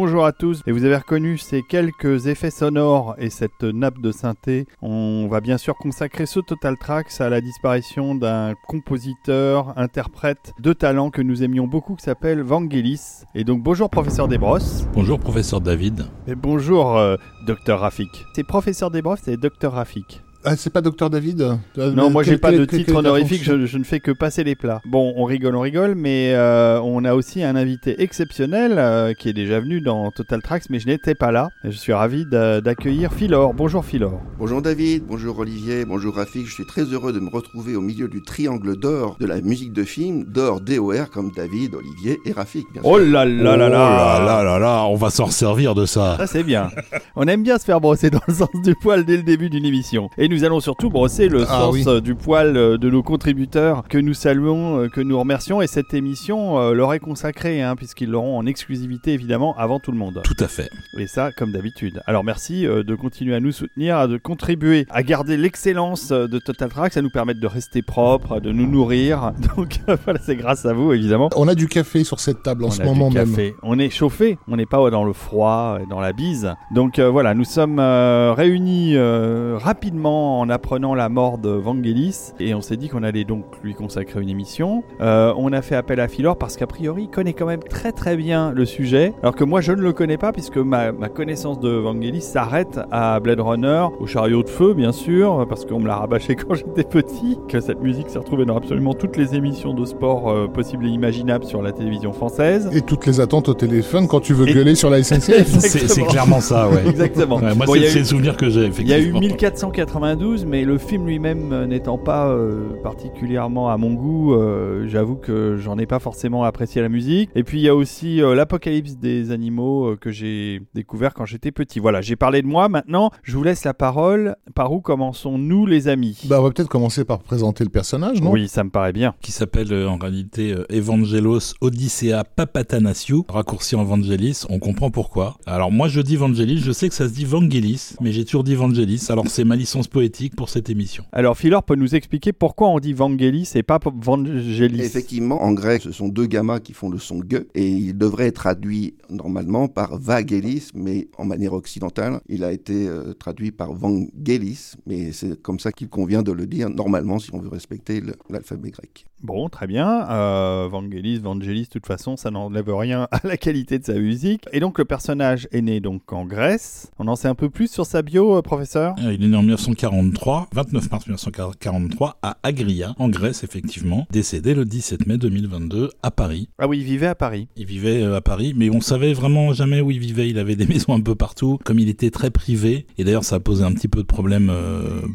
Bonjour à tous, et vous avez reconnu ces quelques effets sonores et cette nappe de synthé. On va bien sûr consacrer ce Total Tracks à la disparition d'un compositeur, interprète de talent que nous aimions beaucoup qui s'appelle Vangelis. Et donc bonjour professeur Desbrosses. Bonjour professeur David. Et bonjour euh, docteur Rafik. C'est professeur Desbrosses et docteur Rafik. Ah, c'est pas Docteur David Non, moi j'ai pas de titre honorifique, je, ne fais que passer les plats. Bon, on rigole, on rigole, mais euh, on a aussi un invité exceptionnel euh, qui est déjà venu dans Total Tracks, mais je n'étais pas là. Je suis ravi d'accueillir Philor. Bonjour Philor. Bonjour David, bonjour Olivier, bonjour Rafik. Je suis très heureux de me retrouver au milieu du triangle d'or de la musique de film, d'or DOR comme David, Olivier et Rafik. Bien sûr. Oh là là oh là là oh là là là là, on va s'en servir de ça. Ça c'est bien. on aime bien se faire brosser dans le sens du poil dès le début d'une émission nous allons surtout brosser le ah sens euh, du poil euh, de nos contributeurs que nous saluons, euh, que nous remercions. Et cette émission leur est consacrée, hein, puisqu'ils l'auront en exclusivité évidemment avant tout le monde. Tout à fait. Et ça, comme d'habitude. Alors merci de continuer à nous soutenir, de contribuer à garder l'excellence de Total Track. Ça nous permet de rester propre, de nous nourrir. Donc voilà, c'est grâce à vous évidemment. On a du café sur cette table en ce moment même. On est chauffé, on n'est pas dans le froid, dans la bise. Donc voilà, nous sommes réunis rapidement en apprenant la mort de Vangelis et on s'est dit qu'on allait donc lui consacrer une émission. Euh, on a fait appel à Philor parce qu'a priori il connaît quand même très très bien le sujet, alors que moi je ne le connais pas puisque ma, connaissance de Vangelis s'arrête à Blade Runner, au chariot de feu bien sûr, parce qu'on me l'a rabâché quand j'étais petit, que cette musique s'est retrouvée dans absolument toutes les émissions de sport euh, possibles et imaginables sur la télévision française. Et toutes les attentes au téléphone quand tu veux gueuler sur la SNCF. c'est clairement ça, ouais. Exactement. moi c'est le souvenir que j'ai. Il y a eu 1492 mais le film lui-même euh, n'étant pas euh, particulièrement à mon goût, euh, j'avoue que j'en ai pas forcément apprécié la musique. Et puis il y a aussi l'apocalypse des animaux que j'ai découvert quand j'étais petit. Voilà, j'ai parlé de moi. Maintenant, je vous laisse la parole. Par où commençons-nous, les amis? Bah, on va peut-être commencer par présenter le personnage, non? Oui, ça me paraît bien. Qui s'appelle en réalité Evangelos Odyssea Papatanasiou, raccourci Evangelis. On comprend pourquoi. Alors moi, je dis Evangelis. Je sais que ça se dit Vangelis, mais j'ai toujours dit Evangelis. Alors c'est ma licence poétique pour cette émission. Alors Philor peut nous expliquer pourquoi on dit Vangelis et pas Vangelis Effectivement, en grec, ce sont deux gammas qui font le son ge et il devrait être traduit normalement par Vagelis, mais en manière occidentale, il a été euh, traduit par Vangelis, mais c'est comme ça qu'il convient de le dire normalement si on veut respecter l'alphabet grec. Bon, très bien. Euh, Vangelis, Vangelis, de toute façon, ça n'enlève rien à la qualité de sa musique. Et donc, le personnage est né donc en Grèce. On en sait un peu plus sur sa bio, euh, professeur? Euh, Il est né en 1943, 29 mars 1943, à Agria, en Grèce, effectivement. Décédé le 17 mai 2022 à Paris. Ah oui, il vivait à Paris. Il vivait à Paris, mais on savait vraiment jamais où il vivait. Il avait des maisons un peu partout. Comme il était très privé, et d'ailleurs, ça a posé un petit peu de problème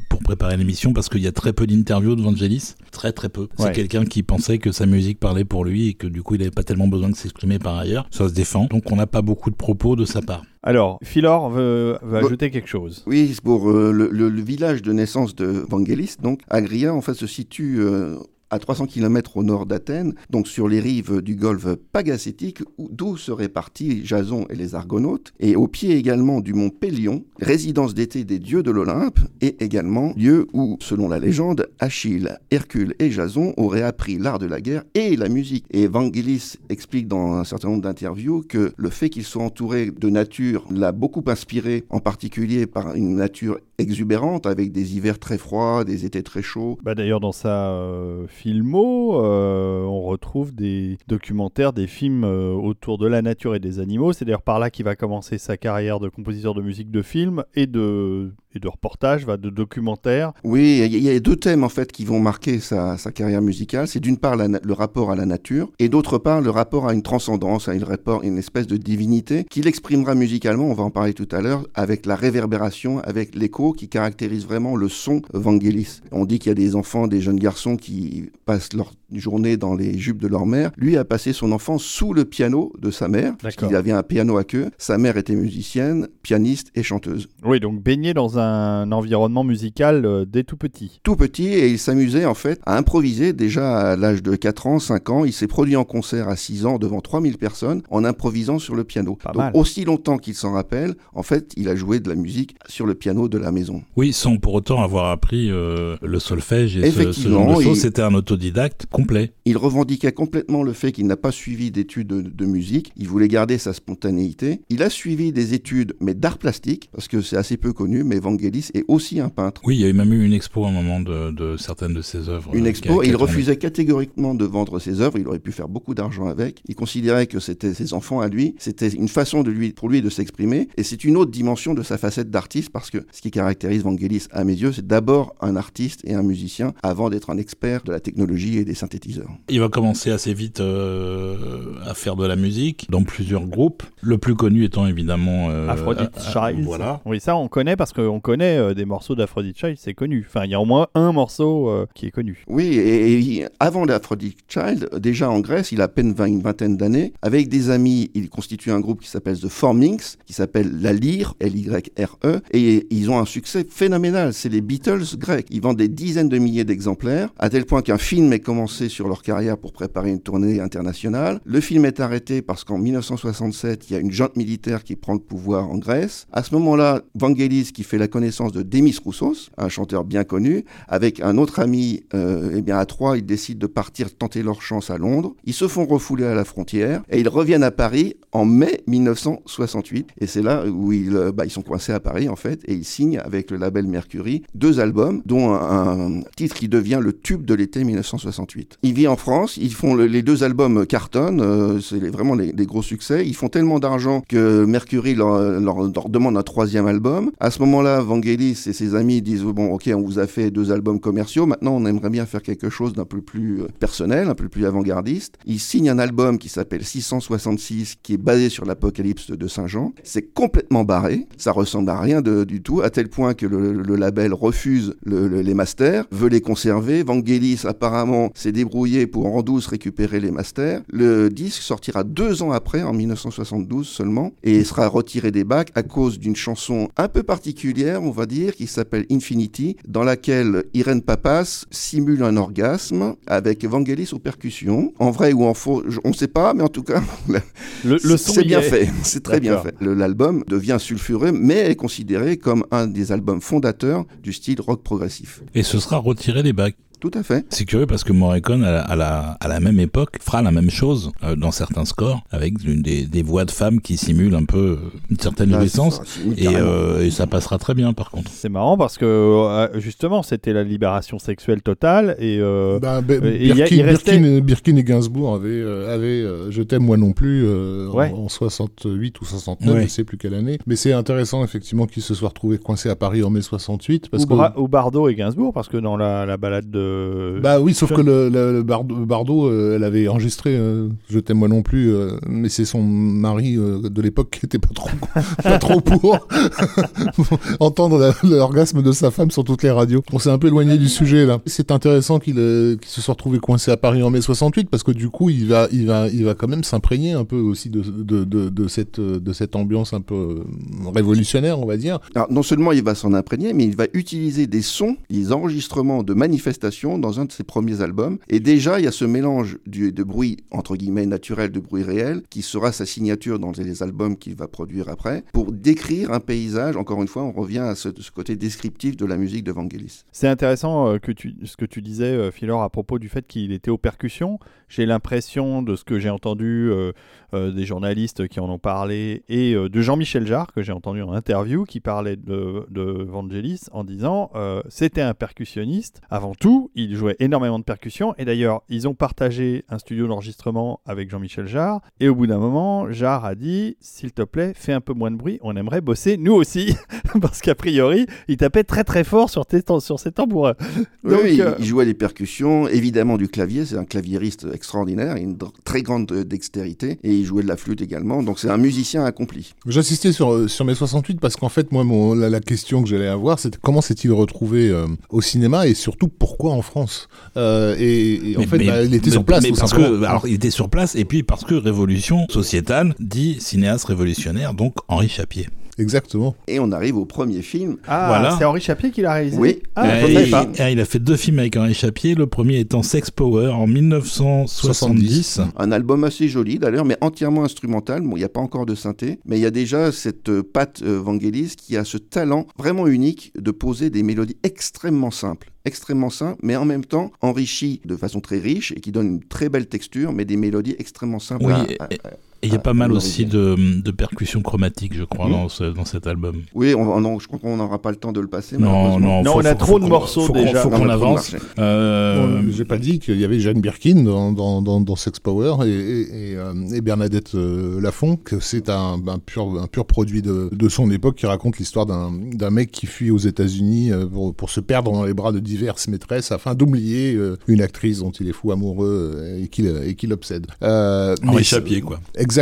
pour préparer l'émission parce qu'il y a très peu d'interviews de Vangelis. Très, très peu. C'est quelqu'un qui pensait que sa musique parlait pour lui et que du coup il n'avait pas tellement besoin de s'exprimer par ailleurs. Ça se défend. Donc on n'a pas beaucoup de propos de sa part. Alors, Philor veut, ajouter quelque chose. Oui, pour euh, le, village de naissance de Vangelis, donc Agria, en fait, se situe euh, à 300 km au nord d'Athènes, donc sur les rives du golfe Pagacétique, d'où seraient partis Jason et les Argonautes, et au pied également du mont Pélion, résidence d'été des dieux de l'Olympe, et également lieu où, selon la légende, Achille, Hercule et Jason auraient appris l'art de la guerre et la musique. Et Vangelis explique dans un certain nombre d'interviews que le fait qu'il soit entouré de nature l'a beaucoup inspiré, en particulier par une nature exubérante, avec des hivers très froids, des étés très chauds. Bah D'ailleurs, dans sa euh, filmo, euh, on retrouve des documentaires, des films euh, autour de la nature et des animaux. C'est d'ailleurs par là qu'il va commencer sa carrière de compositeur de musique de film et de, et de reportage, va, de documentaire. Oui, il y, a deux thèmes en fait qui vont marquer sa, carrière musicale. C'est d'une part le rapport à la nature et d'autre part le rapport à une transcendance, à une, espèce de divinité qu'il exprimera musicalement, on va en parler tout à l'heure, avec la réverbération, avec l'écho qui caractérise vraiment le son Vangelis. On dit qu'il y a des enfants, des jeunes garçons qui passent leur journée dans les jupes de leur mère. Lui a passé son enfance sous le piano de sa mère, parce qu'il avait un piano à queue. Sa mère était musicienne, pianiste et chanteuse. Oui, donc baigné dans un environnement musical euh, dès tout petit. Tout petit, et il s'amusait en fait à improviser. Déjà à l'âge de 4 ans, 5 ans, il s'est produit en concert à 6 ans devant 3000 personnes en improvisant sur le piano. Pas Donc mal. aussi longtemps qu'il s'en rappelle, en fait, il a joué de la musique sur le piano de la maison. Oui, sans pour autant avoir appris euh, le solfège et ce, ce Effectivement, genre de choses. il- C'était un autodidacte complet. Il revendiquait complètement le fait qu'il n'a pas suivi d'études de, de musique. Il voulait garder sa spontanéité. Il a suivi des études, mais d'art plastique, parce que c'est assez peu connu, mais Vangelis est aussi un peintre. Oui, il y a eu même eu une expo à un moment de, de certaines de ses œuvres. Une euh, expo, et il refusait catégoriquement de vendre ses œuvres. Il aurait pu faire beaucoup d'argent avec. Il considérait que c'était ses enfants à lui. C'était une façon de lui, pour lui de s'exprimer. Et c'est une autre dimension de sa facette d'artiste, parce que ce qui caractérise Vangelis, à mes yeux, c'est d'abord un artiste et un musicien, avant d'être un expert de la technologie et des synthétiseurs. Il va commencer assez vite euh, à faire de la musique dans plusieurs groupes. Le plus connu étant évidemment euh, Aphrodite euh, euh, Child. Voilà. Oui, ça on connaît parce qu'on connaît euh, des morceaux d'Aphrodite Child, c'est connu. Enfin, il y a au moins un morceau euh, qui est connu. Oui, et, avant l'Aphrodite Child, déjà en Grèce, il a à peine 20 une vingtaine d'années. Avec des amis, il constitue un groupe qui s'appelle The Formings, qui s'appelle La Lyre, L-Y-R-E, et ils ont un succès phénoménal. C'est les Beatles grecs. Ils vendent des dizaines de milliers d'exemplaires, à tel point qu'un film est commencé sur leur carrière pour préparer une tournée internationale. Le film est arrêté parce qu'en 1967, il y a une junte militaire qui prend le pouvoir en Grèce. À ce moment-là, Vangelis, qui fait la connaissance de Demis Roussos, un chanteur bien connu, avec un autre ami, euh, eh bien à trois, ils décident de partir tenter leur chance à Londres. Ils se font refouler à la frontière et ils reviennent à Paris en mai 1968. Et c'est là où ils, euh, bah, ils sont coincés à Paris en fait et ils signent avec le label Mercury deux albums, dont un titre qui devient le tube de l'été 1968. Ils vivent en France, ils font le- les deux albums cartonnent, euh, c'est vraiment des gros succès. Ils font tellement d'argent que Mercury leur, demande un troisième album. À ce moment-là, Vangelis et ses amis disent bon, ok, on vous a fait deux albums commerciaux, maintenant on aimerait bien faire quelque chose d'un peu plus euh, personnel, un peu plus avant-gardiste. Ils signent un album qui s'appelle 666, qui est basé sur l'apocalypse de Saint Jean. C'est complètement barré, ça ressemble à rien de- du tout, à tel point que le, label refuse le- le- les masters, veut les conserver. Vangelis apparemment s'est débrouillé pour en douce récupérer les masters. Le disque sortira deux ans après, en 1972 seulement, et sera retiré des bacs à cause d'une chanson un peu particulière, on va dire, qui s'appelle Infinity, dans laquelle Irène Papas simule un orgasme avec Vangelis aux percussions. En vrai ou en faux, on ne sait pas, mais en tout cas, Le, le c'est bien est. fait. C'est très bien fait. L'album devient sulfureux, mais est considéré comme un des albums fondateurs du style rock progressif. Et ce sera retiré des bacs. Tout à fait. C'est curieux parce que Morricone, à la, à la, à la même époque, fera la même chose euh, dans certains scores, avec une des, des voix de femmes qui simulent un peu euh, une certaine jouissance. Et, euh, et ça passera très bien par contre. C'est marrant parce que justement c'était la libération sexuelle totale et euh, Bah, et Birkin, il restait- Birkin et- Birkin et Gainsbourg avaient, euh, avaient euh, Je t'aime moi non plus euh, en- Ouais. en, 68 ou 69, Ouais. je sais plus quelle année. Mais c'est intéressant effectivement qu'ils se soient retrouvés coincés à Paris en mai 68 parce ou, que Bra- ou Bardot et Gainsbourg parce que dans la, la balade de bah oui, sauf que le, le- euh, elle avait enregistré euh, Je t'aime moi non plus, euh, mais c'est son mari euh, de l'époque qui était pas trop pas trop pour entendre l'orgasme de sa femme sur toutes les radios. On s'est un peu éloigné du sujet là. C'est intéressant qu'il euh, se soit retrouvé coincé à Paris en mai 68 parce que du coup il va il va il va quand même s'imprégner un peu aussi de, de, de, de cette de cette ambiance un peu euh, révolutionnaire on va dire. Alors, non seulement il va s'en imprégner, mais il va utiliser des sons, des enregistrements de manifestations dans un de ses premiers albums. Et déjà, il y a ce mélange de bruit, entre guillemets, naturel, de bruit réel, qui sera sa signature dans les albums qu'il va produire après, pour décrire un paysage. Encore une fois, on revient à ce, côté descriptif de la musique de Vangelis. C'est intéressant euh, que ce que tu disais, euh, Philor, à propos du fait qu'il était aux percussions. J'ai l'impression de ce que j'ai entendu euh, des journalistes qui en ont parlé et euh, de Jean-Michel Jarre, que j'ai entendu en interview, qui parlait de, de Vangelis en disant euh, c'était un percussionniste. Avant tout, il jouait énormément de percussions. Et d'ailleurs, ils ont partagé un studio d'enregistrement avec Jean-Michel Jarre. Et au bout d'un moment, Jarre a dit s'il te plaît, fais un peu moins de bruit, on aimerait bosser nous aussi. Parce qu'a priori, il tapait très très fort sur, tes, sur ses tambourins. Oui, Donc, oui, euh, il jouait les percussions, évidemment du clavier, c'est un claviériste extraordinaire, une très grande euh, dextérité, et il jouait de la flûte également, donc c'est un musicien accompli. J'insistais sur, euh, sur mes 68 parce qu'en fait, moi, mon, la, la question que j'allais avoir, c'était comment s'est-il retrouvé euh, au cinéma et surtout pourquoi en France? Euh, et, et en Mais- fait, mais- bah, il était mais- sur place. mais tout parce simplement. que, alors, il était sur place, et puis parce que révolution sociétale dit cinéaste révolutionnaire, donc Henri Chapier. Exactement. Et on arrive au premier film. Ah, Voilà. c'est Henri Chapier qui l'a réalisé Oui. Ah, Euh, je il, savais pas. il a fait deux films avec Henri Chapier, le premier étant Sex Power en 1970. Un album assez joli d'ailleurs, mais entièrement instrumental. Bon, il n'y a pas encore de synthé, mais il y a déjà cette euh, patte euh, Vangelis qui a ce talent vraiment unique de poser des mélodies extrêmement simples. Extrêmement simples, mais en même temps enrichies de façon très riche et qui donnent une très belle texture, mais des mélodies extrêmement simples. Oui, à- Et il y a Ah, pas mal aussi de, de percussions chromatiques, je crois, Mhm. dans, ce- dans cet album. Oui, on, on- je crois qu'on n'aura pas le temps de le passer. Non, non, Non, faut- on a faut- trop faut de morceaux faut déjà. Faut qu'on avance. Euh, Bon, J'ai pas dit qu'il y avait Jeanne Birkin dans, dans, dans, dans Sex Power et, et, et, euh, et Bernadette euh, Lafont, que c'est un, un pur, un pur produit de, de son époque qui raconte l'histoire d'un d'un mec qui fuit aux États-Unis euh, pour, pour se perdre dans les bras de diverses maîtresses afin d'oublier euh, une actrice dont il est fou amoureux et qui et qui l'obsède. Euh, Henri Chapier, quoi. Exactement.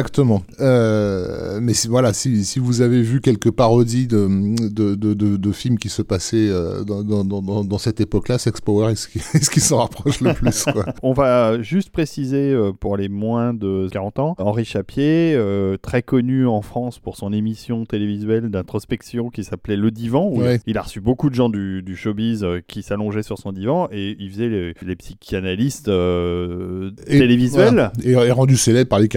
Euh, mais voilà, si, si vous avez vu quelques parodies de, de, de, de, de films qui se passaient euh, dans, dans, dans, dans cette époque-là, Sex Power est ce qui, s'en rapproche le plus. Quoi. On va juste préciser euh, pour les moins de 40 ans, Henri Chapier, euh, très connu en France pour son émission télévisuelle d'introspection qui s'appelait Le Divan, où Ouais. il a reçu beaucoup de gens du, du showbiz qui s'allongeaient sur son divan et il faisait les, les psychanalystes euh, Et- télévisuels. voilà. Et, et rendu célèbre par les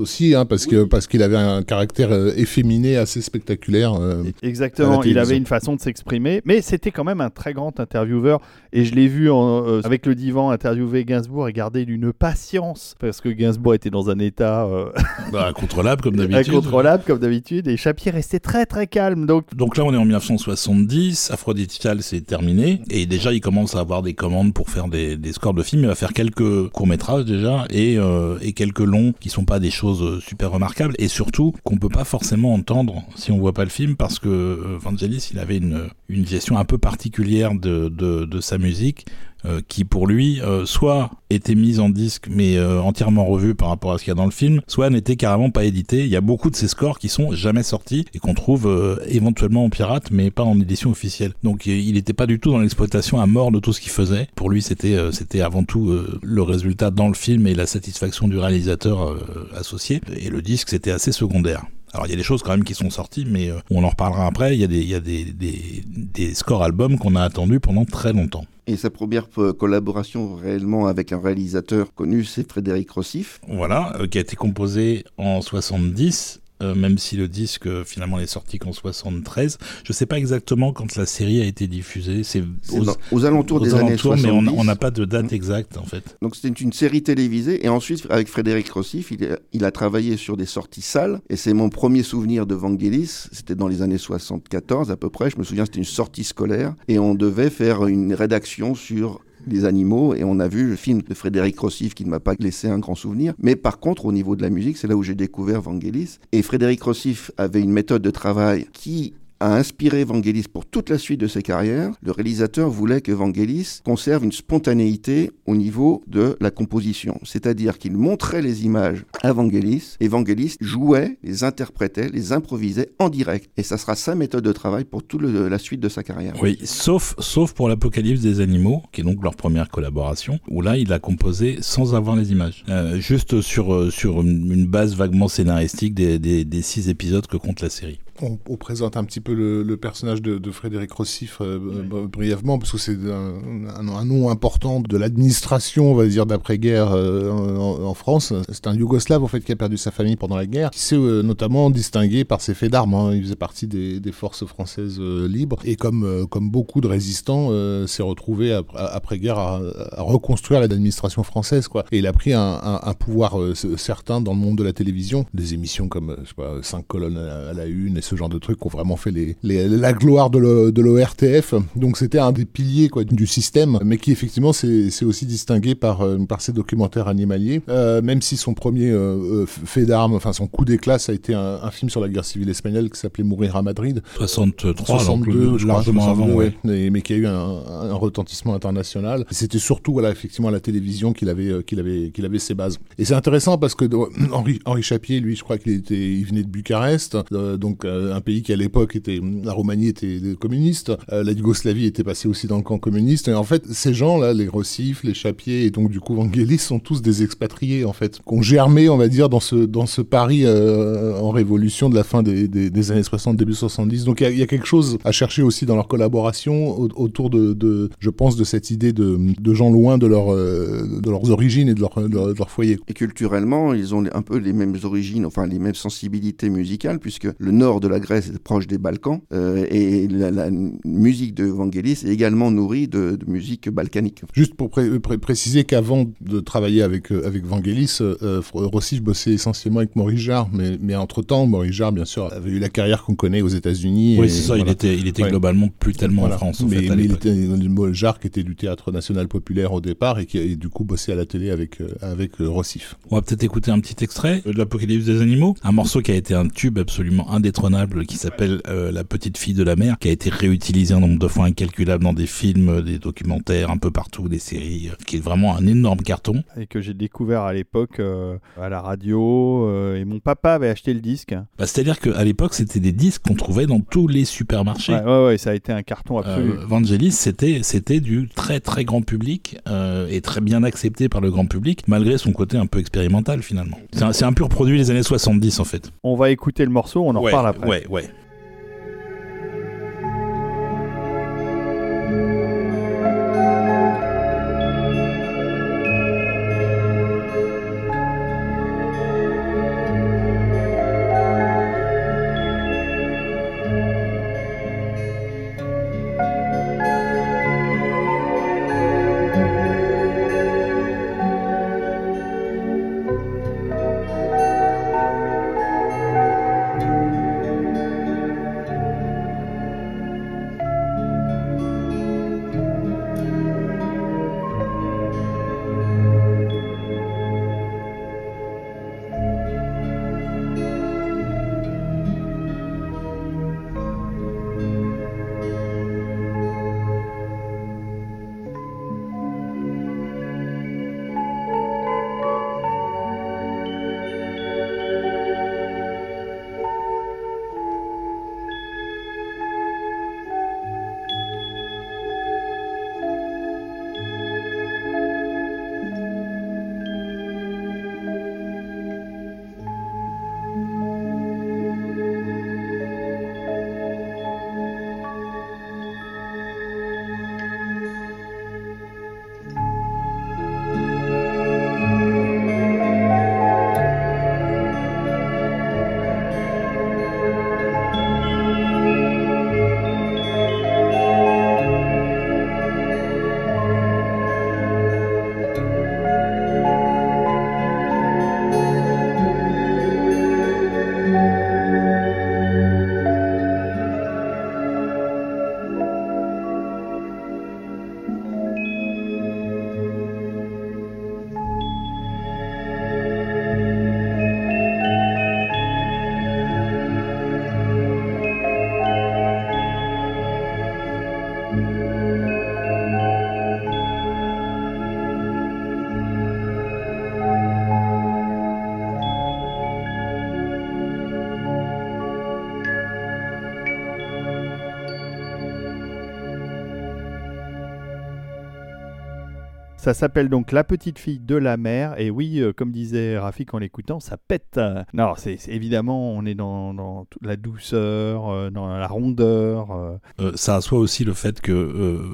aussi, hein, parce que parce qu'il avait un caractère euh, efféminé assez spectaculaire. euh. Exactement, il avait une façon de s'exprimer, mais c'était quand même un très grand intervieweur. Et je l'ai vu en, euh, avec le divan interviewer Gainsbourg et garder d'une patience, parce que Gainsbourg était dans un état euh, Bah, incontrôlable, comme d'habitude. incontrôlable comme d'habitude, et Chapier restait très très calme. Donc Donc là, on est en 1970, Aphrodisiacal c'est terminé, et déjà il commence à avoir des commandes pour faire des, des scores de films. Il va faire quelques courts métrages déjà et, euh, et quelques longs qui sont pas des choses euh, super remarquables et surtout qu'on peut pas forcément entendre si on voit pas le film parce que Vangelis il avait une, une gestion un peu particulière de, de, de sa musique. euh, qui pour lui euh, soit était mise en disque mais euh, entièrement revue par rapport à ce qu'il y a dans le film, soit n'était carrément pas édité. Il y a beaucoup de ces scores qui sont jamais sortis et qu'on trouve éventuellement en pirate mais pas en édition officielle. Donc il n'était pas du tout dans l'exploitation à mort de tout ce qu'il faisait. Pour lui c'était c'était avant tout le résultat dans le film et la satisfaction du réalisateur associé et le disque c'était assez secondaire. Alors il y a des choses quand même qui sont sorties, mais euh, on en reparlera après. Il y a des, il y a des, des, des scores albums qu'on a attendus pendant très longtemps. Et sa première euh, collaboration réellement avec un réalisateur connu, c'est Frédéric Rossif. Voilà, euh, qui a été composé en 70. Euh, même si le disque euh, finalement n'est sorti qu'en 73. Je sais pas exactement quand la série a été diffusée. C'est aux, alentours aux des années alentours, 70. mais on n'a pas de date exacte en fait. Donc c'était une série télévisée et ensuite avec Frédéric Rossif, il, a- il a travaillé sur des sorties salles et c'est mon premier souvenir de Vangelis, c'était dans les années 74 à peu près, je me souviens c'était une sortie scolaire et on devait faire une rédaction sur les animaux et on a vu le film de Frédéric Rossif qui ne m'a pas laissé un grand souvenir. Mais par contre au niveau de la musique c'est là où j'ai découvert Vangelis. Et Frédéric Rossif avait une méthode de travail qui a inspiré Vangelis pour toute la suite de ses carrières. Le réalisateur voulait que Vangelis conserve une spontanéité au niveau de la composition. C'est-à-dire qu'il montrait les images à Vangelis et Vangelis jouait, les interprétait, les improvisait en direct. Et ça sera sa méthode de travail pour toute la suite de sa carrière. Oui, sauf, sauf pour l'Apocalypse des animaux, qui est donc leur première collaboration, où là il a composé sans avoir les images. Euh, juste sur, euh, sur une, une base vaguement scénaristique des, des, des six épisodes que compte la série. On, on présente un petit peu le, le personnage de, de Frédéric Rossif euh, b- brièvement, parce que c'est un, un- un nom important de l'administration, on va dire, d'après-guerre euh, en, en France. C'est un Yougoslave, en fait, qui a perdu sa famille pendant la guerre, qui s'est euh, notamment distingué par ses faits d'armes. hein. Il faisait partie des, des forces françaises euh, libres, et comme, euh, comme beaucoup de résistants, euh, s'est retrouvé ap- après-guerre à, à reconstruire l'administration française, quoi. Et il a pris un, un- pouvoir euh, certain dans le monde de la télévision, des émissions comme, euh, je sais pas, 5 colonnes à la, à la une, et ce genre de trucs qui ont vraiment fait les, les- la gloire de l'O- de l'ORTF. Donc c'était un des piliers quoi, du système, mais qui effectivement s'est aussi distingué par, euh, par ses documentaires animaliers, Euh, même si son premier euh, euh, fait d'armes, enfin son coup d'éclat, ça a été un, un film sur la guerre civile espagnole qui s'appelait Mourir à Madrid. 63, 62, alors que je crois, largement 62, avant. ouais. mais qui a eu un, un retentissement international. C'était surtout, voilà, effectivement, à la télévision qu'il avait, euh, qu'il avait, qu'il avait ses bases. Et c'est intéressant parce que euh, Henri, Henri Chapier, lui, je crois qu'il était, il venait de Bucarest, euh, donc euh, un pays qui à l'époque était, la Roumanie était communiste, la Yougoslavie était passée aussi dans le camp communiste. Et en fait, ces gens-là, les Rossif, les Chapier et donc du coup Vangelis, sont tous des expatriés en fait, qui ont germé, on va dire, dans ce dans ce Paris en révolution de la fin des, des, années 60, début 70. Donc il y, a quelque chose à chercher aussi dans leur collaboration autour de, de, je pense, de cette idée de, de gens loin de leur de leurs origines et de leur, de leur foyer. Et culturellement, ils ont un peu les mêmes origines, enfin les mêmes sensibilités musicales, puisque le nord de la Grèce est proche des Balkans, euh, et la, musique de Vangelis est également nourrie de, musique balkanique. Juste pour préciser qu'avant de travailler avec, euh, avec Vangelis, euh, Rossi bossait essentiellement avec Maurice Jarre, mais, mais entre-temps, Maurice Jarre, bien sûr, avait eu la carrière qu'on connaît aux États-Unis. Oui, c'est ça, il était, il était globalement plus tellement en France. En mais, fait, mais il était Jarre qui était du théâtre national populaire au départ et qui a du coup bossé à la télé avec, avec Rossif. On va peut-être écouter un petit extrait de l'Apocalypse des animaux, un morceau qui a été un tube absolument indétrônable qui s'appelle euh, La petite fille de la mer, qui a été réutilisé un nombre de fois incalculable dans des films, des documentaires, un peu partout, des séries, euh, qui est vraiment un énorme carton. Et que j'ai découvert à l'époque euh, à la radio, et mon papa avait acheté le disque. Bah, C'est-à-dire qu'à l'époque, c'était des disques qu'on trouvait dans tous les supermarchés. Ouais, ouais, ça a été un carton absolu. Vangelis, c'était, c'était du très très grand public et très bien accepté par le grand public, malgré son côté un peu expérimental finalement. C'est un, pur produit des années 70 en fait. On va écouter le morceau, on en reparle après. Ouais, ouais. Ça s'appelle donc La petite fille de la mer. Et oui, euh, comme disait Rafik en l'écoutant, ça pète. Non, c'est évidemment, on est dans, dans la douceur, euh, dans la rondeur. Euh. ça assoit aussi le fait que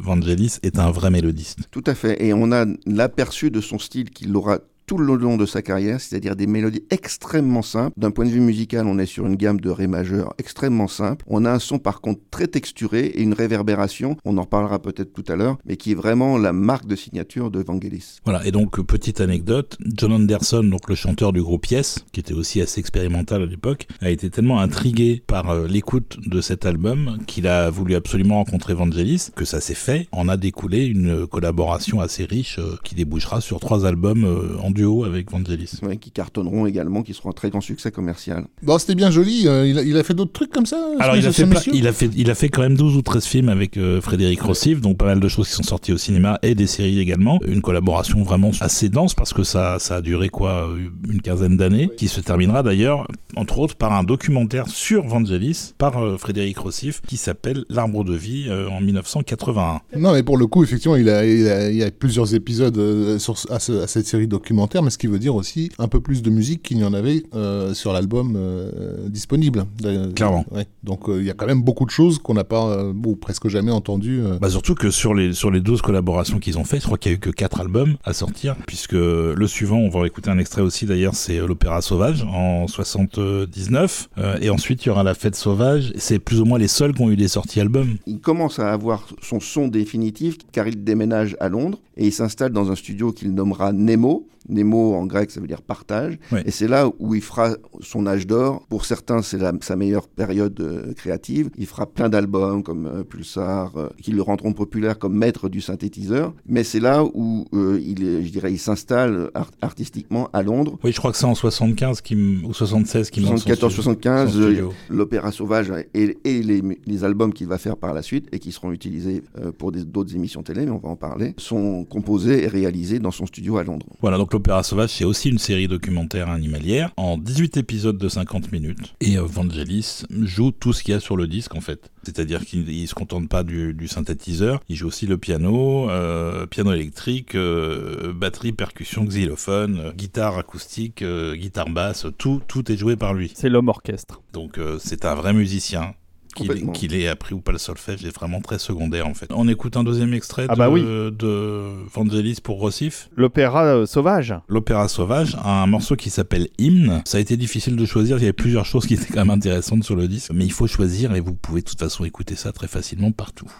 Vangelis est un vrai mélodiste. Tout à fait. Et on a l'aperçu de son style qu'il aura tout le long de sa carrière, c'est-à-dire des mélodies extrêmement simples. D'un point de vue musical, on est sur une gamme de ré majeur extrêmement simple. On a un son par contre très texturé et une réverbération, on en reparlera peut-être tout à l'heure, mais qui est vraiment la marque de signature de Vangelis. Voilà, et donc petite anecdote, John Anderson, donc le chanteur du groupe Yes, qui était aussi assez expérimental à l'époque, a été tellement intrigué par euh, l'écoute de cet album qu'il a voulu absolument rencontrer Vangelis, que ça s'est fait, en a découlé une collaboration assez riche euh, qui débouchera sur trois albums euh, en duo avec Vangelis. Ouais, qui cartonneront également, qui seront un très grand succès commercial. Bon, c'était bien joli. euh, il, a, il a fait d'autres trucs comme ça Alors ce- il a, fait il, a fait, il a fait quand même 12 ou 13 films avec euh, Frédéric Rossif, donc pas mal de choses qui sont sorties au cinéma et des séries également. Une collaboration vraiment assez dense parce que ça, ça a duré quoi une quinzaine d'années, qui se terminera d'ailleurs entre autres par un documentaire sur Vangelis par euh, Frédéric Rossif qui s'appelle L'arbre de vie euh, en 1981. Non, mais pour le coup, effectivement, il a, il a, il y a plusieurs épisodes euh, sur, à, ce- à cette série documentaire, mais ce qui veut dire aussi un peu plus de musique qu'il n'y en avait euh, sur l'album euh, disponible. Clairement. Ouais. Donc euh, il y a quand même beaucoup de choses qu'on n'a pas, euh, ou presque jamais entendues. euh. Bah surtout que sur les, sur les 12 collaborations qu'ils ont fait, je crois qu'il y a eu que 4 albums à sortir, puisque le suivant, on va écouter un extrait aussi d'ailleurs, c'est l'Opéra Sauvage en 79, euh, et ensuite il y aura La Fête Sauvage, c'est plus ou moins les seuls qui ont eu des sorties albums. Il commence à avoir son son définitif car il déménage à Londres et il s'installe dans un studio qu'il nommera Nemo. Nemo en grec ça veut dire partage. Et c'est là où il fera son âge d'or. Pour certains c'est sa meilleure période euh, créative. Il fera plein d'albums comme euh, Pulsar euh, qui le rendront populaire comme maître du synthétiseur. Mais c'est là où il, je dirais, il s'installe art- artistiquement à Londres. Oui, je crois que c'est en 75 qui m- ou 76 qui monte son 74, studio- 75, son studio. l'Opéra Sauvage et, et les, les albums qu'il va faire par la suite et qui seront utilisés pour d'autres émissions télé, mais on va en parler, sont composés et réalisés dans son studio à Londres. Voilà, donc l'Opéra Sauvage, c'est aussi une série documentaire animalière en 18 épisodes de 50 minutes. Et euh, Vangelis joue tout ce qu'il y a sur le disque en fait. C'est-à-dire qu'il il se contente pas du, du synthétiseur, il joue aussi le piano, euh, piano électrique, euh, batterie, percussion, xylophone, euh, guitare acoustique, euh, guitare basse, tout, tout est joué par lui. C'est l'homme orchestre. Donc euh, c'est un vrai musicien. Qu'il ait appris ou pas le solfège est vraiment très secondaire en fait. On écoute un deuxième extrait Ah de, bah oui. de Vangelis pour Rossif. L'opéra euh, sauvage. L'Opéra Sauvage un morceau qui s'appelle Hymne. Ça a été difficile de choisir, il y avait plusieurs choses qui étaient quand même intéressantes sur le disque, mais il faut choisir et vous pouvez de toute façon écouter ça très facilement partout.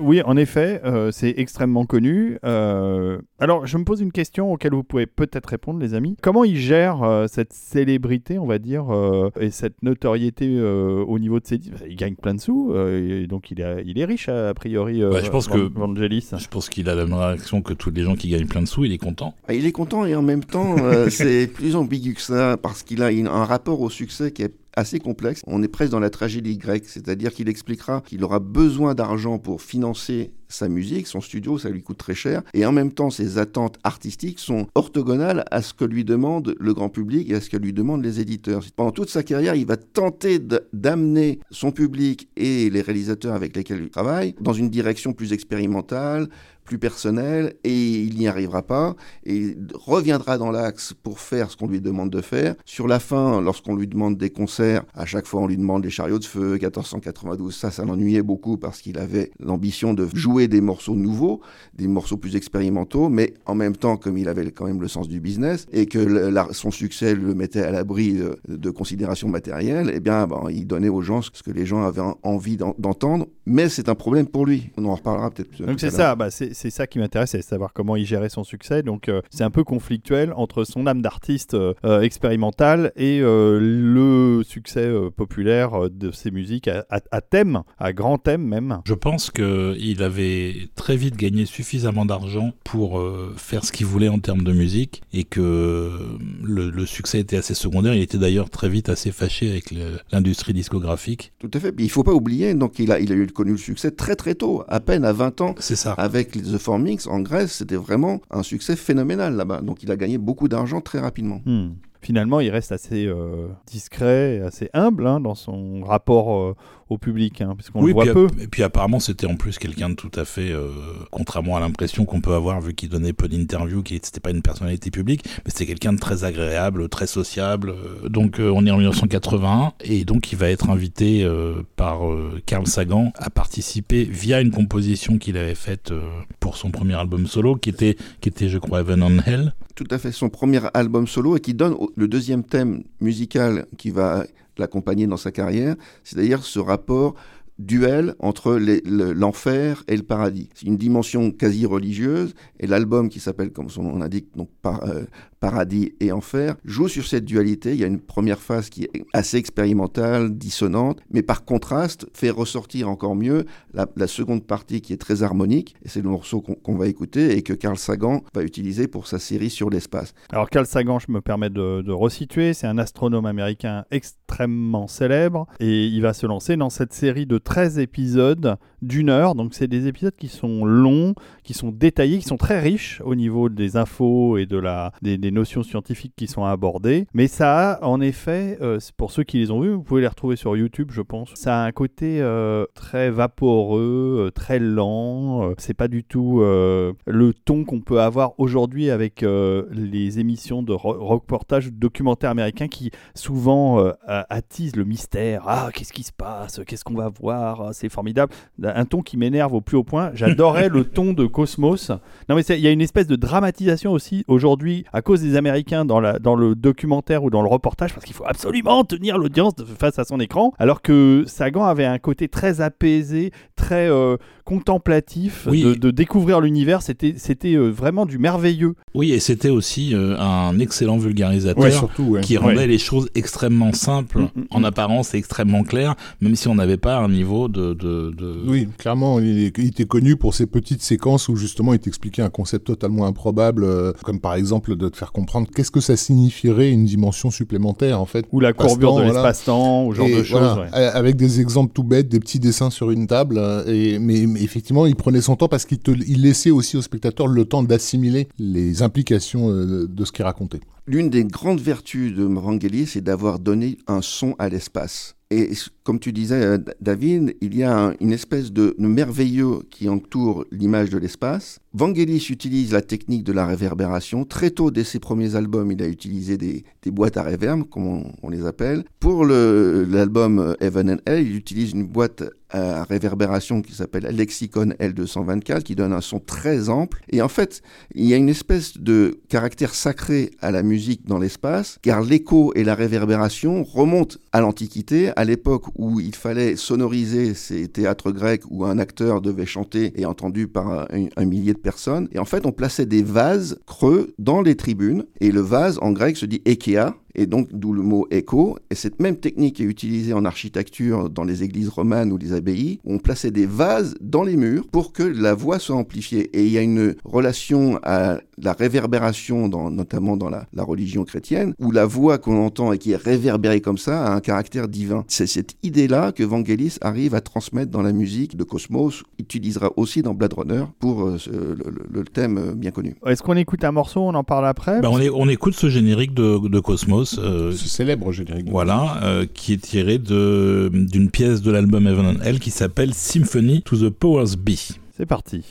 Oui, en effet, euh, c'est extrêmement connu. Euh, alors je me pose une question auquel vous pouvez peut-être répondre, les amis. Comment il gère euh, cette célébrité, on va dire, euh, et cette notoriété euh, au niveau de ses disques Il gagne plein de sous, euh, et donc il est, il est riche a priori. euh, je pense Van- que- Vangelis. Je pense qu'il a la même réaction que tous les gens qui gagnent plein de sous, il est content. Ah, Il est content et en même temps, euh, c'est plus ambigu que ça parce qu'il a une- un rapport au succès qui est assez complexe. On est presque dans la tragédie grecque, c'est-à-dire qu'il expliquera qu'il aura besoin d'argent pour financer sa musique, son studio, ça lui coûte très cher, et en même temps ses attentes artistiques sont orthogonales à ce que lui demande le grand public et à ce que lui demandent les éditeurs. Pendant toute sa carrière, il va tenter d'amener son public et les réalisateurs avec lesquels il travaille dans une direction plus expérimentale, plus personnelle, et il n'y arrivera pas, et reviendra dans l'axe pour faire ce qu'on lui demande de faire. Sur la fin, lorsqu'on lui demande des concerts, à chaque fois on lui demande les chariots de feu, 1492, ça, ça l'ennuyait beaucoup parce qu'il avait l'ambition de jouer des morceaux nouveaux, des morceaux plus expérimentaux, mais en même temps, comme il avait quand même le sens du business, et que le- la- son succès le mettait à l'abri de, de considérations matérielles, eh bien, bon, il donnait aux gens ce que les gens avaient en- envie d'en- d'entendre, mais c'est un problème pour lui. On en reparlera peut-être plus. Donc tout c'est ça, bah, c'est c'est ça qui m'intéresse, c'est savoir comment il gérait son succès. Donc euh, c'est un peu conflictuel entre son âme d'artiste euh, euh, expérimental et euh, le succès euh, populaire de ses musiques à, à- à thème, à grand thème même. Je pense qu'il avait très vite gagné suffisamment d'argent pour euh, faire ce qu'il voulait en termes de musique et que le, le succès était assez secondaire. Il était d'ailleurs très vite assez fâché avec l'industrie discographique. Tout à fait. Il faut pas oublier, donc il a, il a eu connu le succès très très tôt, à peine à 20 ans. C'est ça. Avec les The Four Mix en Grèce, c'était vraiment un succès phénoménal là-bas. Donc il a gagné beaucoup d'argent très rapidement. Hmm. Finalement, il reste assez euh, discret, et assez humble hein, dans son rapport euh, au public, hein, puisqu'on oui, le voit puis, peu. Et puis apparemment, c'était en plus quelqu'un de tout à fait, euh, contrairement à l'impression qu'on peut avoir vu qu'il donnait peu d'interviews, qu'il n'était pas une personnalité publique, mais c'était quelqu'un de très agréable, très sociable. donc euh, on est en 1981 et donc il va être invité euh, par euh, Carl Sagan à participer via une composition qu'il avait faite euh, pour son premier album solo, qui était, qui était je crois Heaven on Hell. Tout à fait son premier album solo et qui donne le deuxième thème musical qui va l'accompagner dans sa carrière, c'est-à-dire ce rapport duel entre l'enfer et le paradis. C'est une dimension quasi religieuse et l'album qui s'appelle, comme son nom l'indique, donc par- euh, Paradis et Enfer, joue sur cette dualité. Il y a une première phase qui est assez expérimentale, dissonante, mais par contraste fait ressortir encore mieux la, seconde partie qui est très harmonique, et c'est le morceau qu'on va écouter et que Carl Sagan va utiliser pour sa série sur l'espace. Alors Carl Sagan, je me permets de, resituer, c'est un astronome américain extrêmement célèbre et il va se lancer dans cette série de 13 épisodes d'une heure. Donc c'est des épisodes qui sont longs, qui sont détaillés, qui sont très riches au niveau des infos et de la, des notions scientifiques qui sont abordées. Mais ça a en effet, euh, pour ceux qui les ont vus, vous pouvez les retrouver sur YouTube je pense, ça a un côté euh, très vaporeux, euh, très lent. c'est pas du tout le ton qu'on peut avoir aujourd'hui avec les émissions de ro- reportage ou de documentaires américains qui souvent attisent le mystère. Ah, qu'est-ce qui se passe? Qu'est-ce qu'on va voir? Ah, C'est formidable. Un ton qui m'énerve au plus haut point. J'adorais le ton de Cosmos. Non, mais il y a une espèce de dramatisation aussi aujourd'hui à cause des Américains dans, la, dans le documentaire ou dans le reportage parce qu'il faut absolument tenir l'audience face à son écran. Alors que Sagan avait un côté très apaisé, très euh, contemplatif Oui. de, de découvrir l'univers. C'était c'était euh, vraiment du merveilleux. Oui, et c'était aussi euh, un excellent vulgarisateur. Ouais, surtout, ouais. qui rendait Ouais. les choses extrêmement simples, Mm, mm, en mm. apparence et extrêmement claires, même si on n'avait pas un niveau de... de, de- Oui, clairement, il, était connu pour ces petites séquences où justement il t'expliquait un concept totalement improbable, euh, comme par exemple de te faire comprendre qu'est-ce que ça signifierait une dimension supplémentaire en fait. Ou la courbure de voilà. l'espace-temps, ou genre Et de choses. voilà, ouais. a- avec des exemples tout bêtes, des petits dessins sur une table, euh, et, mais, mais effectivement il prenait son temps parce qu'il il laissait aussi au spectateur le temps d'assimiler les implications euh, de ce qu'il racontait. L'une des grandes vertus de Vangelis, c'est d'avoir donné un son à l'espace. Et comme tu disais, euh, David, il y a un- une espèce de, merveilleux qui entoure l'image de l'espace. Vangelis utilise la technique de la réverbération. Très tôt, dès ses premiers albums, il a utilisé des, boîtes à réverb, comme on, les appelle. Pour l'album euh, Heaven and Hell, il utilise une boîte à réverbération qui s'appelle Lexicon L224, qui donne un son très ample. Et en fait, il y a une espèce de caractère sacré à la musique musique dans l'espace, car l'écho et la réverbération remontent à l'Antiquité, à l'époque où il fallait sonoriser ces théâtres grecs où un acteur devait chanter et entendu par un, un millier de personnes. Et en fait, on plaçait des vases creux dans les tribunes, et le vase en grec se dit ekea, et donc d'où le mot écho. Et cette même technique est utilisée en architecture dans les églises romanes ou les abbayes, on plaçait des vases dans les murs pour que la voix soit amplifiée. Et il y a une relation à la réverbération, dans, notamment dans la, la religion chrétienne, où la voix qu'on entend et qui est réverbérée comme ça a un caractère divin. C'est cette idée-là que Vangelis arrive à transmettre dans la musique de Cosmos, utilisera aussi dans Blade Runner pour euh, ce- le, le- le thème euh, bien connu. Est-ce qu'on écoute un morceau On en parle après Bah, on, est- on écoute ce générique de, de Cosmos. euh, Ce célèbre générique. Voilà, euh, qui est tiré d'une pièce de l'album Heaven and Hell qui s'appelle Symphony to the Powers Be. C'est parti.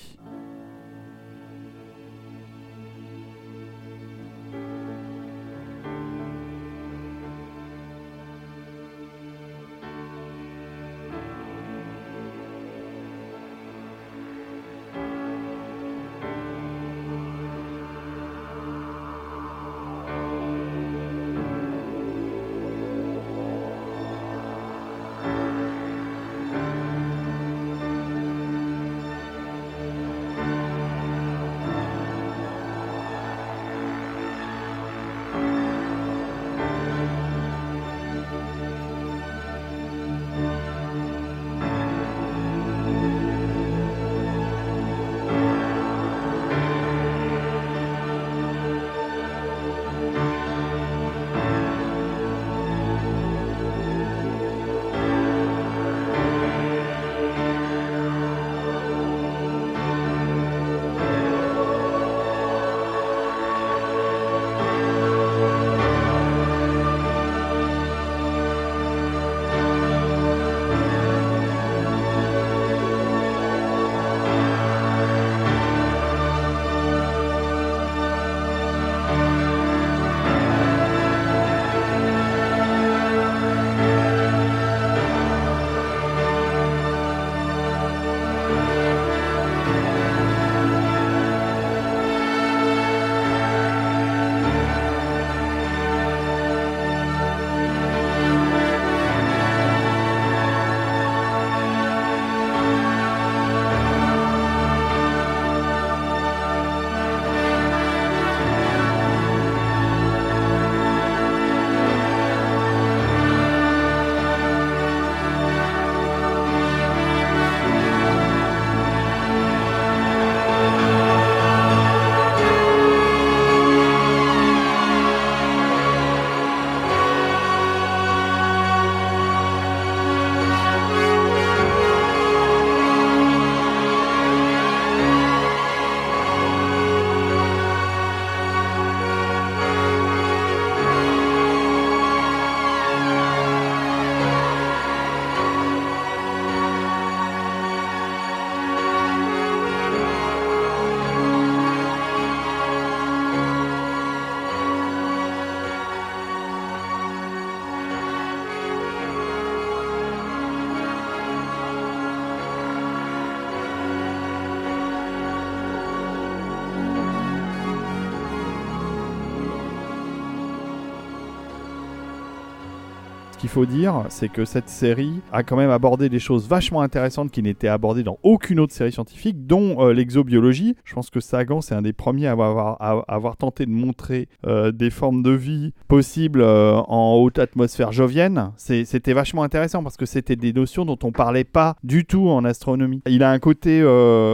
Dire, c'est que cette série a quand même abordé des choses vachement intéressantes qui n'étaient abordées dans aucune autre série scientifique, dont euh, l'exobiologie. Je pense que Sagan, c'est un des premiers à avoir, à avoir tenté de montrer euh, des formes de vie possibles euh, en haute atmosphère jovienne. C'était vachement intéressant parce que c'était des notions dont on parlait pas du tout en astronomie. Il a un côté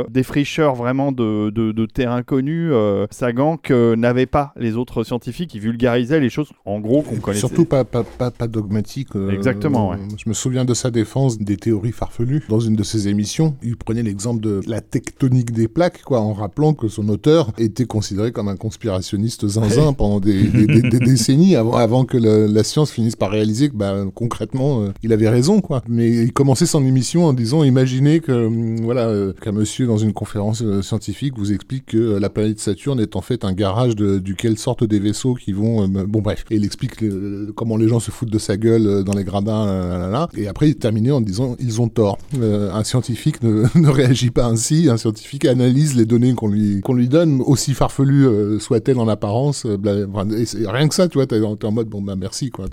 défricheur vraiment de, de, de terrain connu, Sagan, que n'avaient pas les autres scientifiques qui vulgarisaient les choses en gros qu'on connaissait. Surtout pas, pas, pas, pas dogmatique. euh, Exactement, ouais. Je me souviens de sa défense des théories farfelues dans une de ses émissions. Il prenait l'exemple de la tectonique des plaques, quoi, en rappelant que son auteur était considéré comme un conspirationniste zinzin pendant des, des- des- des décennies avant, avant que le- la science finisse par réaliser que, bah, concrètement, euh, il avait raison, quoi. Mais il commençait son émission en disant, imaginez que, hum, voilà, euh, qu'un monsieur dans une conférence euh, scientifique vous explique que la planète Saturne est en fait un garage de- duquel sortent des vaisseaux qui vont, bon bref, et il explique le- comment les gens se foutent de sa gueule dans les gradins, là, là, là. et après il terminait en disant ils ont tort. Un scientifique ne, ne, réagit pas ainsi, scientifique analyse les données qu'on lui, lui donne, aussi farfelues euh, soient-elles en apparence. et rien que ça, tu vois, t'es en, mode bon bah merci quoi.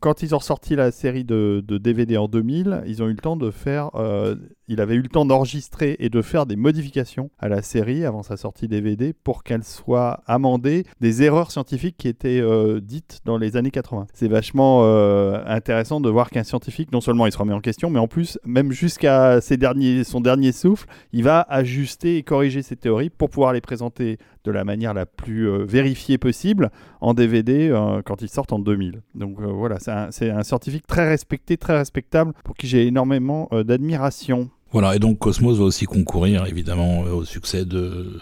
Quand ils ont sorti la série de, de, DVD en 2000, ils ont eu le temps de faire, il avait eu le temps d'enregistrer et de faire des modifications à la série avant sa sortie DVD pour qu'elle soit amendée des erreurs scientifiques qui étaient dites dans les années 80. C'est vachement euh, intéressant de voir qu'un scientifique, non seulement il se remet en question, mais en plus, même jusqu'à son dernier souffle, il va ajuster et corriger ses théories pour pouvoir les présenter de la manière la plus euh, vérifiée possible en DVD euh, quand ils sortent en 2000. Donc voilà, c'est un, un, scientifique très respecté, très respectable, pour qui j'ai énormément d'admiration. Voilà, et donc Cosmos va aussi concourir évidemment au succès de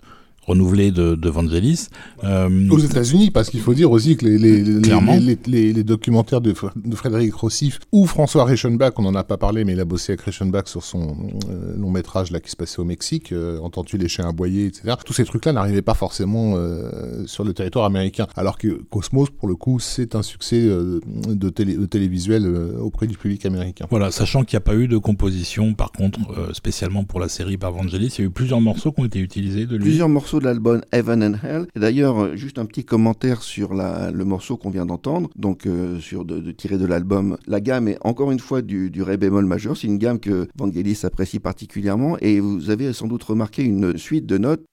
renouvelé de, de Vangelis. Euh, Aux États-Unis, parce qu'il faut dire aussi que les, les, les, les, les documentaires de, de, Frédéric Rossif ou François Reichenbach, on n'en a pas parlé, mais il a bossé avec Reichenbach sur son euh, long métrage là qui se passait au Mexique, euh, Entends-tu lécher un boyer, etc. Tous ces trucs-là n'arrivaient pas forcément euh, sur le territoire américain, alors que Cosmos, pour le coup, c'est un succès euh, de, télé, de télévisuel auprès du public américain. Voilà, sachant qu'il n'y a pas eu de composition, par contre, spécialement pour la série par Vangelis, il y a eu plusieurs morceaux qui ont été utilisés de lui. Plusieurs morceaux de l'album Heaven and Hell. D'ailleurs, euh, juste un petit commentaire sur la, le morceau qu'on vient d'entendre, donc euh, sur de, de, tirer de l'album. La gamme est encore une fois du, du ré bémol majeur. C'est une gamme que Vangelis apprécie particulièrement et vous avez sans doute remarqué une suite de notes.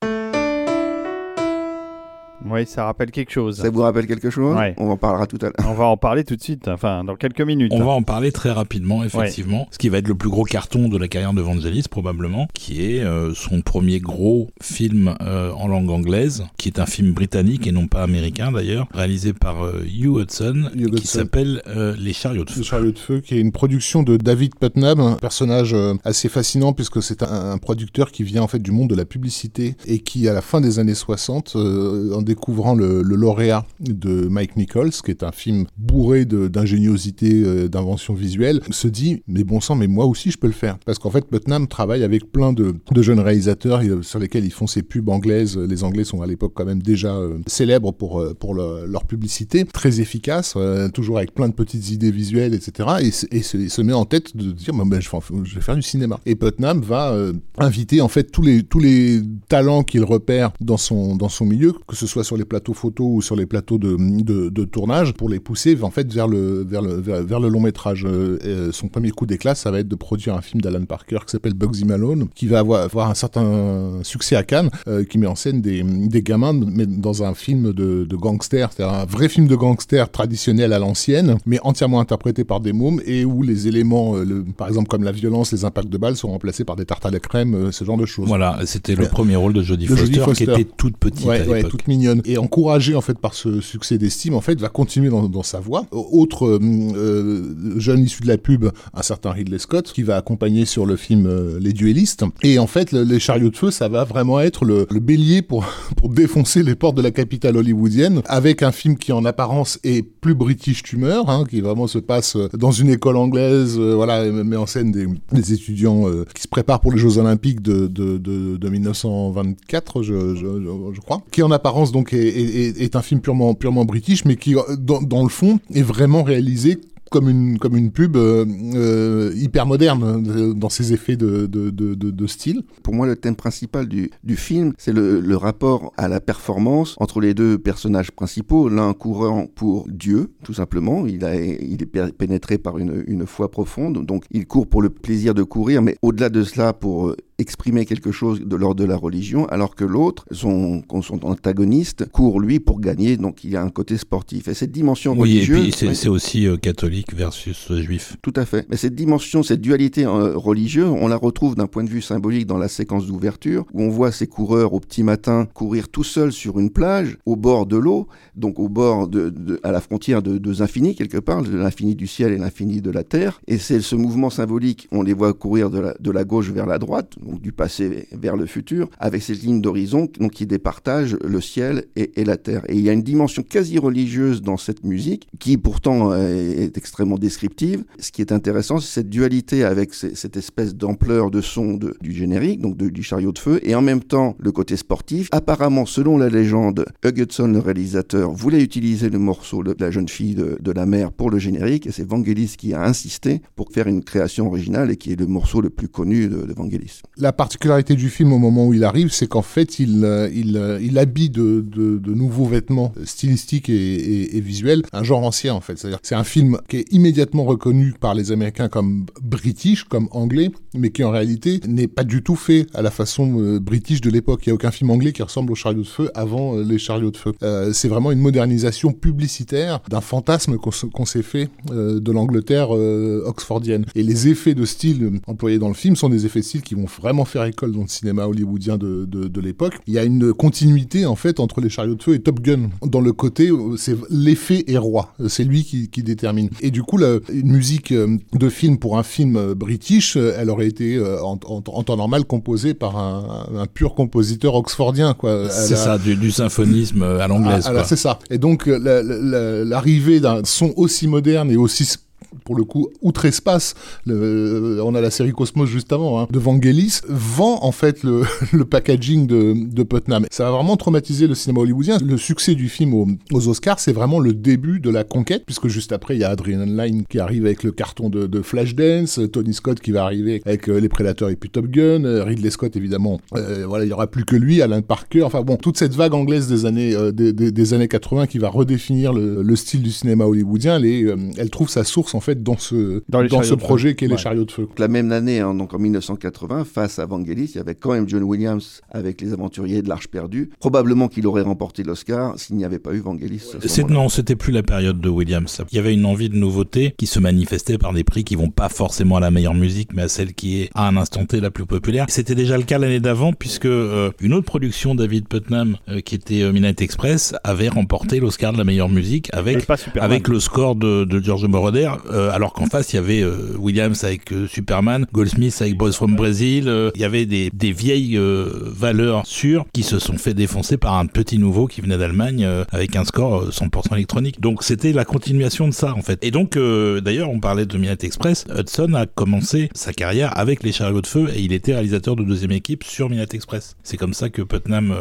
Oui, ça rappelle quelque chose. Ça vous rappelle quelque chose ouais. On en parlera tout à l'heure. On va en parler tout de suite, enfin dans quelques minutes. On va en parler très rapidement, effectivement. Ouais. Ce qui va être le plus gros carton de la carrière de Vangelis, probablement, qui est euh, son premier gros film euh, en langue anglaise, qui est un film britannique et non pas américain d'ailleurs, réalisé par euh, Hugh Hudson, Hugh qui s'appelle euh, Les Chariots de Feu. Les Chariots de Feu, qui est une production de David Putnam, un personnage euh, assez fascinant puisque c'est un, un, producteur qui vient en fait du monde de la publicité et qui, à la fin des années 60, en découvrant le, lauréat de Mike Nichols, qui est un film bourré d'ingéniosité, euh, d'invention visuelle, se dit mais bon sang, mais moi aussi je peux le faire. Parce qu'en fait, Putnam travaille avec plein de, jeunes réalisateurs sur lesquels ils font ces pubs anglaises. Les Anglais sont à l'époque quand même déjà euh, célèbres pour, euh, leur publicité, très efficace, euh, toujours avec plein de petites idées visuelles, etc. Et, se, et se, met en tête de dire bah, je, vais faire du cinéma. Et Putnam va euh, inviter en fait tous les, talents qu'il repère dans son milieu, que ce soit sur les plateaux photos ou sur les plateaux de, de, de, tournage pour les pousser en fait vers le, vers le, vers, vers le long métrage. Euh, son premier coup d'éclat, ça va être de produire un film d'Alan Parker qui s'appelle Bugsy Malone, qui va avoir, avoir un certain succès à Cannes, euh, qui met en scène des, des gamins, mais dans un film de, de gangster, c'est-à-dire un vrai film de gangster traditionnel à l'ancienne, mais entièrement interprété par des mômes et où les éléments, euh, le, par exemple comme la violence, les impacts de balles, sont remplacés par des tartes à la crème, euh, ce genre de choses. Voilà, c'était le premier rôle de Jodie Foster, Foster, qui était toute petite ouais, à. Ouais, toute mignonne. Et encouragé en fait par ce succès d'estime, en fait, va continuer dans, sa voie. Autre euh, jeune issu de la pub, un certain Ridley Scott, qui va accompagner sur le film euh, Les Duellistes. Et en fait, le, les chariots de feu, ça va vraiment être le, bélier pour, pour défoncer les portes de la capitale hollywoodienne, avec un film qui en apparence est plus british tumeur, hein, qui vraiment se passe dans une école anglaise, euh, voilà, met en scène des, étudiants euh, qui se préparent pour les Jeux Olympiques de, de, de, de 1924, je, je, je, crois, qui en apparence est, un film purement, purement british, mais qui dans, le fond est vraiment réalisé comme une pub euh, euh, hyper moderne euh, dans ses effets de, style. Pour moi, le thème principal du, film, c'est le, rapport à la performance entre les deux personnages principaux. L'un courant pour Dieu, tout simplement. Il, est pénétré par une foi profonde, donc il court pour le plaisir de courir, mais au-delà de cela, pour exprimer quelque chose de l'ordre de la religion, alors que l'autre, son, son antagoniste, court lui pour gagner, donc il y a un côté sportif. Et cette dimension oui, religieuse... et puis c'est aussi euh, catholique versus euh, juif. Tout à fait. Mais cette dimension, cette dualité euh, religieuse, on la retrouve d'un point de vue symbolique dans la séquence d'ouverture, où on voit ces coureurs au petit matin courir tout seuls sur une plage, au bord de l'eau, donc au bord de, de, à la frontière de deux infinis, quelque part, de l'infini du ciel et l'infini de la terre. Et c'est ce mouvement symbolique, on les voit courir de la, de la gauche vers la droite, donc du passé vers le futur, avec cette ligne d'horizon qui départage le ciel et, la terre. Et il y a une dimension quasi religieuse dans cette musique qui pourtant est extrêmement descriptive. Ce qui est intéressant, c'est cette dualité avec cette espèce d'ampleur de son du générique, donc du chariot de feu, et en même temps le côté sportif. Apparemment, selon la légende, Hugh Hudson, le réalisateur, voulait utiliser le morceau de la jeune fille de, de la mer pour le générique, et c'est Vangelis qui a insisté pour faire une création originale et qui est le morceau le plus connu de, de Vangelis. La particularité du film au moment où il arrive, c'est qu'en fait, il, euh, il, euh, il habille de, de, de, nouveaux vêtements stylistiques et, et, visuels, un genre ancien en fait. C'est-à-dire c'est un film qui est immédiatement reconnu par les Américains comme british, comme anglais, mais qui en réalité n'est pas du tout fait à la façon euh, british de l'époque. Il n'y a aucun film anglais qui ressemble aux chariots de feu avant les chariots de feu. C'est vraiment une modernisation publicitaire d'un fantasme qu'on s'est fait de l'Angleterre oxfordienne. Et les effets de style employés dans le film sont des effets de style qui vont vraiment faire école dans le cinéma hollywoodien de, de, de l'époque. Il y a une continuité en fait entre les chariots de feu et Top Gun. Dans le côté, c'est l'effet est roi. C'est lui qui, qui, détermine. Et du coup, la, une musique de film pour un film british, elle aurait été en, en, en temps normal composée par un, un pur compositeur oxfordien. quoi. C'est ça, du, du, symphonisme à l'anglaise. Ah, c'est ça. Et donc l'arrivée d'un son aussi moderne et aussi pour le coup, outre-espace, on a la série Cosmos juste avant, hein, de Vangelis, vend en fait le, packaging de, de, Putnam. Ça a vraiment traumatisé le cinéma hollywoodien. Le succès du film aux, Oscars, c'est vraiment le début de la conquête, puisque juste après, il y a Adrenaline qui arrive avec le carton de, Flashdance, Tony Scott qui va arriver avec euh, Les Prédateurs et puis Top Gun, euh, Ridley Scott évidemment, euh, voilà, il y aura plus que lui, Alan Parker, enfin bon, toute cette vague anglaise des années, des, années 80 qui va redéfinir le, le, style du cinéma hollywoodien, elle trouve sa source en fait dans ce, dans, dans ce projet qu'est ouais. les chariots de feu. La même année, hein, donc en 1980, face à Vangelis, il y avait quand même John Williams avec Les Aventuriers de l'Arche perdue. Probablement qu'il aurait remporté l'Oscar s'il n'y avait pas eu Vangelis. non, c'était plus la période de Williams. Il y avait une envie de nouveauté qui se manifestait par des prix qui vont pas forcément à la meilleure musique, mais à celle qui est à un instant T la plus populaire. C'était déjà le cas l'année d'avant, puisque euh, une autre production David Putnam, euh, qui était euh, Midnight Express, avait remporté l'Oscar de la meilleure musique avec, avec le score de, de George Moroder. Euh, alors qu'en face, il y avait euh, Williams avec euh, Superman, Goldsmith avec Boys from Brazil. Il y avait des, des vieilles valeurs sûres qui se sont fait défoncer par un petit nouveau qui venait d'Allemagne avec un score 100% électronique. Donc c'était la continuation de ça en fait. Et donc d'ailleurs, on parlait de Midnight Express. Hudson a commencé sa carrière avec les chariots de feu et il était réalisateur de deuxième équipe sur Midnight Express. C'est comme ça que Putnam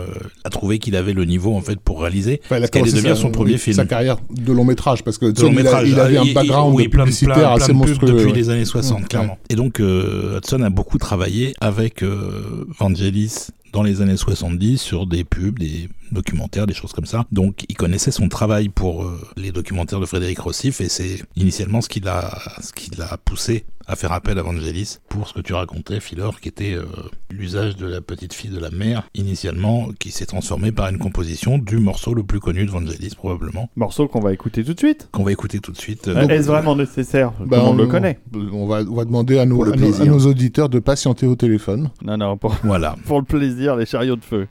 a trouvé qu'il avait le niveau en fait pour réaliser. Enfin, il devenir son premier film. Sa carrière de long métrage parce que de long métrage, il, a, il avait un background oui, plein, publicitaire plein, assez plein monstrueux depuis ouais. les années 60 mmh, clairement. Et donc euh, Hudson a beaucoup travaillé avec euh, Vangelis dans les années 70 sur des pubs, des documentaires, des choses comme ça. Donc il connaissait son travail pour euh, les documentaires de Frédéric Rossif et c'est initialement ce qui l'a ce qui l'a poussé à faire appel à Vangelis pour ce que tu racontais, Philor, qui était euh, l'usage de la petite fille de la mer, initialement, qui s'est transformé par une composition du morceau le plus connu de Vangelis, probablement. Morceau qu'on va écouter tout de suite. Qu'on va écouter tout de suite. Euh, Est-ce vraiment nécessaire bah, on, on, le on, connaît. On va, on va demander à nos, à nos, à nos auditeurs de patienter au téléphone. Non, non, pour, voilà. pour le plaisir, les chariots de feu.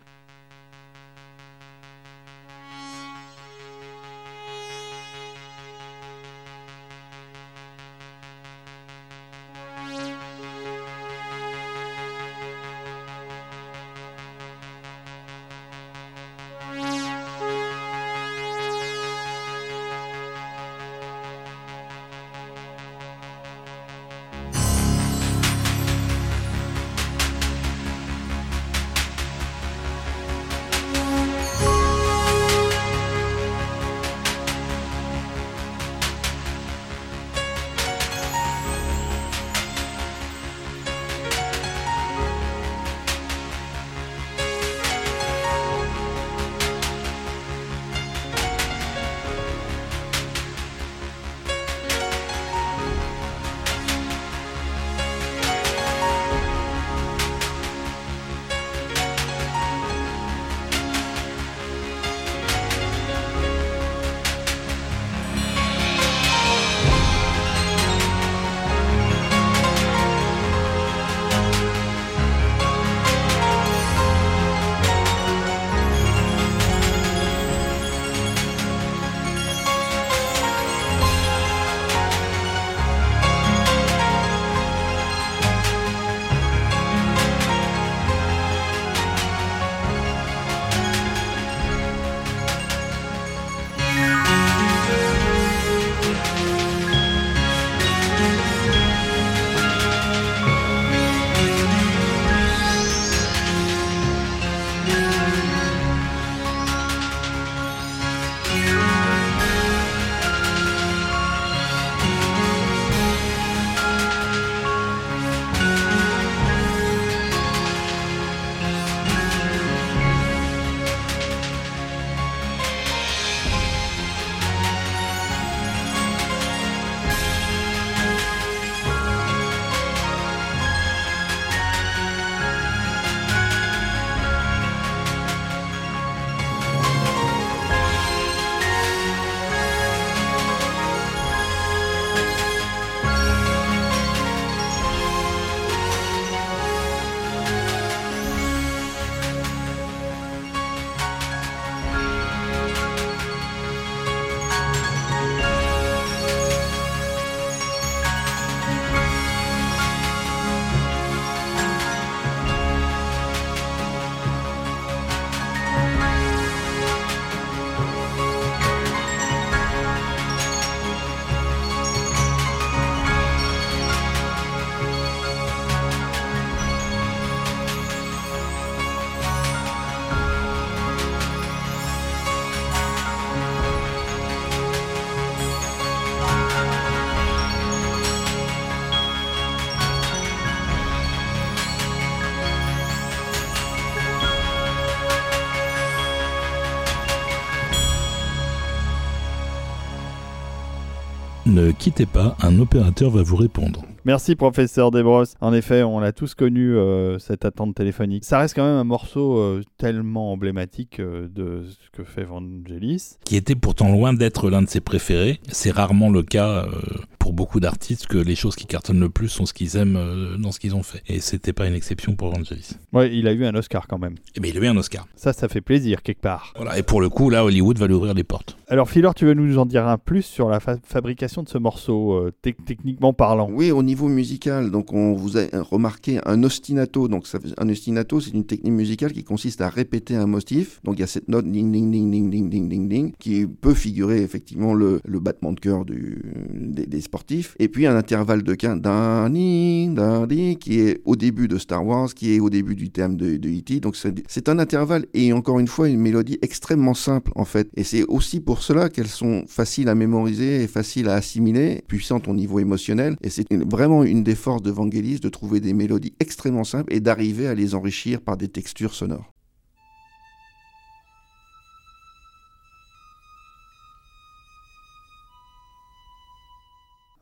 Ne quittez pas, un opérateur va vous répondre. Merci professeur Desbrosses. En effet, on l'a tous connu euh, cette attente téléphonique. Ça reste quand même un morceau euh, tellement emblématique euh, de ce que fait Vangelis. Qui était pourtant loin d'être l'un de ses préférés. C'est rarement le cas euh, pour beaucoup d'artistes que les choses qui cartonnent le plus sont ce qu'ils aiment dans ce qu'ils ont fait. Et c'était pas une exception pour Vangelis. Ouais, il a eu un Oscar quand même. Et bien il a eu un Oscar. Ça, ça fait plaisir quelque part. Voilà. Et pour le coup, là, Hollywood va lui ouvrir les portes. Alors Philor, tu veux nous en dire un plus sur la fa- fabrication de ce morceau, euh, tec- techniquement parlant? Oui, au musical, donc on vous a remarqué un ostinato. Donc ça, un ostinato, c'est une technique musicale qui consiste à répéter un motif. Donc il y a cette note ding ding ding ding ding ding ding qui peut figurer effectivement le, battement de cœur des, sportifs. Et puis un intervalle de quinte d'un d'un qui est au début de Star Wars, qui est au début du thème de, de E.T. Donc c'est un intervalle et encore une fois une mélodie extrêmement simple en fait. Et c'est aussi pour cela qu'elles sont faciles à mémoriser et faciles à assimiler, puissantes au niveau émotionnel. Et c'est une- vraiment une des forces de Vangelis de trouver des mélodies extrêmement simples et d'arriver à les enrichir par des textures sonores.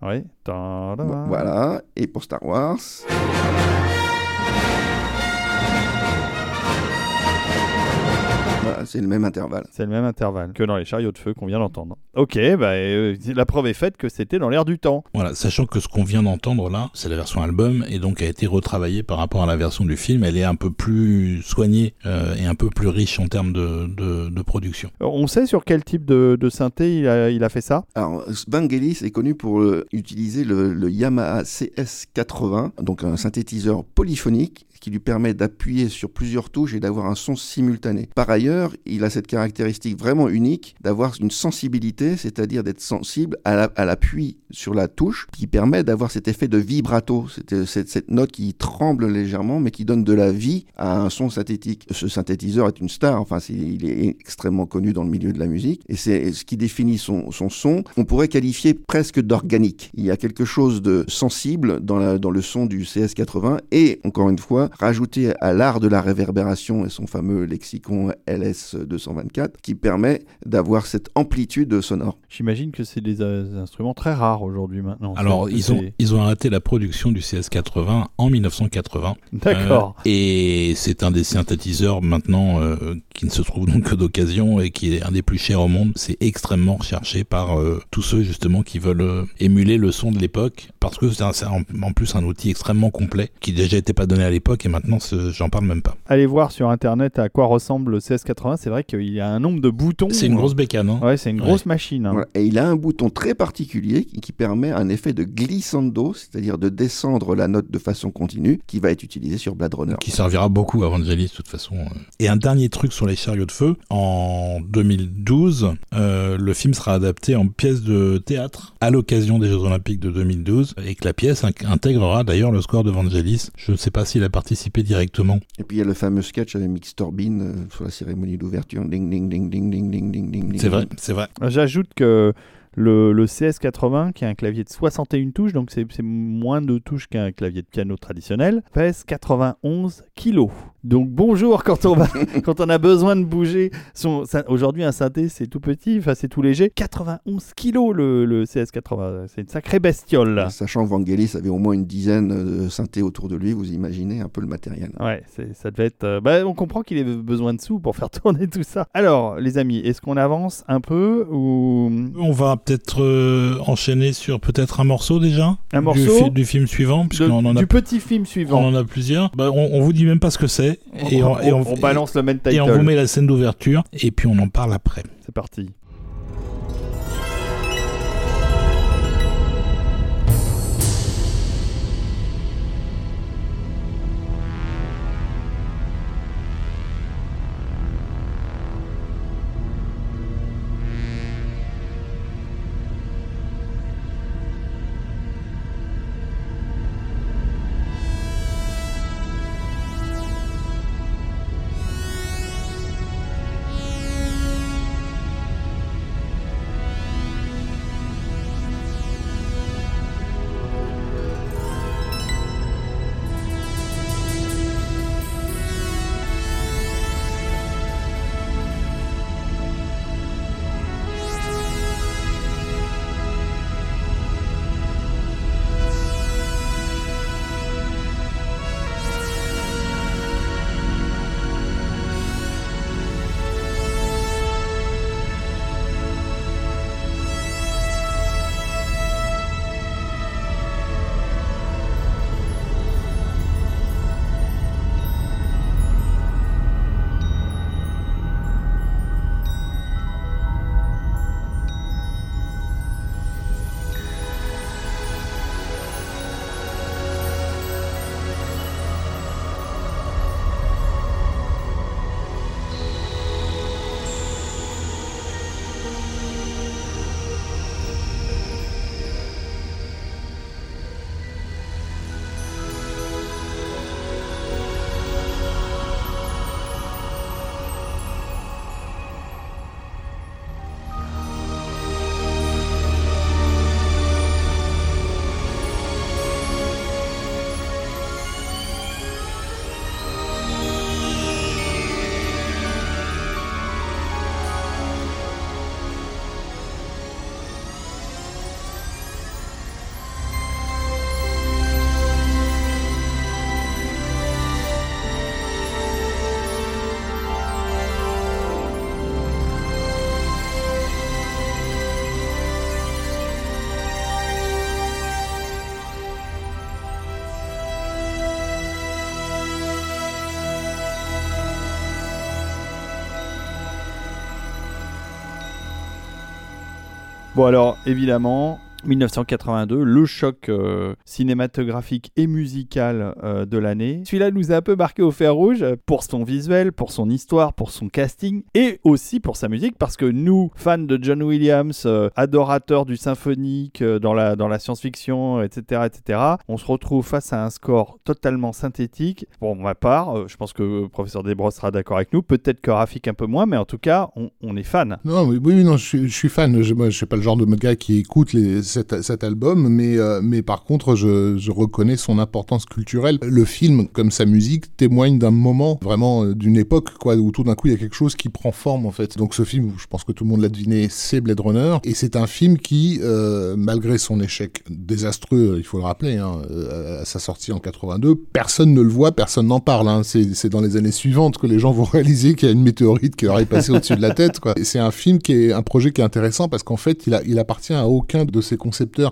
Oui. Voilà. Et pour Star Wars. C'est le même intervalle. C'est le même intervalle que dans les chariots de feu qu'on vient d'entendre. Ok, bah, euh, la preuve est faite que c'était dans l'air du temps. Voilà, sachant que ce qu'on vient d'entendre là, c'est la version album et donc a été retravaillée par rapport à la version du film. Elle est un peu plus soignée euh, et un peu plus riche en termes de, de, de production. Alors, On sait sur quel type de, de synthé il a, il a fait ça? Alors, Vangelis est connu pour euh, utiliser le, le Yamaha CS80, donc un synthétiseur polyphonique qui lui permet d'appuyer sur plusieurs touches et d'avoir un son simultané. Par ailleurs, il a cette caractéristique vraiment unique d'avoir une sensibilité, c'est-à-dire d'être sensible à la- à l'appui sur la touche, qui permet d'avoir cet effet de vibrato, cette, note qui tremble légèrement, mais qui donne de la vie à un son synthétique. Ce synthétiseur est une star, enfin, il est extrêmement connu dans le milieu de la musique, et c'est ce qui définit son, son son, on pourrait qualifier presque d'organique. Il y a quelque chose de sensible dans, dans le son du CS80, et encore une fois, rajouté à l'art de la réverbération et son fameux lexicon LS224, qui permet d'avoir cette amplitude sonore. J'imagine que c'est des euh, instruments très rares aujourd'hui maintenant. Alors, ils ont, ils ont arrêté la production du CS80 en 1980. D'accord. Euh, et c'est un des synthétiseurs maintenant euh, qui ne se trouve donc que d'occasion et qui est un des plus chers au monde. C'est extrêmement recherché par euh, tous ceux justement qui veulent euh, émuler le son de l'époque parce que c'est en, en plus un outil extrêmement complet qui déjà n'était pas donné à l'époque et maintenant j'en parle même pas. Allez voir sur internet à quoi ressemble le CS80. C'est vrai qu'il y a un nombre de boutons. C'est une grosse bécane. Hein Ouais, c'est une grosse machine. hein. Voilà. Et il a un bouton très particulier qui, qui permet un effet de glissando, c'est-à-dire de descendre la note de façon continue, qui va être utilisé sur Blade Runner. qui servira beaucoup à Vangelis de toute façon. euh. Et un dernier truc sur les chariots de feu, en 2012, euh, le film sera adapté en pièce de théâtre à l'occasion des Jeux Olympiques de 2012 et que la pièce intégrera d'ailleurs le score de Vangelis. Je ne sais pas s'il a participé directement. Et puis il y a le fameux sketch avec Mix Turbine euh, sur la cérémonie d'ouverture. Ding, ding, ding, ding, ding, ding, ding, ding. C'est vrai, c'est vrai. J'ajoute que le, le CS80, qui a un clavier de 61 touches, donc c'est moins de touches qu'un clavier de piano traditionnel, pèse 91 kilos. Donc bonjour quand on va, quand on a besoin de bouger. Aujourd'hui un synthé c'est tout petit, enfin c'est tout léger. 91 kilos le, le CS80, c'est une sacrée bestiole. Sachant que Vangelis avait au moins une dizaine de synthés autour de lui, vous imaginez un peu le matériel. Ouais, ça devait être. euh, bah, on comprend qu'il ait besoin de sous pour faire tourner tout ça. Alors, les amis, est-ce qu'on avance un peu ou On va peut-être euh, enchaîner sur peut-être un morceau déjà Un du, morceau fi- du film suivant, de- puisqu'on en a du petit film on suivant en a plusieurs. Bah, on, on vous dit même pas ce que c'est et on, et on- on balance le main title. et on vous met la scène d'ouverture et puis on en parle après. C'est parti. Bon alors évidemment, 1982, le choc euh, cinématographique et musical euh, de l'année. Celui-là nous a un peu marqué au fer rouge pour son visuel, pour son histoire, pour son casting et aussi pour sa musique parce que nous, fans de John Williams, euh, adorateurs du symphonique dans la, science-fiction, etc., etc., on se retrouve face à un score totalement synthétique. Pour ma part, je pense que le professeur Desbros sera d'accord avec nous, peut-être que Rafik un peu moins, mais en tout cas, on, est fan. Non, oui, oui, non, je, suis fan. Je, je suis pas le genre de gars qui écoute les cet, album, mais, euh, mais par contre, je, je, reconnais son importance culturelle. Le film, comme sa musique, témoigne d'un moment, vraiment euh, d'une époque, quoi, où tout d'un coup, il y a quelque chose qui prend forme, en fait. Donc ce film, je pense que tout le monde l'a deviné, c'est Blade Runner, et c'est un film qui, euh, malgré son échec désastreux, il faut le rappeler, hein, à sa sortie en 82, personne ne le voit, personne n'en parle. Hein. C'est dans les années suivantes que les gens vont réaliser qu'il y a une météorite qui leur est passée au-dessus de la tête, quoi. C'est un film qui est un projet qui est intéressant parce qu'en fait, il, il appartient à aucun de ses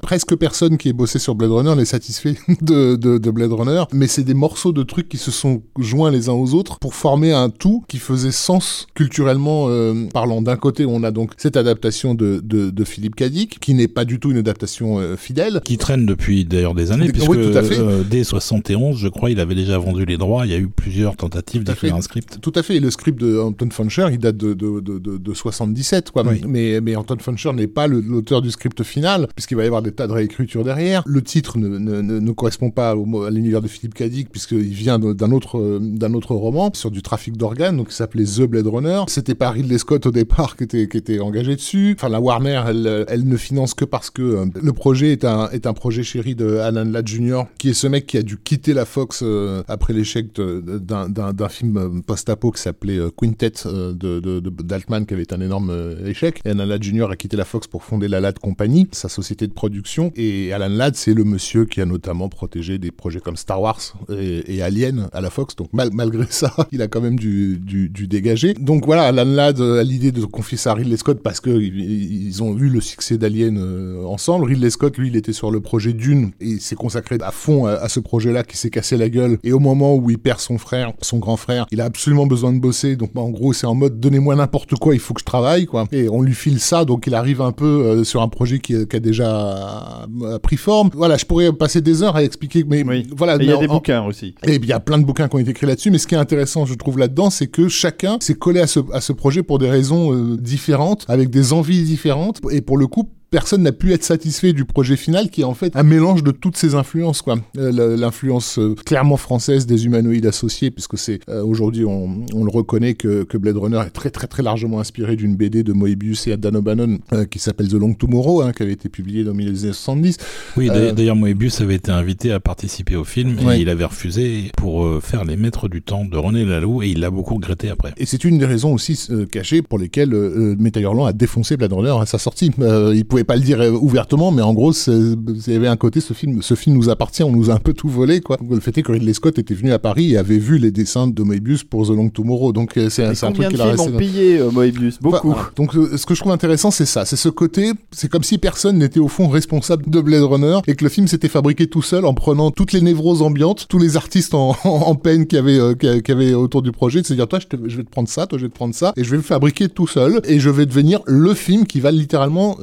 Presque personne qui ait bossé sur Blade Runner n'est satisfait de, de, Blade Runner, mais c'est des morceaux de trucs qui se sont joints les uns aux autres pour former un tout qui faisait sens culturellement euh, parlant. D'un côté, on a donc cette adaptation de, de, Philippe Cadic, qui n'est pas du tout une adaptation euh, fidèle. Qui traîne depuis d'ailleurs des années, puisque tout à fait. Euh, dès 71, je crois, il avait déjà vendu les droits. Il y a eu plusieurs tentatives d'écrire un script. Tout à fait. Et le script de Anton Funcher, il date de, de, de, de 77, quoi. Mais, mais Anton Funcher n'est pas l'auteur du script final, puisqu'il va y avoir des tas de réécritures derrière. Le titre ne, ne, ne correspond pas au, à l'univers de Philippe Cadic, puisqu'il vient d'un autre, d'un autre roman sur du trafic d'organes, donc qui s'appelait The Blade Runner. C'était pas Ridley Scott au départ qui était, qui était engagé dessus. Enfin, la Warner, elle, elle ne finance que parce que euh, le projet est un, est un projet chéri de Alan Ladd Jr., qui est ce mec qui a dû quitter la Fox euh, après l'échec d'un film euh, post-apo qui s'appelait Quintet de, de, d'Altman, qui avait un énorme échec. Et Alan Ladd Jr. a quitté la Fox pour fonder la Ladd Company, sa de production. Et Alan Ladd, c'est le monsieur qui a notamment protégé des projets comme Star Wars et, Alien à la Fox. Donc malgré ça, il a quand même dû, dégager. Donc voilà, Alan Ladd a l'idée de confier ça à Ridley Scott parce que ils ont vu le succès d'Alien euh, ensemble. Ridley Scott, lui, il était sur le projet Dune et s'est consacré à fond à, ce projet-là qui s'est cassé la gueule. Et au moment où il perd son frère, son grand frère, il a absolument besoin de bosser. Donc bah, en gros, c'est en mode donnez-moi n'importe quoi, il faut que je travaille, quoi. Et on lui file ça, donc il arrive un peu euh, sur un projet qui a déjà a pris forme. Voilà, je pourrais passer des heures à expliquer, mais voilà. Il y a des bouquins aussi. Et il y a plein de bouquins qui ont été écrits là-dessus, mais ce qui est intéressant, je trouve là-dedans, c'est que chacun s'est collé à ce, à ce projet pour des raisons euh, différentes, avec des envies différentes, et pour le coup, personne n'a pu être satisfait du projet final qui est en fait un mélange de toutes ces influences quoi. Euh, l'influence euh, clairement française des humanoïdes associés puisque c'est euh, aujourd'hui on, on, le reconnaît que, que, Blade Runner est très très très largement inspiré d'une BD de Moebius et Dan O'Bannon qui s'appelle The Long Tomorrow hein, qui avait été publié dans 1970 oui d'ailleurs Moebius avait été invité à participer au film et il avait refusé pour faire les maîtres du temps de René Laloux et il l'a beaucoup regretté après. Et c'est une des raisons aussi cachées pour lesquelles Metal Hurlant a défoncé Blade Runner à sa sortie. Il pouvait pas le dire euh, ouvertement, mais en gros, il y avait un côté, ce film, ce film nous appartient, on nous a un peu tout volé, quoi. Le fait est que Ridley Scott était venu à Paris et avait vu les dessins de Moebius pour The Long Tomorrow, donc euh, c'est un truc qu'il a resté. ont payé euh, Moebius? Beaucoup. donc ce que je trouve intéressant, c'est ça, c'est ce côté, c'est comme si personne n'était au fond responsable de Blade Runner et que le film s'était fabriqué tout seul en prenant toutes les névroses ambiantes, tous les artistes en, en, peine qui avaient, qui, avaient autour du projet, de se dire, toi, je, je, vais te prendre ça, toi, je vais te prendre ça, et je vais le fabriquer tout seul, et je vais devenir le film qui va littéralement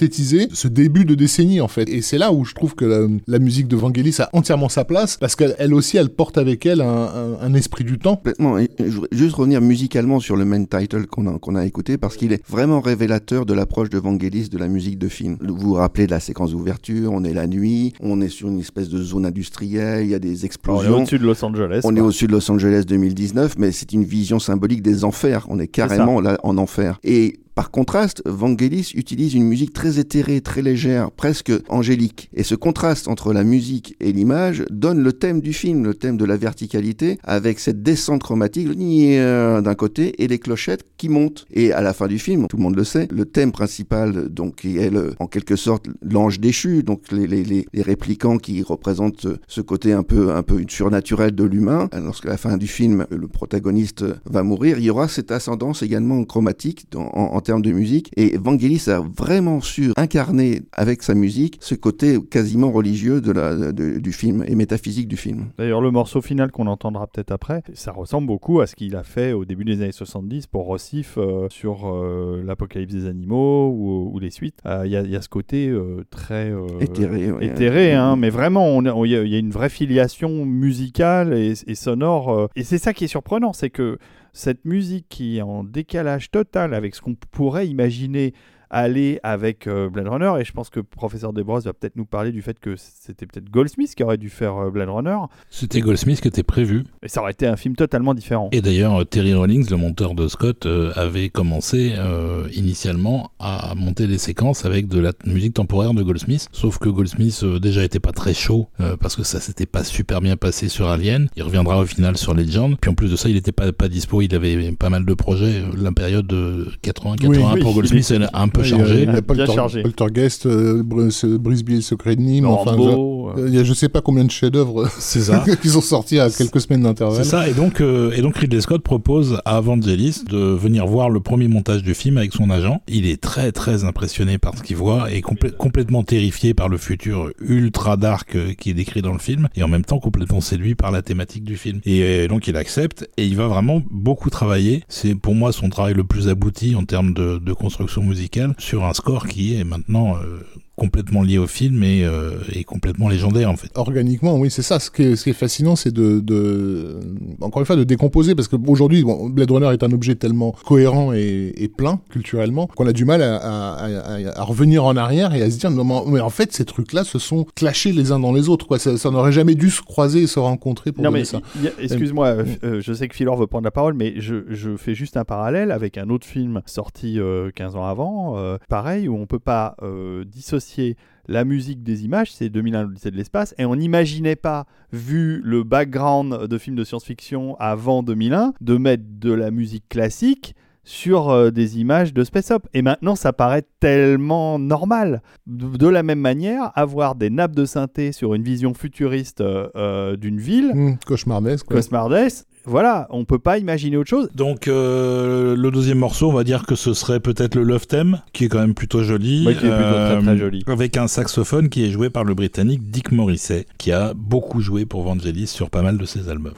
synthétiser ce début de décennie en fait. Et c'est là où je trouve que la, musique de Vangelis a entièrement sa place parce qu'elle aussi elle porte avec elle un, esprit du temps. Complètement. Et je voudrais juste revenir musicalement sur le main title qu'on a, qu'on a écouté parce qu'il est vraiment révélateur de l'approche de Vangelis de la musique de film. Vous vous rappelez de la séquence d'ouverture, on est la nuit, on est sur une espèce de zone industrielle, il y a des explosions. On est au-dessus de Los Angeles. On est au-dessus de Los Angeles 2019, mais c'est une vision symbolique des enfers. On est carrément là en enfer. Et par contraste, Vangelis utilise une musique très éthérée, très légère, presque angélique. Et ce contraste entre la musique et l'image donne le thème du film, le thème de la verticalité, avec cette descente chromatique d'un côté et les clochettes qui montent. Et à la fin du film, tout le monde le sait, le thème principal, donc, qui est en quelque sorte l'ange déchu, donc les, les, réplicants qui représentent ce côté un peu, un peu surnaturel de l'humain. Lorsque la fin du film, le protagoniste va mourir, il y aura cette ascendance également chromatique en, en termes de musique. Et Vangelis a vraiment su incarner avec sa musique ce côté quasiment religieux de la, du film et métaphysique du film. D'ailleurs, le morceau final qu'on entendra peut-être après, ça ressemble beaucoup à ce qu'il a fait au début des années 70 pour Rossif euh, sur euh, l'Apocalypse des animaux ou, les suites. Euh, Il y, a ce côté très éthéré, éthéré hein, mais vraiment, il y, a une vraie filiation musicale et, et sonore. et c'est ça qui est surprenant, c'est que cette musique qui est en décalage total avec ce qu'on pourrait imaginer aller avec euh, Blade Runner. Et je pense que professeur Desbrosses va peut-être nous parler du fait que c'était peut-être Goldsmith qui aurait dû faire euh, Blade Runner. C'était Goldsmith qui était prévu. Et ça aurait été un film totalement différent. Et d'ailleurs, Terry Rawlings, le monteur de Scott, euh, avait commencé initialement à monter des séquences avec de la musique temporaire de Goldsmith. Sauf que Goldsmith déjà était pas très chaud parce que ça s'était pas super bien passé sur Alien. Il reviendra au final sur Legend. Puis en plus de ça, il était pas, pas dispo. Il avait pas mal de projets. La période de 80-81 pour Goldsmith, c'est un peu chargé. Il y a Poltergeist, euh, Brisby le secret de Nîmes. Enfin, je, il y a je sais pas combien de chefs-d'œuvre qui sont sortis à quelques semaines d'intervalle. C'est ça. Et donc, euh, et donc Ridley Scott propose à Vangelis de venir voir le premier montage du film avec son agent. Il est très très impressionné par ce qu'il voit et complètement terrifié par le futur ultra dark euh, qui est décrit dans le film et en même temps complètement séduit par la thématique du film. Et euh, donc il accepte et il va vraiment beaucoup travailler. C'est pour moi son travail le plus abouti en termes de, de construction musicale sur un score qui est maintenant euh, complètement lié au film et, euh, et, complètement légendaire en fait. Organiquement, oui, c'est ça. Ce qui est, ce qui est fascinant, c'est de, de, encore une fois, de décomposer parce qu'aujourd'hui, bon, Blade Runner est un objet tellement cohérent et, et plein culturellement qu'on a du mal à, à, à, à, revenir en arrière et à se dire non, mais en fait, ces trucs-là se sont clashés les uns dans les autres. Quoi. Ça, ça n'aurait jamais dû se croiser et se rencontrer pour non, mais ça. Excuse-moi, euh, euh, je sais que Philor veut prendre la parole, mais je, je, fais juste un parallèle avec un autre film sorti euh, 15 ans avant, euh, pareil, où on peut pas dissocier la musique des images, c'est 2001 l'Odyssée de l'espace, et on n'imaginait pas, vu le background de films de science-fiction avant 2001, de mettre de la musique classique sur euh, des images de Space Up. Et maintenant, ça paraît tellement normal. De, la même manière, avoir des nappes de synthé sur une vision futuriste euh, euh, d'une ville, mmh, cauchemardesque, cauchemardesque, voilà, on peut pas imaginer autre chose. Donc euh, le deuxième morceau, on va dire que ce serait peut-être le Love Theme, qui est quand même plutôt joli. qui est plutôt très, très joli. Avec un saxophone qui est joué par le Britannique Dick Morrissey, qui a beaucoup joué pour Vangelis sur pas mal de ses albums.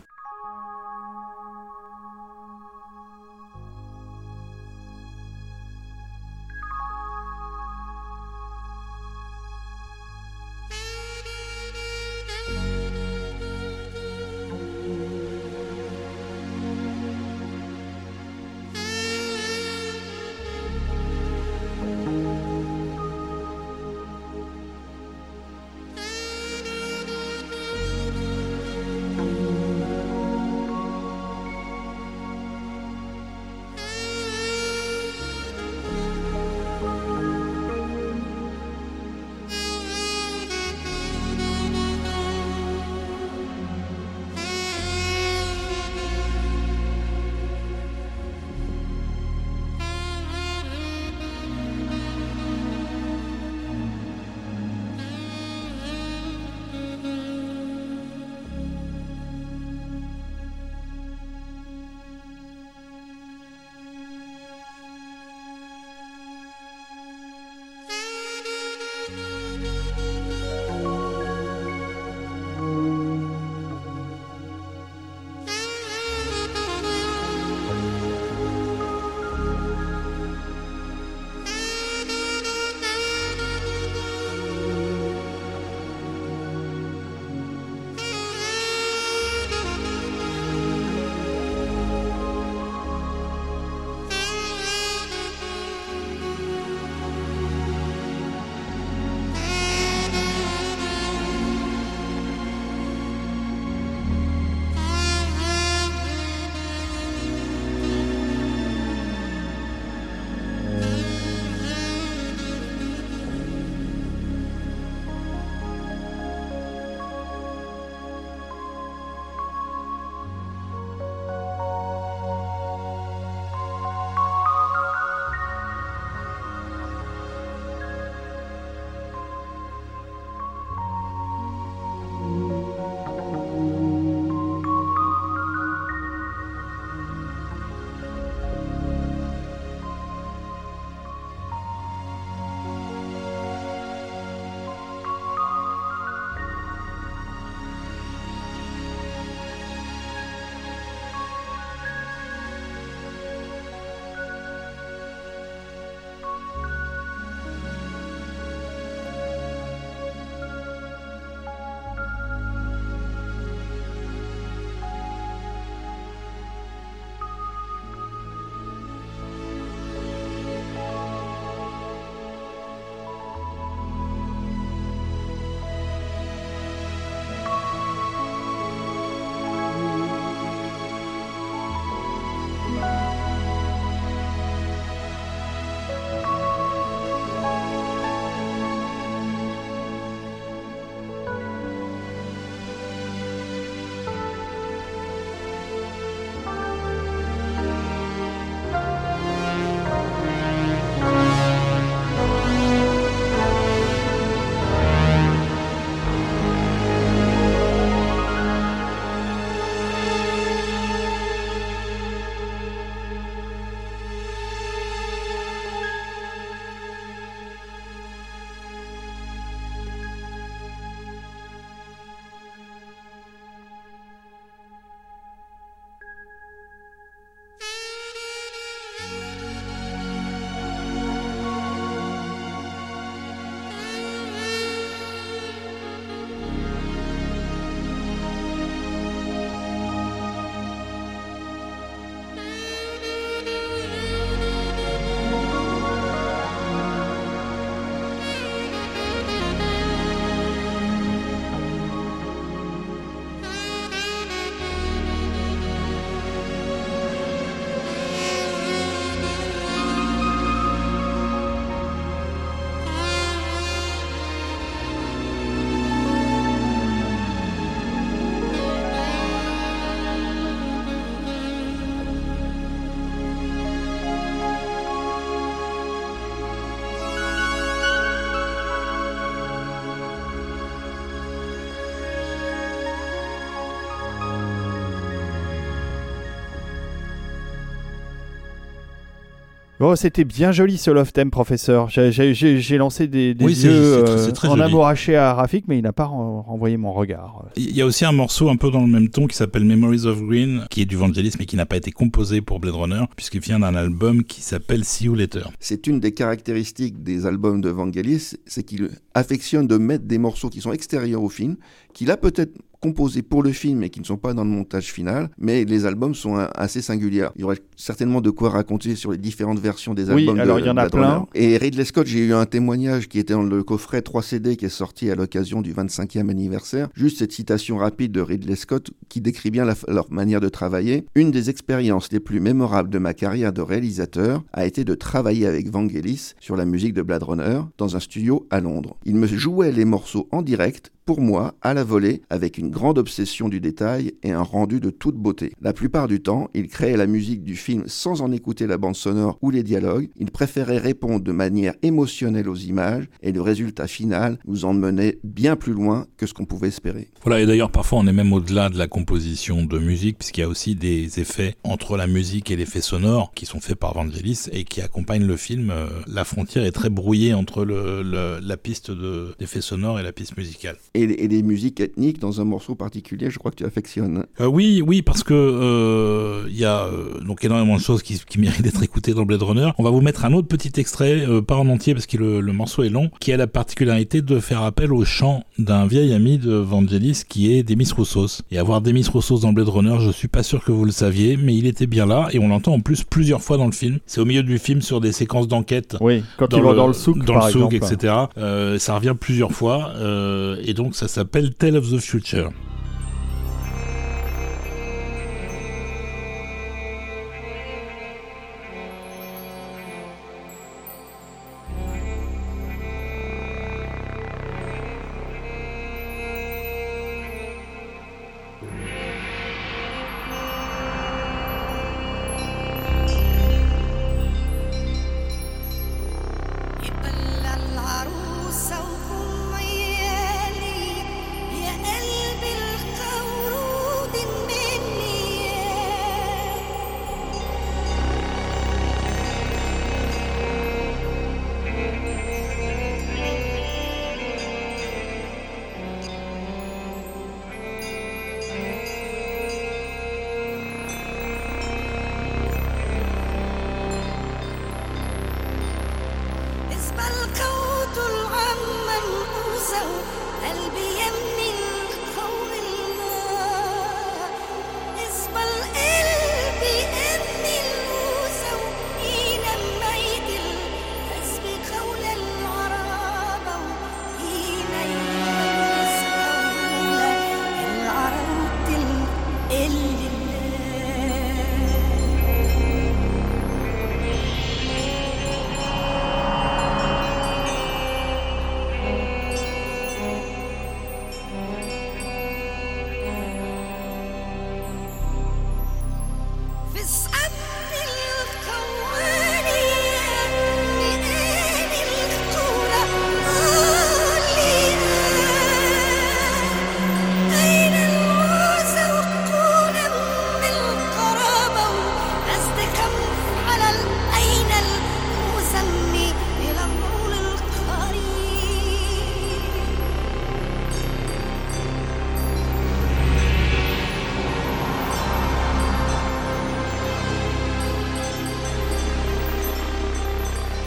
Oh, c'était bien joli ce Love Theme, professeur. J'ai- lancé des, des Oui, c'est- yeux très- euh, c'est très en amouraché à Rafik, mais il n'a pas ren- renvoyé mon regard. Il y a aussi un morceau un peu dans le même ton qui s'appelle Memories of Green, qui est du Vangelis, mais qui n'a pas été composé pour Blade Runner, puisqu'il vient d'un album qui s'appelle See You Later. C'est une des caractéristiques des albums de Vangelis, c'est qu'il affectionne de mettre des morceaux qui sont extérieurs au film, qu'il a peut-être composés pour le film et qui ne sont pas dans le montage final, mais les albums sont assez singuliers. Il y aurait certainement de quoi raconter sur les différentes versions des Oui, albums alors de il y en a plein. Et Ridley Scott, j'ai eu un témoignage qui était dans le coffret 3 CD qui est sorti à l'occasion du 25e anniversaire. Juste cette citation rapide de Ridley Scott qui décrit bien la- leur manière de travailler. Une des expériences les plus mémorables de ma carrière de réalisateur a été de travailler avec Vangelis sur la musique de Blade Runner dans un studio à Londres. Il me jouait les morceaux en direct pour moi, à la volée, avec une grande obsession du détail et un rendu de toute beauté. La plupart du temps, il créait la musique du film sans en écouter la bande sonore ou les dialogues. Il préférait répondre de manière émotionnelle aux images et le résultat final nous emmenait bien plus loin que ce qu'on pouvait espérer. Voilà, et d'ailleurs, parfois, on est même au-delà de la composition de musique, puisqu'il y a aussi des effets entre la musique et l'effet sonore qui sont faits par Vangelis et qui accompagnent le film. Euh, La frontière est très brouillée entre la piste de- d'effets sonores et la piste musicale. Et, et les musiques ethniques dans un morceau particulier, je crois que tu affectionnes. Euh, oui, oui, parce que euh, il y a euh, donc énormément de choses qui, qui méritent d'être écoutées dans Blade Runner. On va vous mettre un autre petit extrait, euh, pas en entier parce que le, le morceau est long, qui a la particularité de faire appel au chant d'un vieil ami de Vangelis qui est Demis Roussos. Et avoir Demis Roussos dans Blade Runner, je suis pas sûr que vous le saviez, mais il était bien là et on l'entend en plus plusieurs fois dans le film. C'est au milieu du film sur des séquences d'enquête Oui, quand il va dans le souk, dans par le souk, exemple. etc. Euh, ça revient plusieurs fois euh, et donc ça s'appelle Tale of the Future.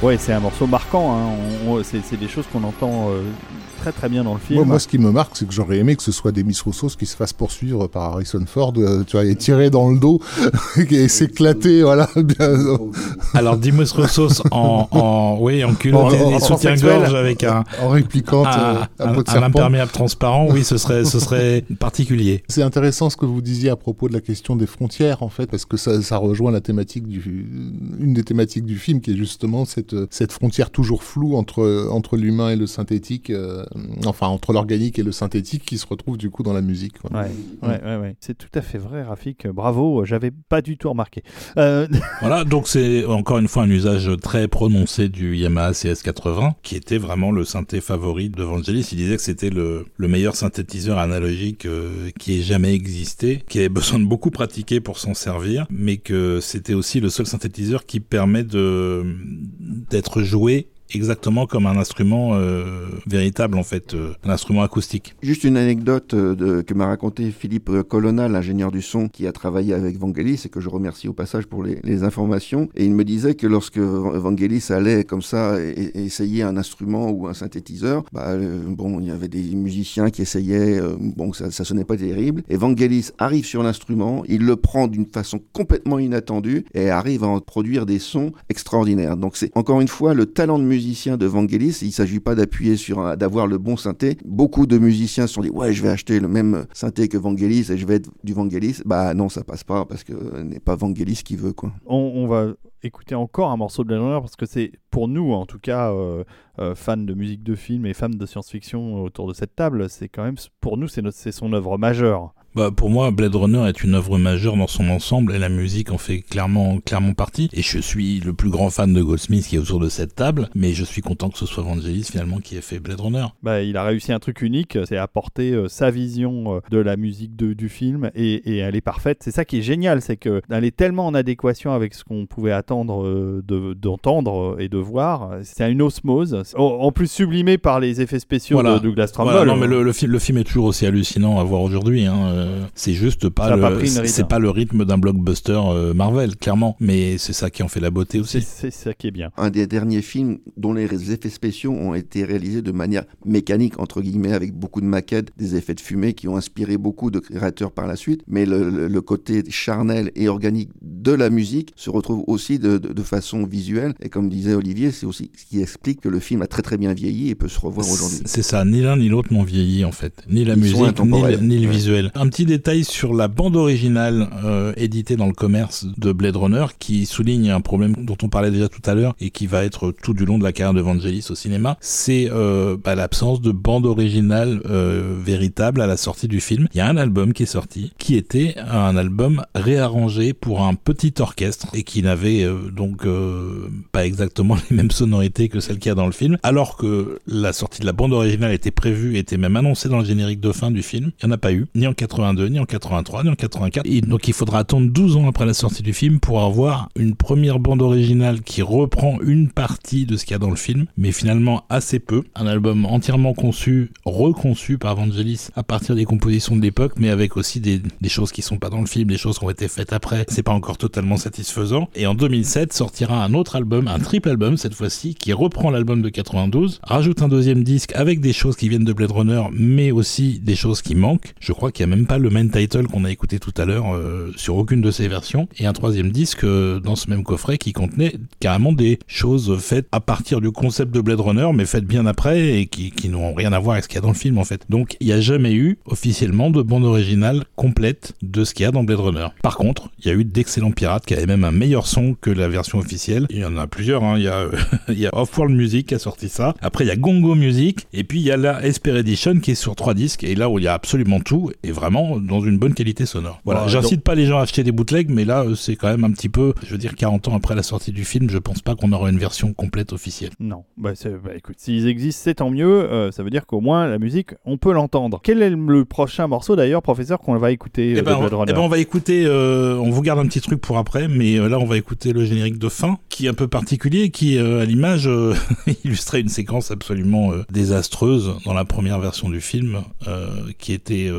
Ouais, c'est un morceau marquant. hein. On- on- c'est c'est des choses qu'on entend euh, très très bien dans le film. Moi, moi, ce qui me marque, c'est que j'aurais aimé que ce soit Demis Roussos qui se fasse poursuivre par Harrison Ford, euh, tu vois, et tirer dans le dos, et s'éclater, voilà. Bien, Alors Dimos Roussos en, en, oui, en culotte En- et, en- et en soutien-gorge avec un, en répliquant un, euh, un, un- un serpent. imperméable transparent, oui, ce serait, ce serait particulier. C'est intéressant ce que vous disiez à propos de la question des frontières, en fait, parce que ça, ça rejoint la thématique du, une des thématiques du film, qui est justement cette cette, cette frontière toujours floue entre, entre l'humain et le synthétique, euh, enfin entre l'organique et le synthétique qui se retrouve du coup dans la musique. quoi. Ouais, ouais, ouais, ouais. C'est tout à fait vrai, Rafik. Bravo, j'avais pas du tout remarqué. Euh, Voilà, donc c'est encore une fois un usage très prononcé du Yamaha CS80, qui était vraiment le synthé favori de Vangelis. Il disait que c'était le, le meilleur synthétiseur analogique euh, qui ait jamais existé, qui avait besoin de beaucoup pratiquer pour s'en servir, mais que c'était aussi le seul synthétiseur qui permet de d'être joué exactement comme un instrument euh, véritable en fait, euh, un instrument acoustique. Juste une anecdote euh, que m'a raconté Philippe Colonna, l'ingénieur du son qui a travaillé avec Vangelis et que je remercie au passage pour les, informations. Et il me disait que lorsque Vangelis allait comme ça essayer un instrument ou un synthétiseur, bah, bon, il y avait des musiciens qui essayaient, bon, ça, ça sonnait pas terrible. Et Vangelis arrive sur l'instrument, il le prend d'une façon complètement inattendue et arrive à en produire des sons extraordinaires. Donc c'est encore une fois le talent de de Vangelis. Il s'agit pas d'appuyer sur d'avoir le bon synthé. Beaucoup de musiciens se sont dit ouais je vais acheter le même synthé que Vangelis et je vais être du Vangelis. Bah non ça passe pas parce que ce n'est pas Vangelis qui veut quoi. on, va écouter encore un morceau de Runner parce que c'est pour nous en tout cas euh, euh, fans de musique de film et fans de science-fiction autour de cette table c'est quand même pour nous c'est son œuvre majeure Bah, pour moi, Blade Runner est une œuvre majeure dans son ensemble et la musique en fait clairement, clairement partie. Et je suis le plus grand fan de Goldsmith qui est autour de cette table, mais je suis content que ce soit Vangelis finalement qui ait fait Blade Runner. bah, il a réussi un truc unique c'est apporter euh, sa vision euh, de la musique de- du film et, et elle est parfaite c'est ça qui est génial c'est que elle est tellement en adéquation avec ce qu'on pouvait attendre euh, de- d'entendre euh, et de voir c'est une osmose en, plus sublimé par les effets spéciaux Voilà. de Douglas Trumbull Voilà, non, mais le, le, film, le film est toujours aussi hallucinant à voir aujourd'hui. Hein. C'est juste pas Ça le, c'est hein. pas le rythme d'un blockbuster euh, Marvel, clairement. Mais c'est ça qui en fait la beauté aussi. c'est ça qui est bien Un des derniers films dont les effets spéciaux ont été réalisés de manière mécanique entre guillemets avec beaucoup de maquettes, des effets de fumée qui ont inspiré beaucoup de créateurs par la suite. Mais le, le- le côté charnel et organique de la musique se retrouve aussi de, de- de façon visuelle. Et comme disait Olivier, c'est aussi ce qui explique que le film a très très bien vieilli et peut se revoir aujourd'hui. C'est ça, ni l'un ni l'autre n'ont vieilli en fait, ni la Ils musique, ni, le- ni le Ouais. visuel. Un petit détail sur la bande originale euh, éditée dans le commerce de Blade Runner qui souligne un problème dont on parlait déjà tout à l'heure et qui va être tout du long de la carrière de Vangelis au cinéma, c'est euh, bah, l'absence de bande originale euh, véritable à la sortie du film. Il y a un album qui est sorti qui était un album réarrangé pour un petit orchestre et qui n'avait euh, donc euh, pas exactement les mêmes sonorités que celles qu'il y a dans le film, alors que la sortie de la bande originale était prévue, était même annoncée dans le générique de fin du film. Il n'y en a pas eu, ni en 82, ni en 83, ni en 84. Et donc il faudra attendre 12 ans après la sortie du film pour avoir une première bande originale qui reprend une partie de ce qu'il y a dans le film, mais finalement assez peu. Un album entièrement conçu, reconçu par Vangelis à partir des compositions de l'époque, mais avec aussi des, des choses qui sont pas dans le film, des choses qui ont été faites après. C'est pas encore totalement satisfaisant. Et en 2007 sortira un autre album, un triple album cette fois-ci, qui reprend l'album de 92, rajoute un deuxième disque avec des choses qui viennent de Blade Runner, mais aussi des choses qui manquent. Je crois qu'il y a même pas le main title qu'on a écouté tout à l'heure euh, sur aucune de ces versions. Et un troisième disque euh, dans ce même coffret qui contenait carrément des choses faites à partir du concept de Blade Runner, mais faites bien après et qui, qui n'ont rien à voir avec ce qu'il y a dans le film en fait. Donc il n'y a jamais eu officiellement de bande originale complète de ce qu'il y a dans Blade Runner. Par contre, il y a eu d'excellents pirates qui avaient même un meilleur son que la version officielle. Il y en a plusieurs, hein. il y a, euh, Off-World Music qui a sorti ça. Après il y a Gongo Music et puis il y a la Esper Edition qui est sur trois disques et là où il y a absolument tout et vraiment dans une bonne qualité sonore. Voilà, Ouais, j'incite pas les gens à acheter des bootlegs, mais là euh, c'est quand même un petit peu, je veux dire 40 ans après la sortie du film, je pense pas qu'on aura une version complète officielle. Non, bah, bah, écoute, s'ils existent, c'est tant mieux. euh, ça veut dire qu'au moins la musique, on peut l'entendre. Quel est le prochain morceau d'ailleurs, professeur, qu'on va écouter euh, Eh ben, on, eh ben, on va écouter, euh, on vous garde un petit truc pour après, mais là on va écouter le générique de fin, qui est un peu particulier, qui à l'image illustrait une séquence absolument désastreuse dans la première version du film, qui était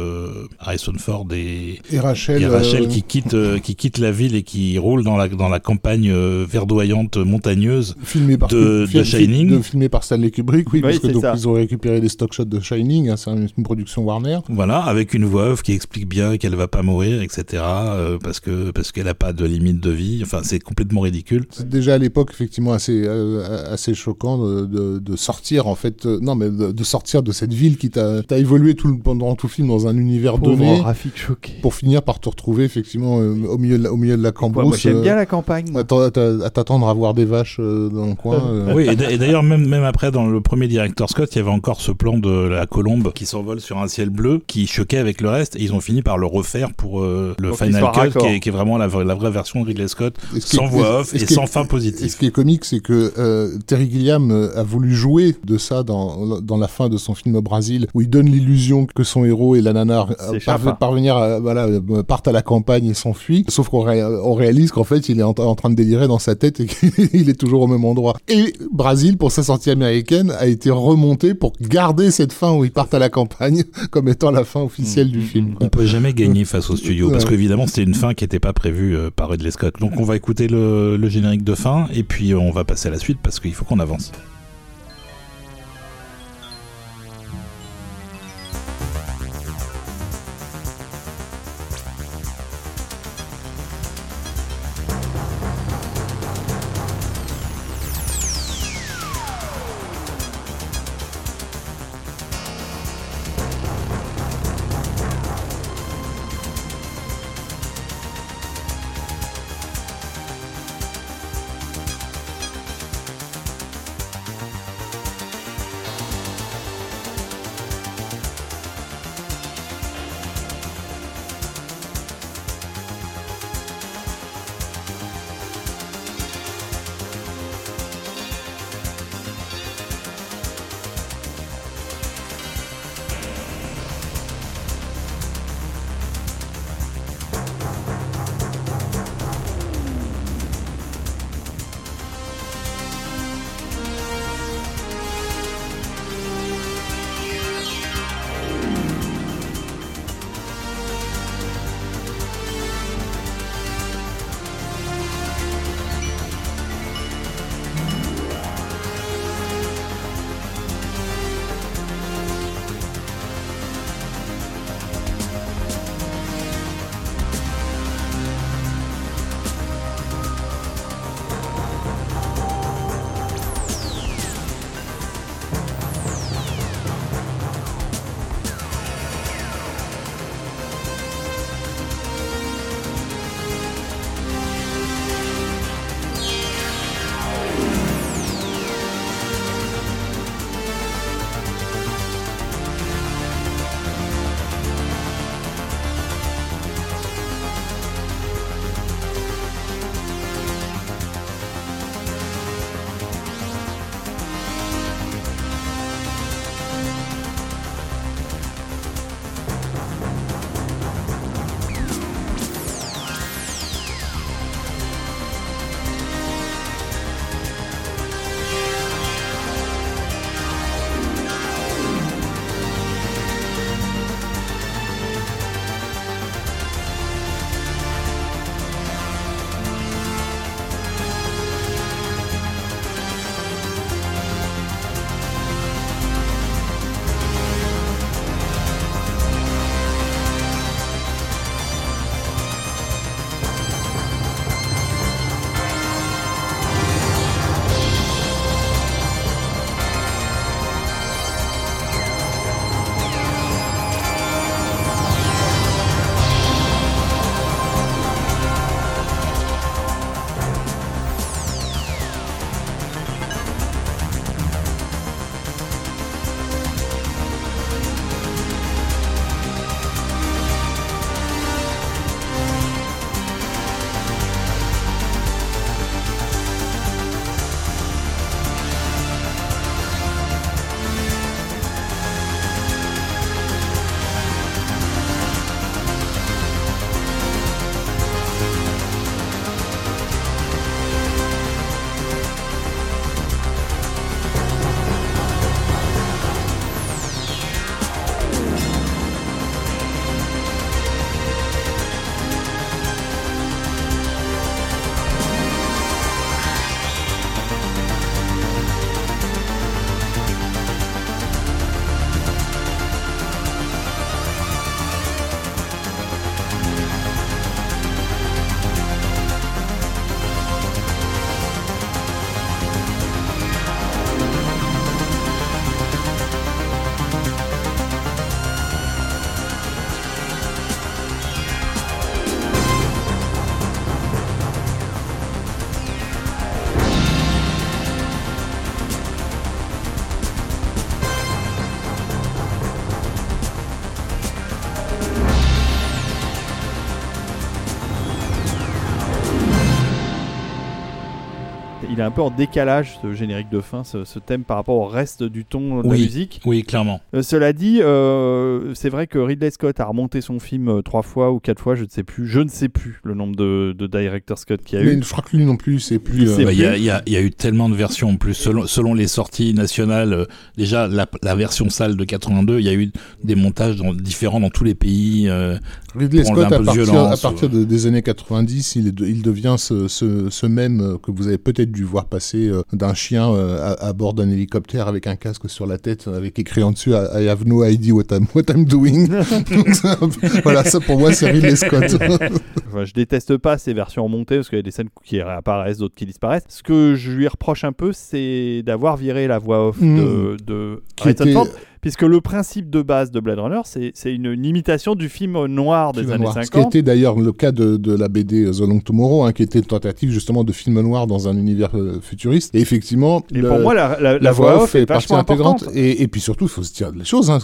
Harrison Ford et, Et Rachel, et Rachel euh, qui quitte euh, qui quitte la ville et qui roule dans la dans la campagne euh, verdoyante montagneuse. filmé par de- de Shining. de- filmé par Stanley Kubrick, oui, Oui, parce que c'est donc ça. ils ont récupéré des stock shots de Shining, hein, c'est une, une production Warner. Voilà, avec une voix off qui explique bien qu'elle va pas mourir, etc. euh, parce que parce qu'elle a pas de limite de vie. Enfin, c'est complètement ridicule. C'est déjà à l'époque effectivement assez euh, assez choquant de, de, de sortir en fait, euh, non mais de, de sortir de cette ville qui t'a évolué tout le, pendant tout le film dans un univers Pauvre retourner, Rafik choqué. pour finir par te retrouver effectivement euh, au milieu de la, au milieu de la Ouais, cambrousse. moi j'aime euh, bien la campagne. moi. à t'a- à t'attendre à voir des vaches euh, dans le coin. euh. Oui, et d'ailleurs, même, même après, dans le premier Director Scott, il y avait encore ce plan de la colombe qui s'envole sur un ciel bleu, qui choquait avec le reste, et ils ont fini par le refaire pour euh, le Final Cut, qui est, qui est vraiment la, vraie- la vraie version de Ridley Scott, sans voix off et est- sans fin Et ce positive. qui est comique, c'est que euh, Terry Gilliam a voulu jouer de ça dans, dans la fin de son film au Brésil, où il donne l'illusion que son héros et la nana. Parv- parvenir à, voilà, euh, partent à la campagne et s'enfuient. Sauf qu'on ré- on réalise qu'en fait, il est en, en train de délirer dans sa tête et qu'il est toujours au même endroit. Et Brésil, pour sa sortie américaine, a été remonté pour garder cette fin où ils partent à la campagne comme étant la fin officielle du film. quoi. On peut jamais gagner face au studio, parce qu'évidemment, c'était une fin qui n'était pas prévue euh, par Ridley Scott. Donc, on va écouter le, le générique de fin, et puis on va passer à la suite, parce qu'il faut qu'on avance. Il est un peu en décalage ce générique de fin, ce, ce thème par rapport au reste du ton de Oui. la musique. Oui, clairement. Euh, cela dit, euh, c'est vrai que Ridley Scott a remonté son film euh, trois fois ou quatre fois, je ne sais plus. Je ne sais plus le nombre de, de director's cut qu'il y a Mais eu. je crois que lui non plus, c'est plus. Il euh, Bah, y, a, plus. il y a- il y a eu tellement de versions en plus. Selon, selon les sorties nationales, euh, déjà la, la version salle de 82, il y a eu des montages dans- différents dans tous les pays. euh, Ridley Scott, à partir, violence, à partir de- des années 90, il, est de- il devient ce, ce, ce même que vous avez peut-être dû voir passer euh, d'un chien euh, à, à bord d'un hélicoptère avec un casque sur la tête, avec écrit en dessus I I have no idea what I'm, what I'm doing. Donc, voilà, ça pour moi, c'est Ridley Scott. Enfin, je déteste pas ces versions remontées parce qu'il y a des scènes qui réapparaissent, d'autres qui disparaissent. Ce que je lui reproche un peu, c'est d'avoir viré la voix off Mm. de, de Qui Harrison était- Ford, puisque le principe de base de Blade Runner, c'est une, une imitation du film noir des Film années noir. Ce qui 50. était d'ailleurs le cas de, de la BD The Long Tomorrow, hein, qui était une tentative justement de film noir dans un univers euh, futuriste. Et effectivement, Et le- pour moi, la, la- la la voix off est est partie intégrante. importante. Et, et puis surtout, il faut se dire les choses. Hein,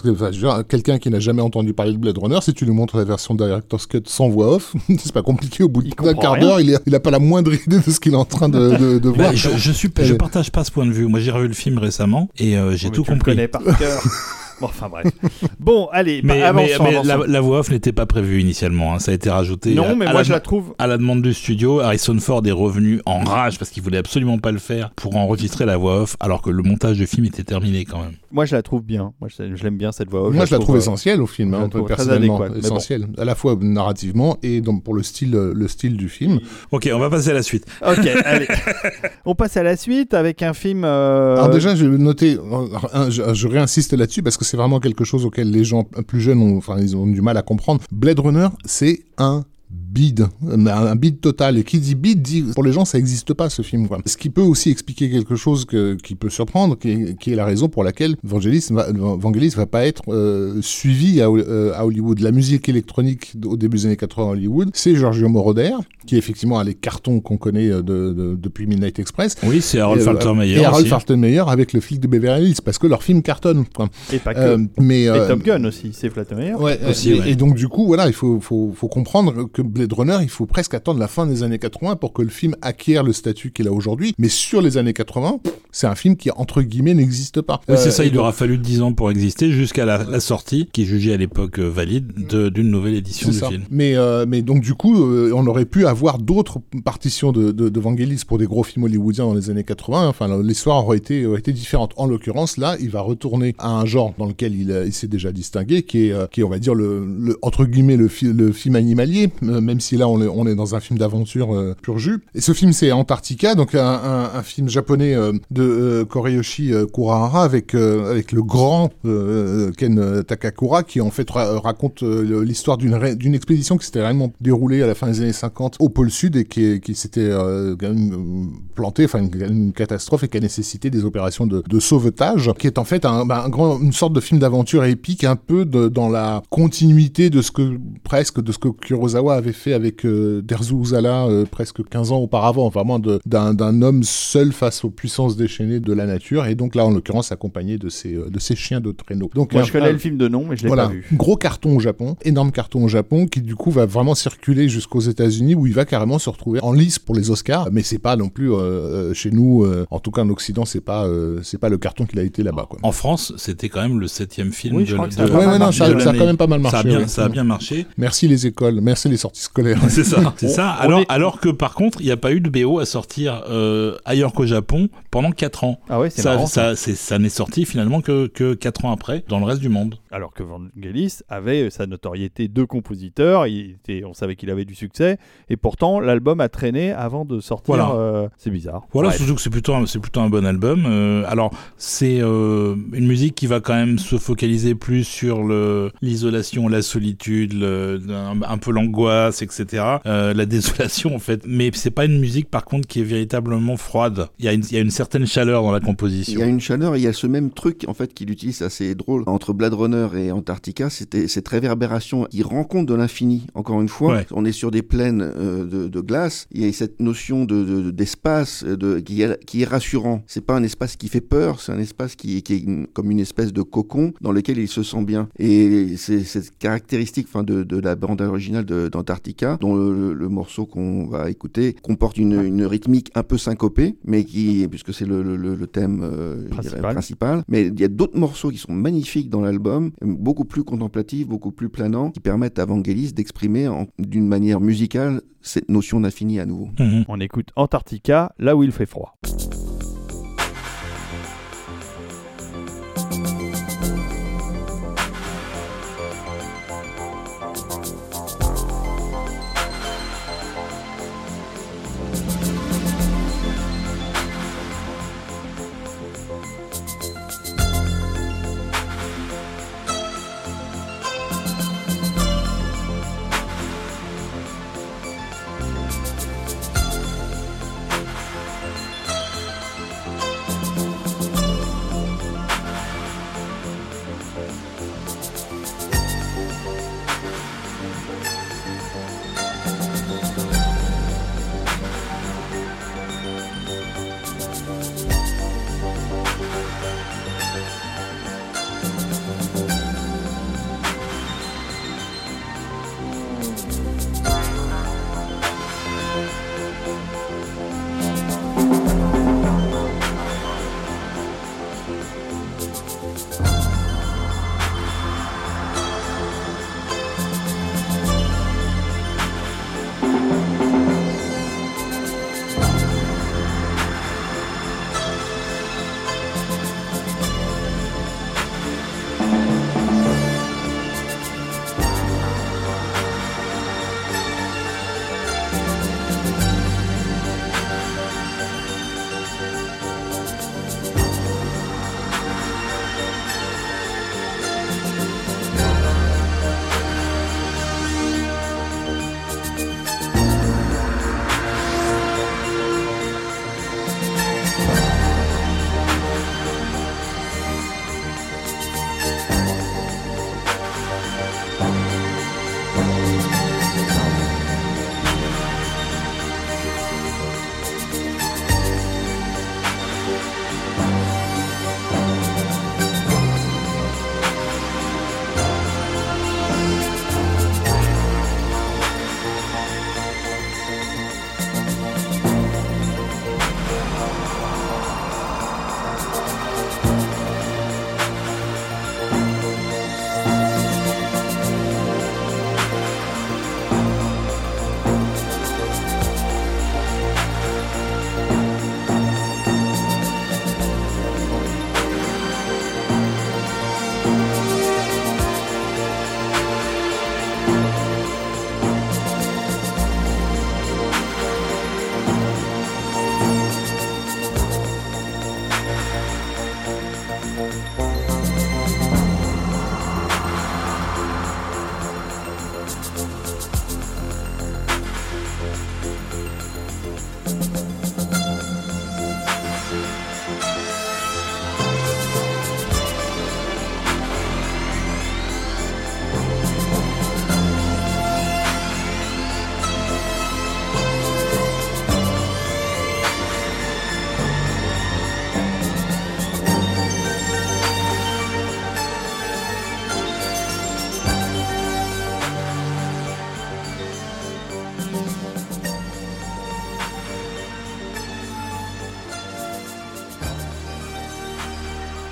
quelqu'un qui n'a jamais entendu parler de Blade Runner, si tu lui montres la version Director's Cut sans voix off, c'est pas compliqué. Au bout d'un quart d'heure, il, est- il a pas la moindre idée de ce qu'il est en train de, de, de bah, voir. je, je suis, je est- partage pas ce point de vue. Moi, j'ai revu le film récemment et euh, j'ai Oh, tout tu le compris. connais par cœur. Bon, enfin bref. Bon, allez, bah, Mais, mais, avançons, mais avançons. la, la voix off n'était pas prévue initialement. hein. Ça a été rajouté. Non, à- mais à moi la je la trouve. À la demande du studio, Harrison Ford est revenu en rage parce qu'il voulait absolument pas le faire pour enregistrer la voix off, alors que le montage du film était terminé quand même. Moi je la trouve bien. Moi je, je l'aime bien cette voix off. Moi, je la trouve euh, essentielle au film, je la hein, personnellement, adéquate, bon. essentielle, à la fois narrativement et donc pour le style, euh, le style du film. Ok, on va passer à la suite. Ok, allez. On passe à la suite avec un film. euh, Alors déjà, je vais noter, je, je réinsiste là-dessus parce que c'est vraiment quelque chose auquel les gens plus jeunes ont, enfin, ils ont du mal à comprendre. Blade Runner, c'est un bide, un un bide total. Et qui dit bide dit, pour les gens, ça n'existe pas ce film. Quoi. Ce qui peut aussi expliquer quelque chose que, qui peut surprendre, qui est, qui est la raison pour laquelle Vangelis va, Vangelis va pas être euh, suivi à, euh, à Hollywood. La musique électronique au début des années 80 à Hollywood, c'est Giorgio Moroder, qui effectivement a les cartons qu'on connaît euh, de, de- depuis Midnight Express. Oui, c'est Harold Et, Faltermeyer. Et Harold. Faltermeyer avec le flic de Beverly Hills, parce que leur film cartonne. Quoi. Et pas que. Euh, mais, Et euh, Top Gun aussi, c'est. Ouais, Aussi, et, ouais. et donc du coup, voilà, il faut, faut, faut comprendre que Blade Runner, il faut presque attendre la fin des années 80 pour que le film acquiert le statut qu'il a aujourd'hui. Mais sur les années 80, c'est un film qui, entre guillemets, n'existe pas. Oui, c'est Euh, ça, il donc- aura fallu 10 ans pour exister jusqu'à la, la sortie, qui est jugée à l'époque euh, valide, de- d'une nouvelle édition du ça. film. Mais, euh, mais donc du coup, euh, on aurait pu avoir d'autres partitions de, de, de Vangelis pour des gros films hollywoodiens dans les années 80. Enfin, l'histoire aurait été, aurait été différente. En l'occurrence, là, il va retourner à un genre dans lequel il, euh, il s'est déjà distingué, qui est, euh, qui est, on va dire, le, le- entre guillemets, le, fi- le film animalier, euh, même si là, on est, dans un film d'aventure euh, pur jus. Et ce film, c'est Antarctica, donc un, film japonais euh, de euh, Koreyoshi euh, Kurahara avec, avec le grand Ken Takakura, qui en fait ra- raconte l'histoire d'une expédition qui s'était réellement déroulée à la fin des années 50 au pôle sud et qui, qui s'était plantée, enfin une, catastrophe et qui a nécessité des opérations de, sauvetage, qui est en fait un, bah, une sorte de film d'aventure épique un peu dans la continuité de ce que presque de ce que Kurosawa avait fait avec euh, Derzu Uzala euh, presque 15 ans auparavant, vraiment d'un homme seul face aux puissances déchaînées de la nature et donc là en l'occurrence accompagné de ses, euh, de ses chiens de traîneau. Donc Moi un- je connais un- le film de nom, mais je l'ai voilà, pas vu. gros carton au Japon, énorme carton au Japon, qui du coup va vraiment circuler jusqu'aux États-Unis, où il va carrément se retrouver en lice pour les Oscars. Mais c'est pas non plus euh, chez nous, euh, en tout cas en Occident, c'est pas euh, c'est pas le carton qu'il a été là-bas. En France, c'était quand même le septième film Oui, de, je crois que de- ça a de pas mal Ouais, ouais, non, marché ça, de ça a quand même pas mal marché. Ça a bien, ouais. ça a bien marché. Merci les écoles, merci les sorties C'est ça, c'est ça. on Alors, est- alors que par contre, il n'y a pas eu de BO à sortir euh, ailleurs qu'au Japon pendant 4 ans. Ah ouais, c'est Ça, marrant. ça. ça, c'est- ça n'est sorti finalement que, que 4 ans après dans le reste du monde. Alors que Vangelis avait sa notoriété de compositeur, il était, on savait qu'il avait du succès, et pourtant l'album a traîné avant de sortir. Voilà. euh, c'est bizarre. Voilà, Bref. surtout que c'est plutôt, un- c'est plutôt un bon album. Euh, alors, c'est euh, une musique qui va quand même se focaliser plus sur l'isolation, la solitude, le, un, un peu l'angoisse, etc. Euh, la désolation, en fait. Mais c'est pas une musique, par contre, qui est véritablement froide. Il y a une, il y a une certaine chaleur dans la Il composition. y a une chaleur, et il y a ce même truc en fait qu'il utilise assez drôle entre Blade Runner et Antarctica, c'était cette réverbération qui rencontre de l'infini. Encore une fois, Ouais. on est sur des plaines euh, de, de glace. Il y a cette notion de de- d'espace de, qui, est, qui est rassurant. C'est pas un espace qui fait peur, c'est un espace qui, qui est une- comme une espèce de cocon dans lequel il se sent bien. Et c'est cette caractéristique, enfin, de, de la bande originale de- d'Antarctica, dont le, le morceau qu'on va écouter comporte une, une rythmique un peu syncopée, mais qui, puisque c'est le, le- le- le thème euh, dirais, Principal. Mais il y a d'autres morceaux qui sont magnifiques dans l'album, beaucoup plus contemplatifs, beaucoup plus planants, qui permettent à Vangelis d'exprimer d'une manière musicale cette notion d'infini à nouveau. Mhm. On écoute Antarctica, là où il fait froid.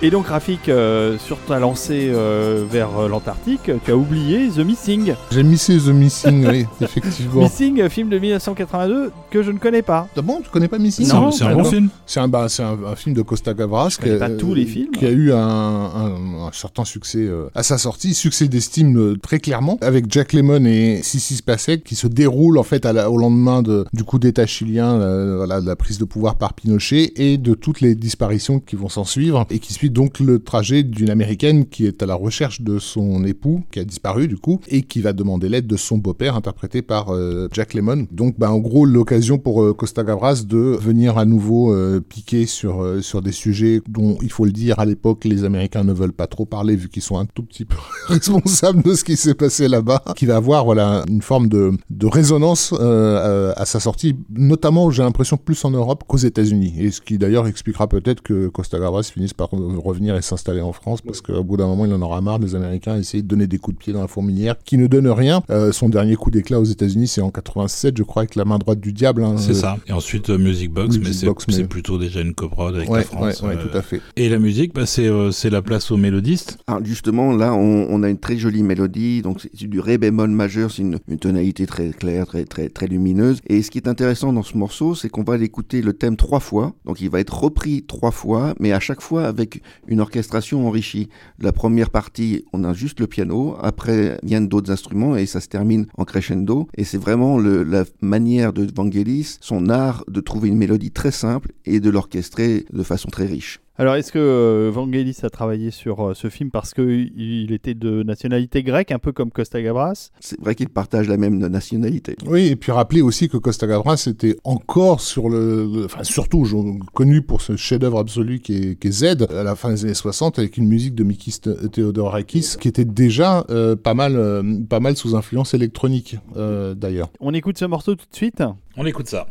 Et donc, Rafik, euh, sur ta lancée euh, vers euh, l'Antarctique, tu as oublié The Missing. J'ai missé The Missing, oui, effectivement. Missing, film de 1982 que je ne connais pas. Ah bon, tu connais pas Missing Non, c'est un bon film. C'est un, bah, un, un film de Costa Gavras qui, pas a- tous les films. qui a eu un, un- un certain succès euh, à sa sortie, succès d'estime euh, très clairement, avec Jack Lemmon et Sissi Spacek qui se déroule en fait à la- au lendemain de, du coup d'État chilien, euh, voilà, de la prise de pouvoir par Pinochet et de toutes les disparitions qui vont s'en suivre et qui suivent donc le trajet d'une américaine qui est à la recherche de son époux, qui a disparu du coup, et qui va demander l'aide de son beau-père, interprété par euh, Jack Lemmon. Donc, bah, en gros, l'occasion pour euh, Costa Gavras de venir à nouveau euh, piquer sur, sur des sujets dont, il faut le dire, à l'époque, les Américains ne veulent pas trop parler, vu qu'ils sont un tout petit peu responsables de ce qui s'est passé là-bas, qui va avoir voilà, une forme de, de résonance à, à sa sortie, notamment, j'ai l'impression, plus en Europe qu'aux États-Unis. Et ce qui d'ailleurs expliquera peut-être que Costa Gavras finisse par revenir et s'installer en France, parce qu'au bout d'un moment, il en aura marre des Américains à essayer de donner des coups de pied dans la fourmilière, qui ne donnent rien. Euh, son dernier coup d'éclat aux États-Unis, c'est en 87, je crois, avec la main droite du diable. hein. C'est ça. Et ensuite euh, Music Box, Music mais c'est mais- plutôt déjà une coprode avec Ouais, la France. ouais, ouais, euh, tout à fait. Et la musique, bah, c'est euh, c'est la place aux mélodistes. Alors justement, là, on, on a une très jolie mélodie, donc c'est du ré bémol majeur, c'est une, une tonalité très claire, très très très lumineuse. Et ce qui est intéressant dans ce morceau, c'est qu'on va l'écouter le thème trois fois, donc il va être repris trois fois, mais à chaque fois avec une orchestration enrichie. La première partie, on a juste le piano, après viennent d'autres instruments et ça se termine en crescendo. Et c'est vraiment la manière de Vangelis, son art de trouver une mélodie très simple et de l'orchestrer de façon très riche. Alors, est-ce que euh, Vangelis a travaillé sur euh, ce film parce qu'il était de nationalité grecque, un peu comme Costa Gavras? C'est vrai qu'ils partagent la même nationalité. Oui, et puis rappeler aussi que Costa Gavras était encore sur le, enfin surtout je- connu pour ce chef-d'œuvre absolu qui est, qui est Z à la fin des années 60 avec une musique de Mikis Th- Theodorakis qui était déjà euh, pas mal, euh, pas mal sous influence électronique euh, d'ailleurs. On écoute ce morceau tout de suite On écoute ça.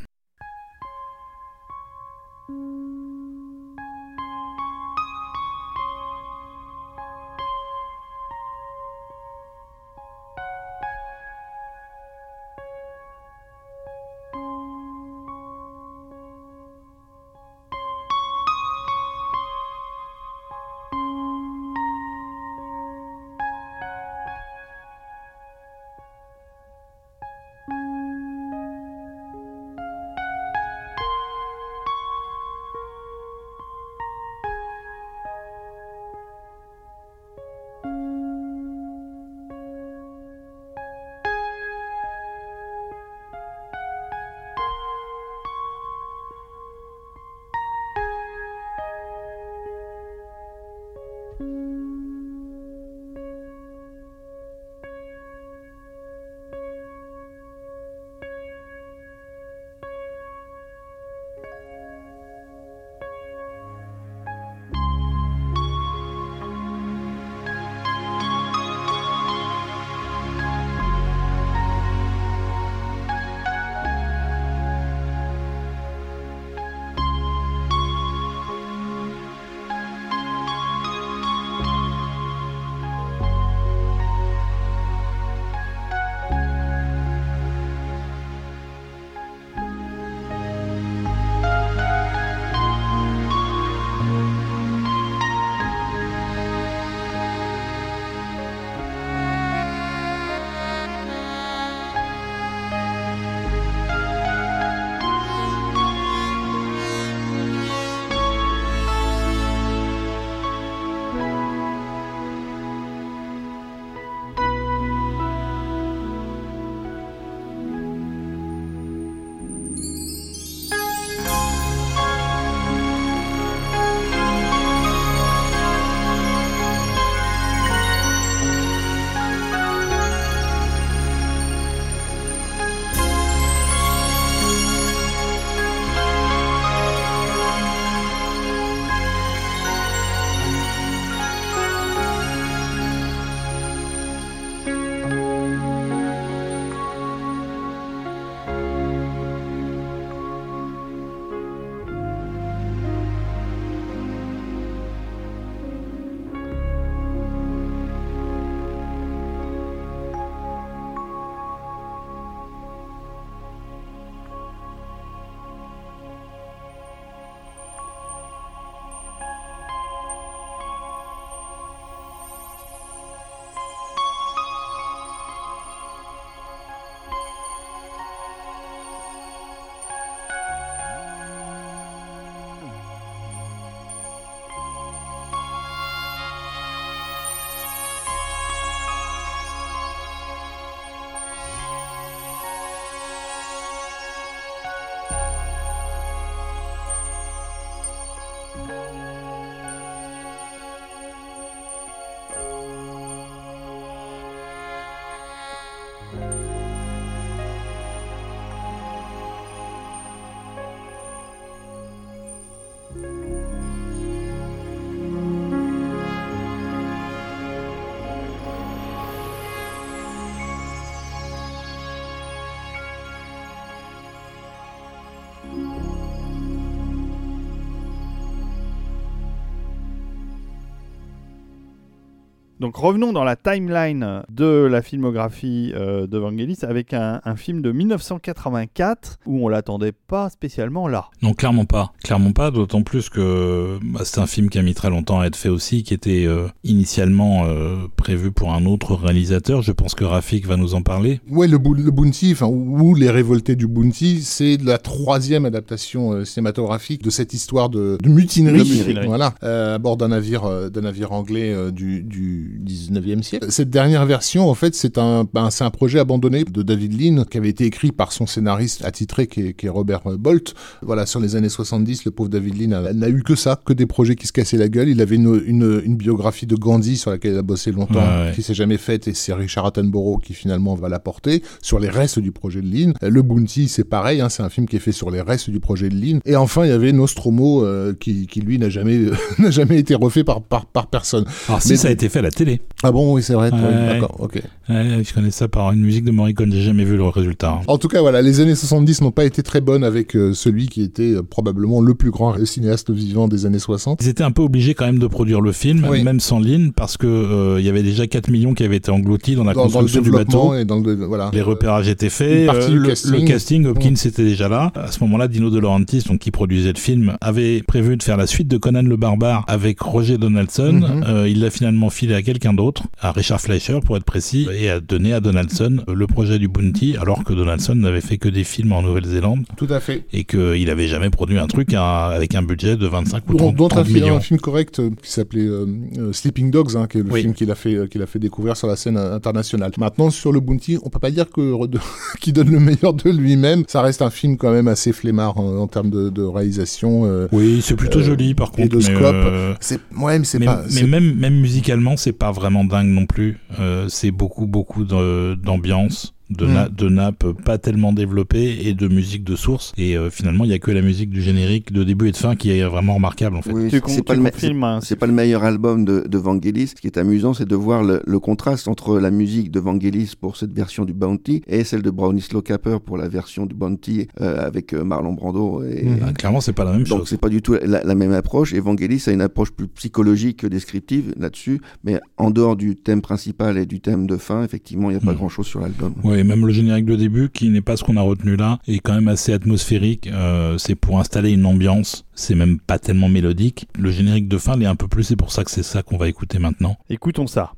Donc revenons dans la timeline de la filmographie euh, de Vangelis avec un, un film de 1984 où on l'attendait pas spécialement là. Non, clairement pas. Clairement pas, d'autant plus que bah, c'est un film qui a mis très longtemps à être fait aussi, qui était euh, initialement euh, prévu pour un autre réalisateur. Je pense que Rafik va nous en parler. Ouais, le, Bou- le Bounty, enfin, ou Les Révoltés du Bounty, c'est la troisième adaptation euh, cinématographique de cette histoire de, de mutinerie, De mutinerie. voilà, euh, à bord d'un navire, euh, d'un navire anglais euh, du, du 19e siècle. Cette dernière version, en fait, c'est un, ben, c'est un projet abandonné de David Lean, qui avait été écrit par son scénariste attitré, qui est, qui est Robert Bolt. Voilà, sur les années 70, le pauvre David Lean a- n'a eu que ça, que des projets qui se cassaient la gueule. Il avait une, une, une biographie de Gandhi sur laquelle il a bossé longtemps, Ouais, ouais. qui s'est jamais faite, et c'est Richard Attenborough qui finalement va la porter sur les restes du projet de Lean. Le Bounty, c'est pareil, hein, c'est un film qui est fait sur les restes du projet de Lean. Et enfin, il y avait Nostromo, euh, qui, qui lui n'a jamais, n'a jamais été refait par, par, par personne. Alors si Mais- ça a été fait à la télé. Ah bon, oui, c'est vrai. Ouais. D'accord, ok. Ouais, je connais ça par une musique de Morricone, j'ai jamais vu le résultat. En tout cas, voilà, les années 70 n'ont pas été très bonnes avec euh, celui qui était euh, probablement le plus grand cinéaste vivant des années 60. Ils étaient un peu obligés quand même de produire le film, Oui. même sans ligne, parce que euh, il y avait déjà 4 millions qui avaient été engloutis dans la Dans, dans le construction du bateau. et dans le, voilà. Les repérages étaient faits, le, casting. le casting, Hopkins était déjà là. À ce moment-là, Dino De Laurentiis, donc qui produisait le film, avait prévu de faire la suite de Conan le Barbare avec Roger Donaldson. Mhm. Euh, il l'a finalement filé à quelqu'un d'autre, à Richard Fleischer pour être précis, et a donné à Donaldson le projet du Bounty, alors que Donaldson n'avait fait que des films en Nouvelle-Zélande Tout à fait. et qu'il avait jamais produit un truc à- avec un budget de 25 ou Dont 30, D'autres un, 30 film- millions. un film correct euh, qui s'appelait euh, euh, Sleeping Dogs, hein, qui est le Oui. film qu'il a fait qu'il a fait découvrir sur la scène internationale. Maintenant sur le Bounty, on peut pas dire que qui donne le meilleur de lui-même. Ça reste un film quand même assez flemmard euh, en termes de, de réalisation. Oui, c'est plutôt joli par et contre. de mais, scope. C'est ouais, mais c'est mais, pas. mais même, même musicalement, c'est pas vraiment dingue non plus. Euh, c'est beaucoup, beaucoup d'ambiance. De, Mm. na- de nappes pas tellement développées et de musique de source. Et euh, finalement, il y a que la musique du générique de début et de fin qui est vraiment remarquable en fait. Oui, c'est pas, hein, pas le meilleur album de, de Vangelis. Ce qui est amusant, c'est de voir le, le contraste entre la musique de Vangelis pour cette version du Bounty et celle de Brownislaw Capper pour la version du Bounty euh, avec euh, Marlon Brando. Et, Mhm. Ah, clairement, c'est pas la même Donc chose. c'est pas du tout la, la même approche. Evangelis a une approche plus psychologique que descriptive là-dessus, mais en dehors du thème principal et du thème de fin, effectivement, il n'y a pas Mm. grand-chose sur l'album. Oui, même le générique de début, qui n'est pas ce qu'on a retenu là, est quand même assez atmosphérique. Euh, c'est pour installer une ambiance. C'est même pas tellement mélodique. Le générique de fin l'est un peu plus. C'est pour ça que c'est ça qu'on va écouter maintenant. Écoutons ça.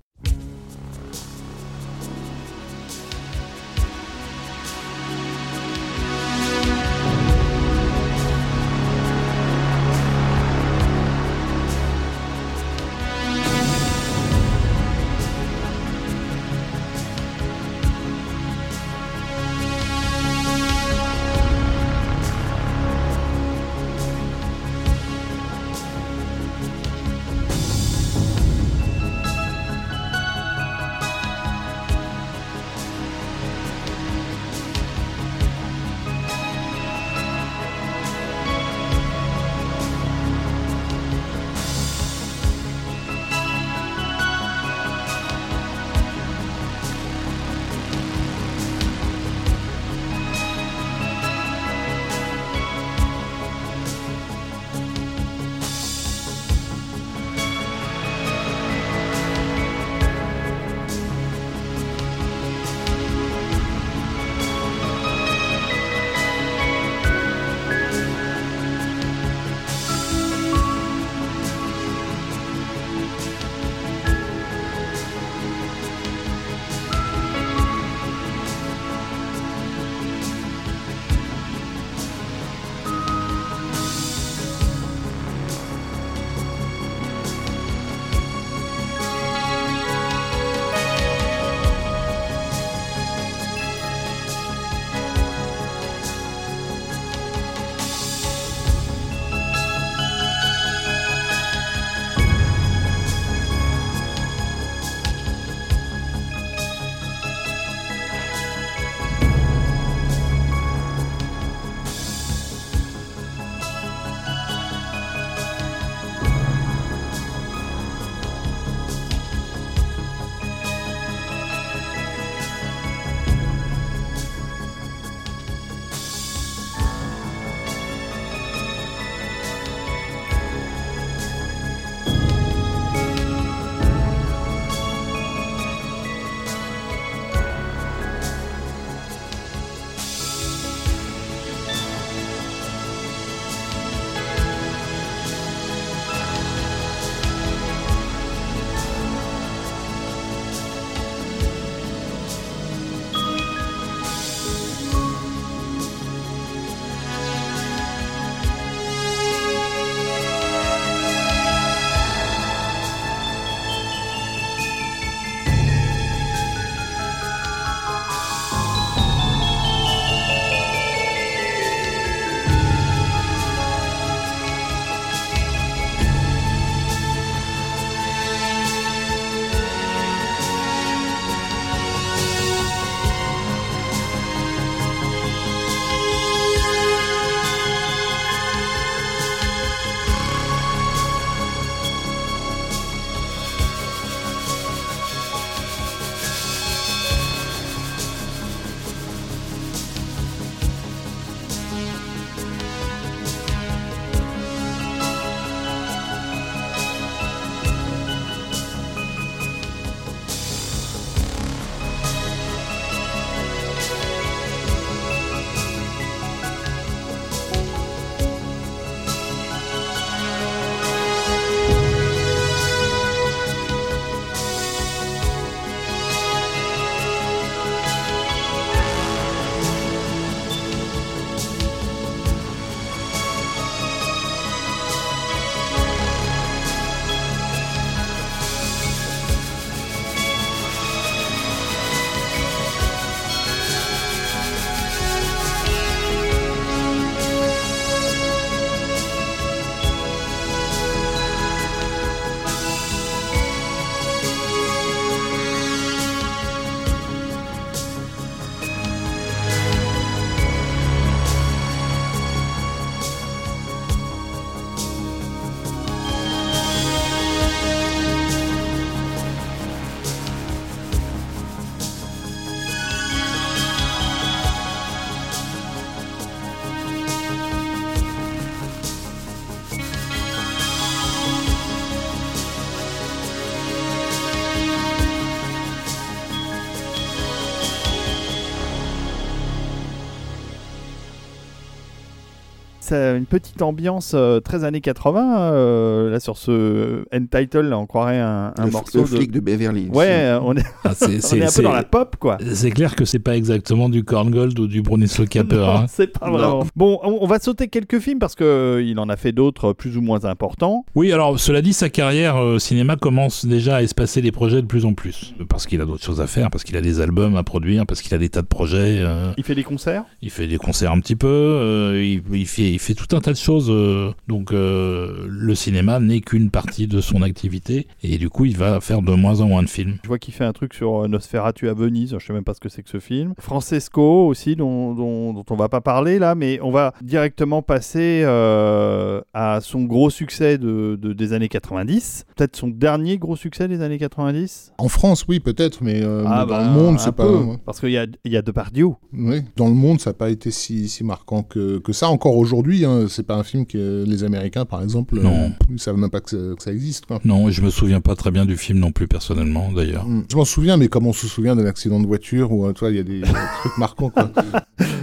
Ça- une petite ambiance euh, très années 80. euh, là, sur ce Entitled, là, on croirait un, un le, morceau le de. flic de Beverly. Ouais, euh, on est, Ah, on est un peu dans la pop, quoi. C'est clair que c'est pas exactement du Corn Gold ou du Brunislaw Capper. Hein. c'est pas Non. vraiment. Bon, on, on va sauter quelques films parce que il en a fait d'autres plus ou moins importants. Oui, alors cela dit, sa carrière euh, cinéma commence déjà à espacer les projets de plus en plus. Parce qu'il a d'autres choses à faire, parce qu'il a des albums à produire, parce qu'il a des tas de projets. euh, Il fait des concerts? il fait des concerts un petit peu, euh, il, il fait, il fait tout un tas de choses. euh, donc euh, le cinéma n'est qu'une partie de son activité. Et du coup, il va faire de moins en moins de films. Je vois qu'il fait un truc sur euh, Nosferatu à Venise. Je sais même pas ce que c'est que ce film. Francesco aussi, dont, dont, dont on va pas parler là, mais on va directement passer euh, à son gros succès de, de- des années 90. Peut-être son dernier gros succès des années 90. En France, oui, peut-être, mais, euh, mais dans bah, le monde, c'est pas. peu, Parce qu'il y a, il y a Depardieu. Oui, dans le monde, ça n'a pas été si, si marquant que, que ça. Encore aujourd'hui, Hein, c'est pas un film que les Américains, par exemple, non. Euh, ne savent même pas que, ça, existe. Non, je me souviens pas très bien du film non plus, personnellement, d'ailleurs. Mm. Je m'en souviens, mais comme on se souvient d'un accident de voiture où, hein, il y a des, trucs marquants.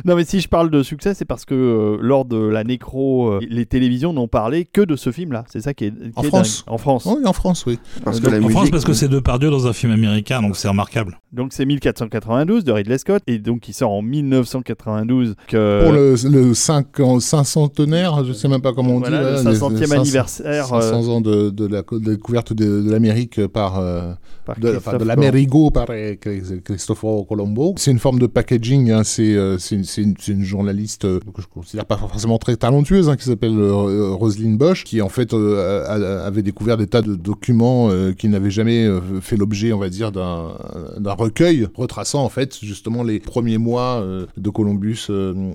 Non, mais si je parle de succès, c'est parce que euh, lors de la Nécro, euh, les télévisions n'ont parlé que de ce film-là. C'est ça qui est, en, France. en France. Oui, en France, oui. Parce que donc, la en France, parce que c'est deux Depardieu dans un film américain, donc c'est remarquable. Donc c'est 1492 de Ridley Scott, et donc il sort en 1992. Que... Pour le, le 5, cinquantenaire, je sais même pas comment on voilà, dit. Voilà, le 500e anniversaire. Euh, 500 ans de, la découverte de, l'Amérique par, euh, par, de, enfin, de l'Amérigo par eh, Cristoforo Colombo. C'est une forme de packaging. Hein, euh, c'est une, journaliste euh, que je considère pas forcément très talentueuse, hein, qui s'appelle euh, Roselyne Bosch, qui en fait avait découvert des tas de documents qui n'avaient jamais fait l'objet, on va dire, d'un recueil retraçant en fait justement les premiers mois de Columbus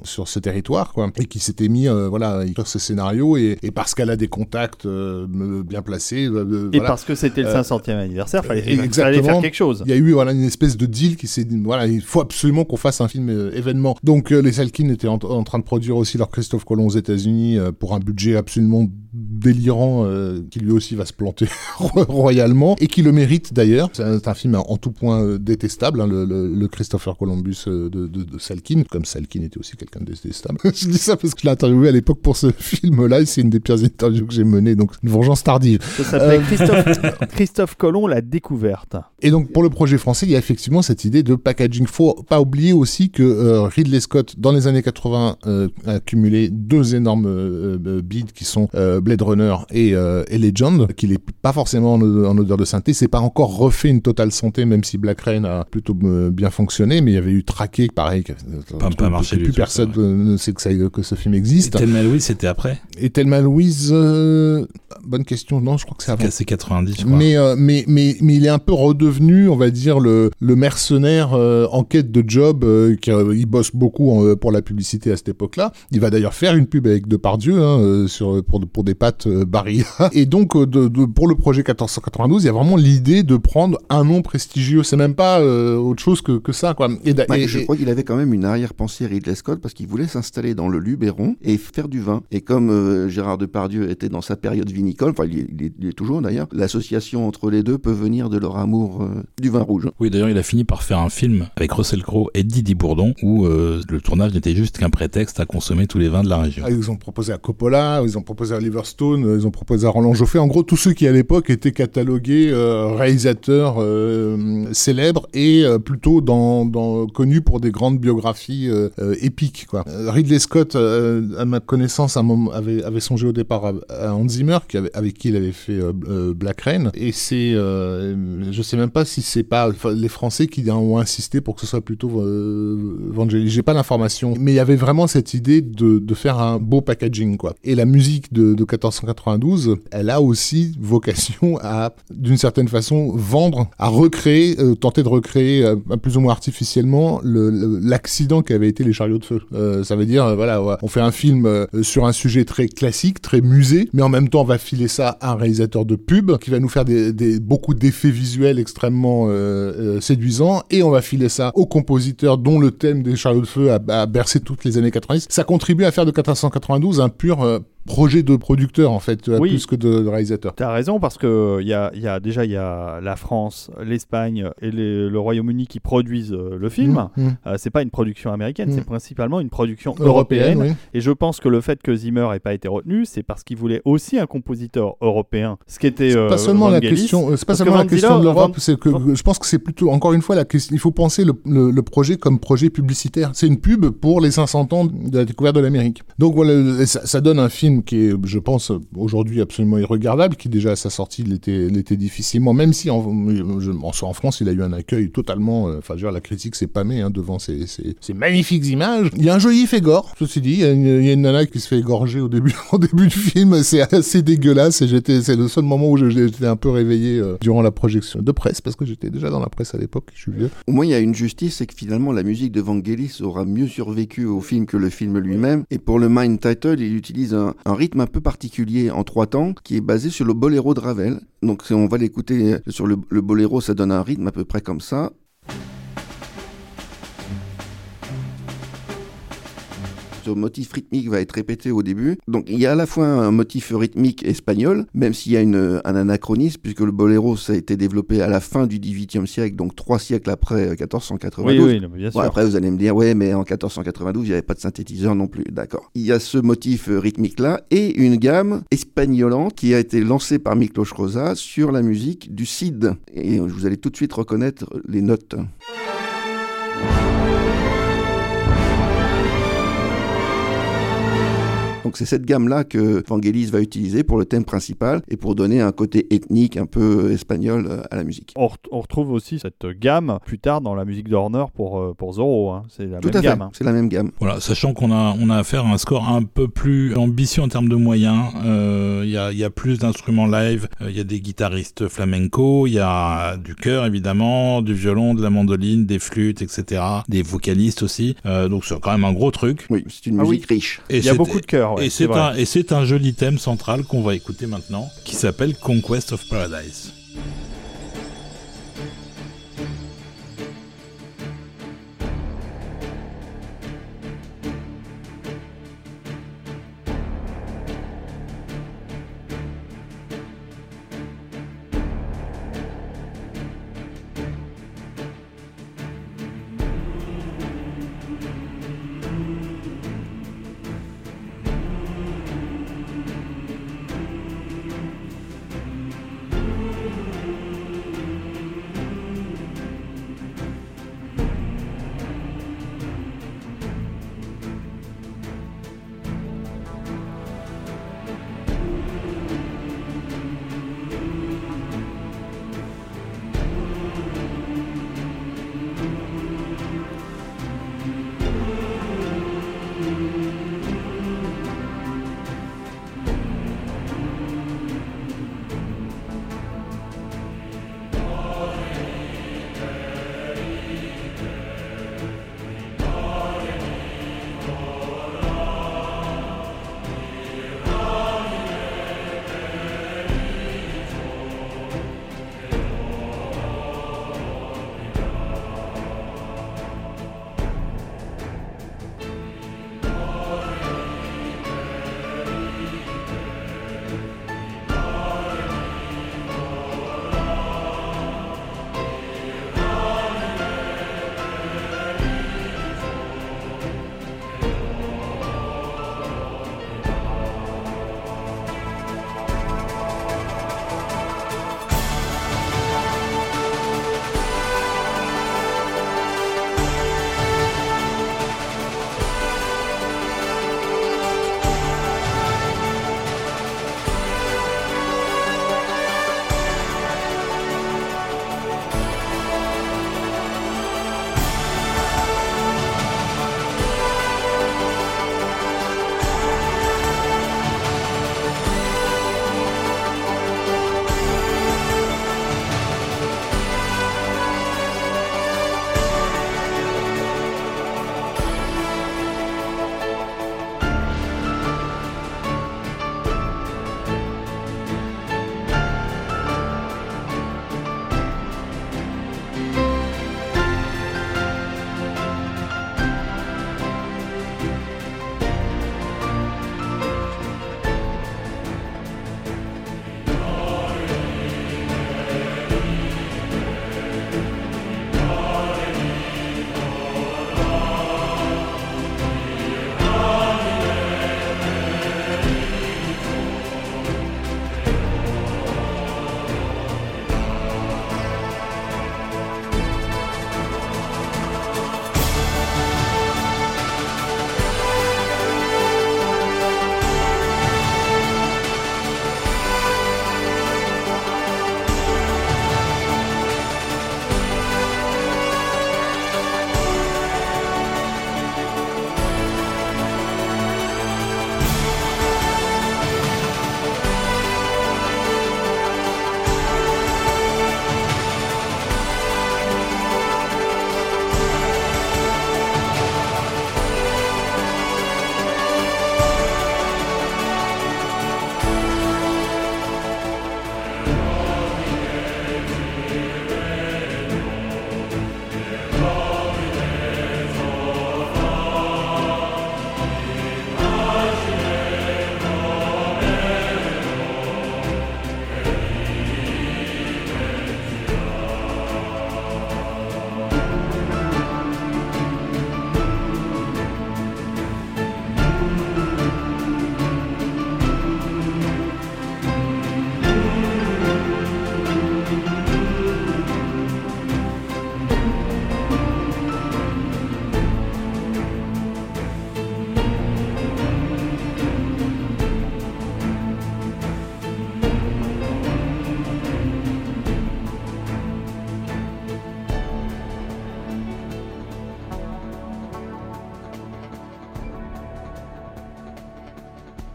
sur ce territoire, quoi, et qui s'était mis euh, voilà, écrire ce scénario et, et parce qu'elle a des contacts euh, bien placés, euh, et voilà, parce que c'était le Euh, 500e anniversaire, fallait, fallait faire quelque chose. il y a eu voilà, une espèce de deal qui s'est dit voilà, il faut absolument qu'on fasse un film événement. Donc les Salkin étaient en, en train de produire aussi leur Christophe Colomb aux États-Unis pour un budget absolument délirant euh, qui lui aussi va se planter royalement et qui le mérite d'ailleurs. C'est un, film en tout point détestable, hein, le, le- le Christopher Columbus de, de, de Salkin, comme Salkin était aussi quelqu'un de détestable. je dis ça parce que je l'ai interviewé à l'époque pour ce film-là et c'est une des pires interviews que j'ai menées, donc une vengeance tardive. Ça s'appelait Euh, Christophe, Christophe Colomb, la découverte. Et donc pour le projet français, il y a effectivement cette idée de packaging. Faut pas oublier aussi que euh, Ridley Scott, dans les années 80, euh, a accumulé deux énormes euh, euh, bids qui sont euh, Blade Runner et, euh, et Legend, qu'il est pas forcément en, en odeur de synthé. C'est pas encore refait une totale santé, même si Black Rain a plutôt euh, bien fonctionné, mais il y avait eu Traqué, pareil, qui a- Pas- pas marché plus personne ne sait que, ça, que ce film Et existe. Thelma et Louise, c'était après Et Thelma Louise, euh, bonne question. Non, je crois que c'est avant. C'est 90, je crois. Mais, euh, mais, mais, mais il est un peu redevenu, on va dire, le, le mercenaire euh, en quête de job. euh, qui, euh, il bosse beaucoup euh, pour la publicité à cette époque-là. Il va d'ailleurs faire une pub avec Depardieu hein, sur, pour, pour des pâtes euh, Barilla. Et donc, de, de- pour le projet 1492, il y a vraiment l'idée de prendre un nom prestigieux. C'est même pas euh, autre chose que, que ça. Quoi. Et, et- je et- crois qu'il avait quand même une arrière-pensée Ridley Scott parce qu'il voulait s'installer dans le Luberon et faire du vin. Et comme euh, Gérard Depardieu était dans sa période vinicole, enfin il, est- il est, il est toujours d'ailleurs, l'association entre les deux peut venir de leur amour euh, du vin rouge. Oui, d'ailleurs, il a fini par faire un film avec Russell Crowe et Didier Bourdon où euh, le tournage n'était juste qu'un prétexte à consommer tous les vins de la région. Ah, ils ont proposé à Coppola, ils ont proposé à Oliver Stone, euh, ils ont proposé à Roland Joffé. En gros, tous ceux qui à l'époque étaient catalogués euh, réalisateurs euh, célèbres et euh, plutôt dans, dans, connus pour des grandes biographies euh, euh, épiques. Quoi. Ridley Scott, euh, à ma connaissance, avait, songé au départ à, à Hans Zimmer, avec qui il avait fait euh, euh, Black Rain. Et c'est, euh, je sais même pas si c'est pas les Français qui ont insisté pour que ce soit plutôt euh, Vangelis. J'ai pas l'information, mais il y avait vraiment cette idée de, faire un beau packaging, quoi. Et la musique de, de 1492, elle a aussi vocation à, d'une certaine façon, vendre, à recréer, euh, tenter de recréer plus ou moins artificiellement le- le- l'accident qui avait été les chariots de feu. Ça veut dire, voilà, on fait un film euh, sur un sujet très classique, très musée, mais en même temps, on va filer ça à un réalisateur de pub qui va nous faire des, beaucoup d'effets visuels extrêmement euh, euh, séduisants, et on va filer ça au compositeur dont le thème des chariots de feu a, bercé toutes les années 90. Ça contribue à faire de 1492 un pur euh, projet de producteur en fait, Oui. plus que de, de réalisateur. T'as raison parce que il y a, il y a déjà il y a la France, l'Espagne et les- le Royaume-Uni qui produisent euh, le film. Mmh, mmh. Euh, c'est pas une production américaine, Mm. c'est principalement une production européenne. oui. Et je pense que le fait que Zimmer ait pas été retenu, c'est parce qu'il voulait aussi un compositeur européen. Ce qui était euh, pas seulement la question, euh, c'est pas seulement la question de l'Europe, Van- c'est que Van- je pense que c'est plutôt encore une fois la question. Il faut penser le, le- le projet comme projet publicitaire. C'est une pub pour les 500 ans de la découverte de l'Amérique. Donc voilà, ça donne un film qui est, je pense, aujourd'hui absolument irregardable, qui déjà à sa sortie l'était difficilement, même si en, France il a eu un accueil totalement. euh, Enfin, je veux dire, la critique s'est pâmée hein, devant ces, magnifiques images. Il y a un joli fait gore, ceci dit. Il y, a une, nana qui se fait égorger au début, du film. C'est assez dégueulasse et c'est le seul moment où j'étais un peu réveillé euh, durant la projection de presse parce que j'étais déjà dans la presse à l'époque. Je suis vieux. Au moins, il y a une justice, c'est que finalement, la musique de Vangelis aura mieux survécu au film que le film lui-même. Et pour le Mind Title, il utilise un, un rythme un peu particulier en trois temps, qui est basé sur le boléro de Ravel. Donc, si on va l'écouter sur le, boléro, ça donne un rythme à peu près comme ça. Ce motif rythmique va être répété au début. Donc il y a à la fois un motif rythmique espagnol, même s'il y a une, un anachronisme, puisque le boléro ça a été développé à la fin du XVIIIe siècle, donc trois siècles après euh, 1492. Oui, oui, mais bien sûr. Bon, après, vous allez me dire, ouais, mais en 1492, il n'y avait pas de synthétiseur non plus. D'accord. Il y a ce motif euh, rythmique-là et une gamme espagnolante qui a été lancée par Miklos Rosa sur la musique du Cid. Et vous allez tout de suite reconnaître les notes. Donc c'est cette gamme-là que Vangelis va utiliser pour le thème principal et pour donner un côté ethnique un peu espagnol euh, à la musique. On, re- on retrouve aussi cette gamme plus tard dans la musique d'Horner pour, euh, pour Zorro. hein. C'est la Tout même à fait, gamme. hein. c'est la même gamme. Voilà, sachant qu'on a, on a affaire à un score un peu plus ambitieux en termes de moyens. Euh, Il y, a, il y a plus d'instruments live, euh, il y a des guitaristes flamenco, il y a du chœur évidemment, du violon, de la mandoline, des flûtes, etc. Des vocalistes aussi. Euh, donc c'est quand même un gros truc. Oui, c'est une Ah oui. musique riche. Et Il y a beaucoup de cœur. ouais, et c'est vrai. un, et c'est un joli thème central qu'on va écouter maintenant, qui s'appelle Conquest of Paradise.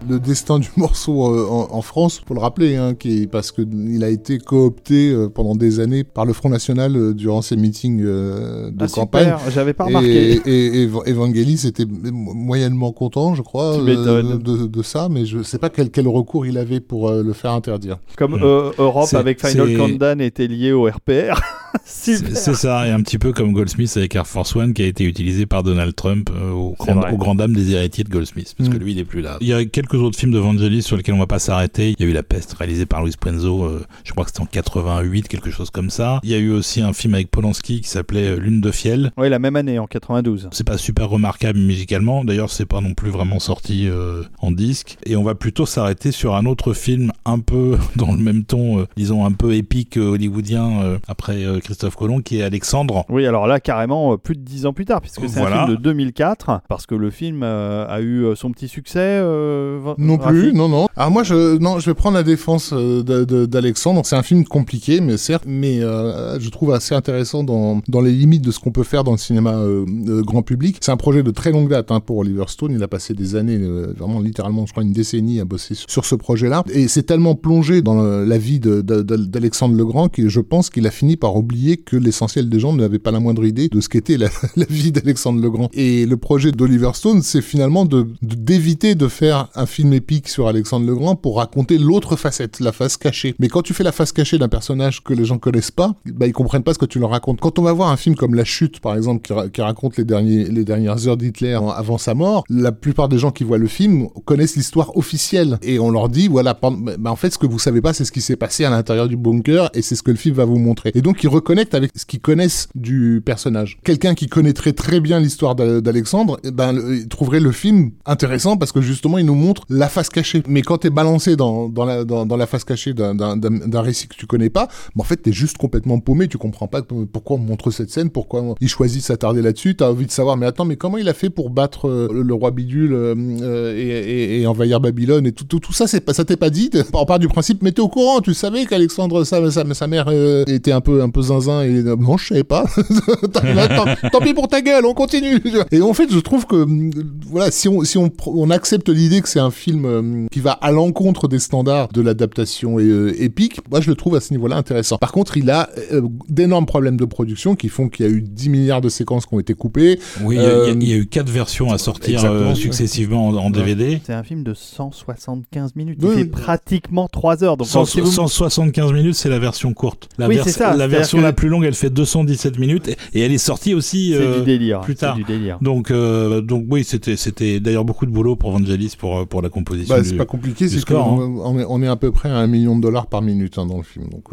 Le destin du morceau euh, en, en France, faut le rappeler, hein, qui est, parce que il a été coopté euh, pendant des années par le Front National euh, durant ses meetings euh, de Ah, campagne. j'avais pas Et, remarqué. et, et Evangelis était mo- moyennement content, je crois, euh, de, de ça, mais je sais pas quel, quel recours il avait pour euh, le faire interdire. Comme Mm. euh, Europe avec Final Countdown était lié au RPR. C'est ça, et un petit peu comme Goldsmith avec Air Force One qui a été utilisé par Donald Trump euh, au, grand, au grand dame des héritiers de Goldsmith, parce que Mm. lui il est plus là. Il y a quelques autres films de Vangelis sur lesquels on va pas s'arrêter. Il y a eu La Peste réalisé par Luis Puenzo, euh, je crois que c'était en 88, quelque chose comme ça. Il y a eu aussi un film avec Polanski qui s'appelait euh, Lune de fiel. Oui, la même année, en 92. C'est pas super remarquable musicalement, d'ailleurs c'est pas non plus vraiment sorti euh, en disque. Et on va plutôt s'arrêter sur un autre film un peu dans le même ton, disons un peu épique hollywoodien après Christophe Colomb, qui est Alexandre. Oui, alors là, carrément, euh, plus de dix ans plus tard, puisque c'est Voilà. un film de 2004, parce que le film euh, a eu euh, son petit succès. euh, Non Rafi plus, non, non. Alors moi, je, non, je vais prendre la défense d'Alexandre. C'est un film compliqué, mais certes, mais euh, je trouve assez intéressant dans, dans les limites de ce qu'on peut faire dans le cinéma euh, euh, grand public. C'est un projet de très longue date hein, pour Oliver Stone. Il a passé des années, euh, vraiment littéralement, je crois une décennie à bosser sur, ce projet-là. Et c'est tellement plongé dans le- la vie d'Alexandre Legrand que je pense qu'il a fini par oublier que l'essentiel des gens n'avaient pas la moindre idée de ce qu'était la, vie d'Alexandre Legrand. Et le projet d'Oliver Stone, c'est finalement d'éviter de, faire un film épique sur Alexandre Legrand pour raconter l'autre facette, la face cachée. Mais quand tu fais la face cachée d'un personnage que les gens connaissent pas, bah ils comprennent pas ce que tu leur racontes. Quand on va voir un film comme La Chute, par exemple, qui, ra- qui raconte les derniers les dernières heures d'Hitler avant sa mort, la plupart des gens qui voient le film connaissent l'histoire officielle et on leur dit voilà, pendant- bah, en fait ce que vous savez pas, c'est ce qui s'est passé à l'intérieur du bunker et c'est ce que le film va vous montrer. Et donc ils reconnectent avec ce qu'ils connaissent du personnage. Quelqu'un qui connaîtrait très bien l'histoire d'A- d'Alexandre, eh ben il trouverait le film intéressant parce que justement il nous montre la face cachée. Mais quand t'es balancé dans, dans, la, dans, la face cachée d'un- récit que tu connais pas, bah, en fait t'es juste complètement paumé, tu comprends pas pourquoi on montre cette scène, pourquoi il choisit de s'attarder là-dessus, t'as envie de savoir mais attends mais comment il a fait pour battre euh, le, roi bidule euh, euh, et, envahir Babylone et tout, tout, ça c'est pas ça t'est pas dit? On part du principe mais t'es au courant tu savais qu'Alexandre sa, sa, sa mère était un peu un peu zinzin et non je savais pas tant, tant pis pour ta gueule on continue et en fait je trouve que euh, voilà si on si on, accepte l'idée que c'est un film euh, qui va à l'encontre des standards de l'adaptation euh, épique moi je le trouve à ce niveau-là intéressant par contre il a euh, d'énormes problèmes de production qui font qu'il y a eu 10 milliards de séquences qui ont été coupées Oui, il y a- y, y eu quatre versions à sortir euh, successivement en, en DVD. C'est un film de 175 minutes. Oui, il fait oui. pratiquement 3 heures. Donc, Cent- si vous me- 175 minutes, c'est la version courte. La, Oui, vers- c'est ça. la version que- la plus longue, elle fait 217 minutes et, et elle est sortie aussi. euh, du délire. plus c'est tard. du délire. donc, euh, donc oui, c'était, c'était d'ailleurs beaucoup de boulot pour Vangelis pour, euh, pour la composition. bah, c'est pas compliqué c'est score, qu'on hein. on est, on est à peu près à un million de dollars par minute hein, dans le film donc,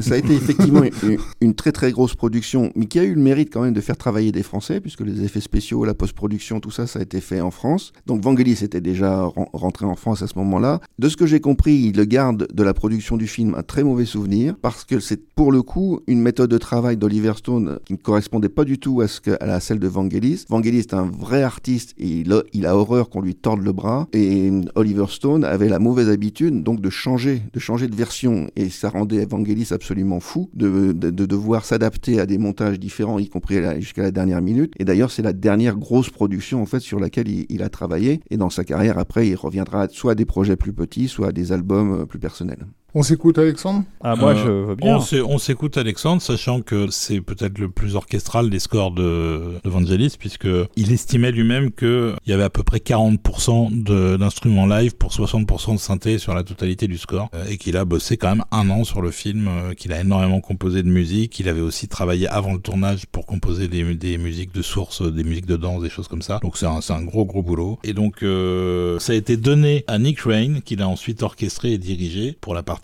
ça a été effectivement une, une très très grosse production, mais qui a eu le mérite quand même de faire travailler des Français, puisque les effets spéciaux, la post-production, tout ça, ça a été fait en France. Donc Vangelis était déjà ren- rentré en France à ce moment-là. De ce que j'ai compris, il garde de la production du film un très mauvais souvenir, parce que c'est pour le coup une méthode de travail d'Oliver Stone qui ne correspondait pas du tout à, ce que, à celle de Vangelis. Vangelis est un vrai artiste et il a, horreur qu'on lui torde le bras. Et Oliver Stone avait la mauvaise habitude donc de changer, de changer de version. Et ça rendait Vangelis absolument fou de, de, de devoir s'adapter à des montages différents, y compris jusqu'à la dernière minute. Et d'ailleurs, c'est la dernière grosse production en fait sur laquelle il, il a travaillé. Et dans sa carrière, après, il reviendra soit à des projets plus petits, soit à des albums euh, plus personnels. On s'écoute Alexandre? Ah, moi, Euh, je veux bien. On s'é- on s'écoute Alexandre, sachant que c'est peut-être le plus orchestral des scores de, de Vangelis, puisque il estimait lui-même qu'il y avait à peu près 40% de- d'instruments live pour 60% de synthé sur la totalité du score, euh, et qu'il a bossé quand même un an sur le film, euh, qu'il a énormément composé de musique, qu'il avait aussi travaillé avant le tournage pour composer des, des musiques de source, des musiques de danse, des choses comme ça. Donc c'est un, gros gros boulot. Et donc euh, ça a été donné à Nick Rain, qu'il a ensuite orchestré et dirigé pour la partie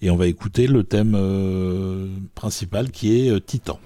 Et on va écouter le thème euh, principal qui est euh, Titan.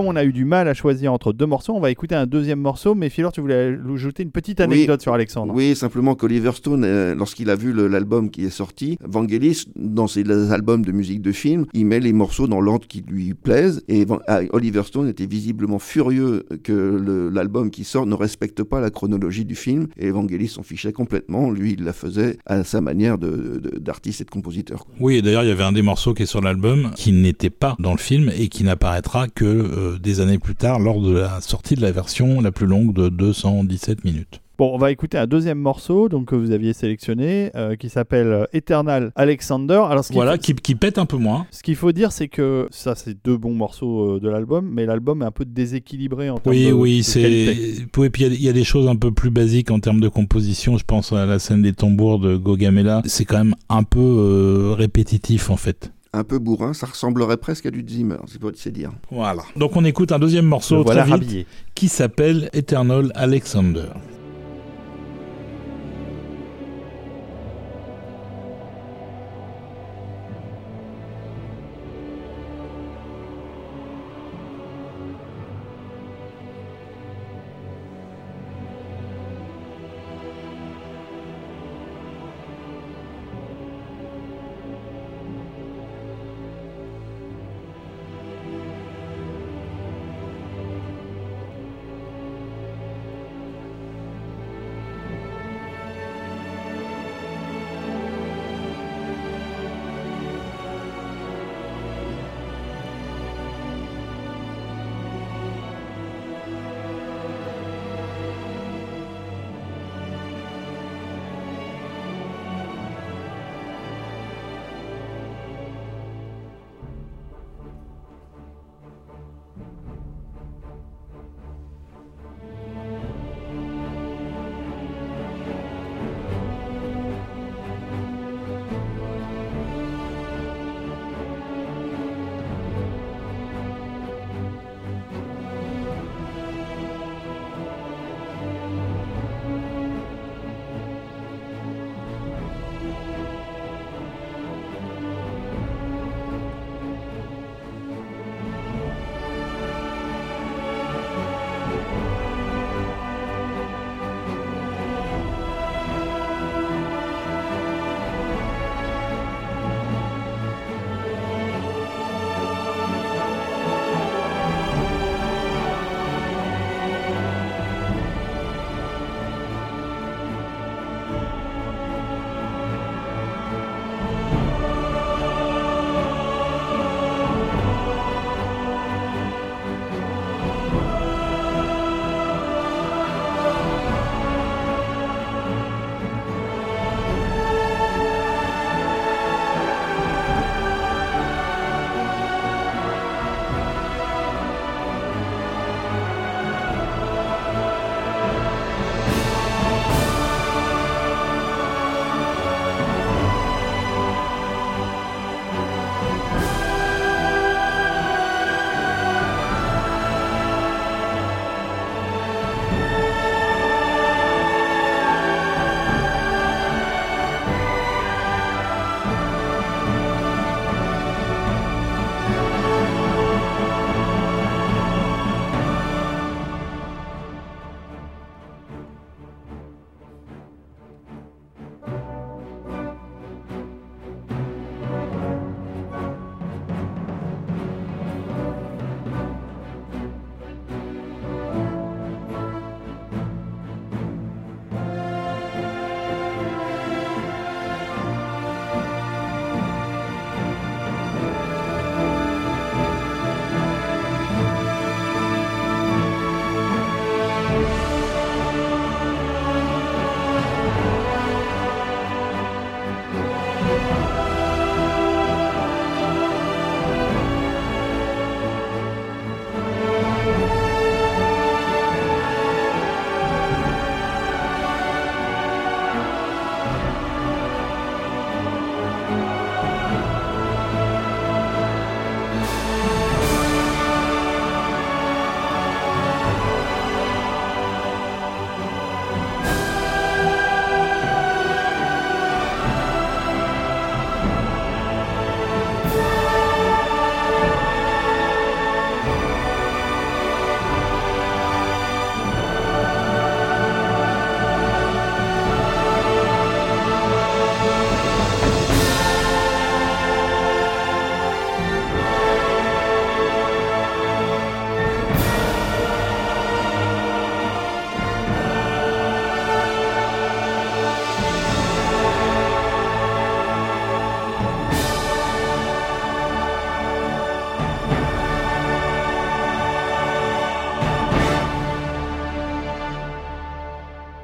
Comme on a eu du mal à choisir entre deux morceaux, on va écouter un deuxième morceau. Mais Philor, tu voulais ajouter une petite anecdote sur Alexandre. Oui, simplement qu'Oliver Stone, euh, lorsqu'il a vu l'album qui est sorti, Vangelis, dans ses albums de musique de film, il met les morceaux dans l'ordre qui lui plaise. Et Van- ah, Oliver Stone était visiblement furieux que l'album qui sort ne respecte pas la chronologie du film. Et Vangelis s'en fichait complètement. Lui, il la faisait à sa manière de- de- d'artiste et de compositeur. Oui, et d'ailleurs, il y avait un des morceaux qui est sur l'album qui n'était pas dans le film et qui n'apparaîtra que euh, des années plus tard lors de la sortie de la version la plus longue de 217 minutes. Bon, on va écouter un deuxième morceau donc, que vous aviez sélectionné euh, qui s'appelle euh, Eternal Alexander. Alors, ce Voilà, faut- qui, qui pète un peu moins. Ce qu'il faut dire, c'est que ça, c'est deux bons morceaux euh, de l'album, mais l'album est un peu déséquilibré en termes Oui, de, oui, c'est. Oui, puis il y a- il y, a des choses un peu plus basiques en termes de composition. Je pense à la scène des tambours de Gogamela. C'est quand même un peu euh, répétitif en fait. Un peu bourrin, ça ressemblerait presque à du Zimmer, c'est pas- c'est dire. Voilà. Donc on écoute un deuxième morceau Le voilà très vite, rhabillé. qui s'appelle Eternal Alexander.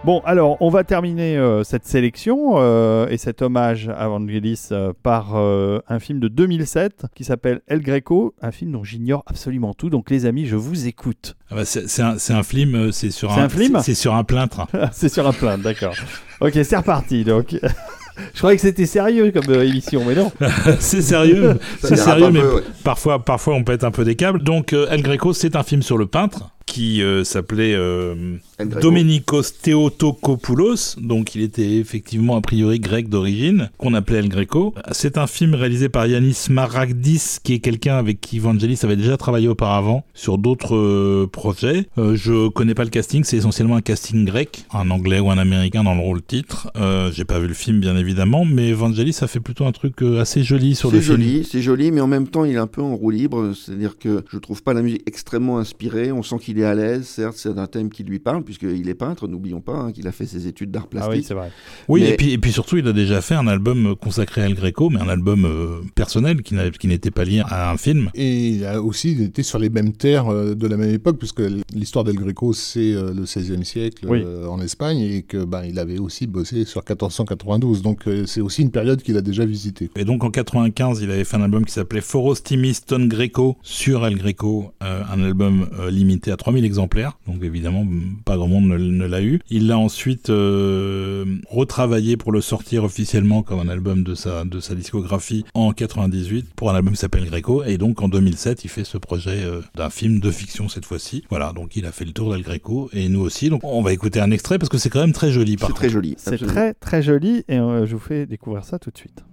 Bon, alors, on va terminer euh, cette sélection euh, et cet hommage à Vangelis euh, par euh, un film de 2007 qui s'appelle El Greco, un film dont j'ignore absolument tout. Donc, les amis, je vous écoute. Ah bah, c'est un, un film, c'est sur C'est un film? c'est- C'est sur un plâtre. C'est sur un plein, d'accord. Ok, c'est reparti. Donc, je croyais que c'était sérieux comme euh, émission, mais non. c'est sérieux, c'est sérieux, un mais peu, ouais. parfois, parfois on pète un peu des câbles. Donc euh, El Greco, c'est un film sur le peintre qui euh, s'appelait euh. Dominikos Theotokopoulos, donc il était effectivement a priori grec d'origine, qu'on appelait El Greco. C'est un film réalisé par Yanis Maragdis, qui est quelqu'un avec qui Vangelis avait déjà travaillé auparavant sur d'autres euh, projets. Euh, je connais pas le casting, c'est essentiellement un casting grec, un anglais ou un américain dans le rôle titre. J'ai pas vu le film bien évidemment, mais Vangelis a fait plutôt un truc assez joli sur le C'est film. joli, c'est joli, mais en même temps, il est un peu en roue libre. C'est-à-dire que je trouve pas la musique extrêmement inspirée. On sent qu'il est à l'aise. Certes, c'est un thème qui lui parle, puisqu'il est peintre. N'oublions pas hein, qu'il a fait ses études d'art Ah oui, plastique. c'est vrai. Oui, Mais- et, puis, et puis surtout, il a déjà fait un album consacré à El Greco, mais un album euh, personnel qui n'était pas lié à un film. Et il a aussi été sur les mêmes terres euh, de la même époque, puisque l'histoire d'El Greco, c'est euh, le XVIe siècle Oui. euh, en Espagne, et que ben, il avait aussi bossé sur 1492. Donc euh, c'est aussi une période qu'il a déjà visitée. Et donc en 95, il avait fait un album qui s'appelait Forostimis Ton Greco sur El Greco, euh, un album euh, limité à 3000 exemplaires. Donc évidemment, pas grand monde ne, ne l'a eu. Il l'a ensuite euh, retravaillé pour le sortir officiellement comme un album de sa, de sa discographie en 98 pour un album qui s'appelle Greco. Et donc en 2007, il fait ce projet euh, d'un film de fiction cette fois-ci. Voilà, donc il a fait le tour d'El Greco et nous aussi. Donc on va écouter un extrait parce que c'est quand même très joli C'est très joli. C'est très très joli et euh, je vous fais découvrir ça tout de suite.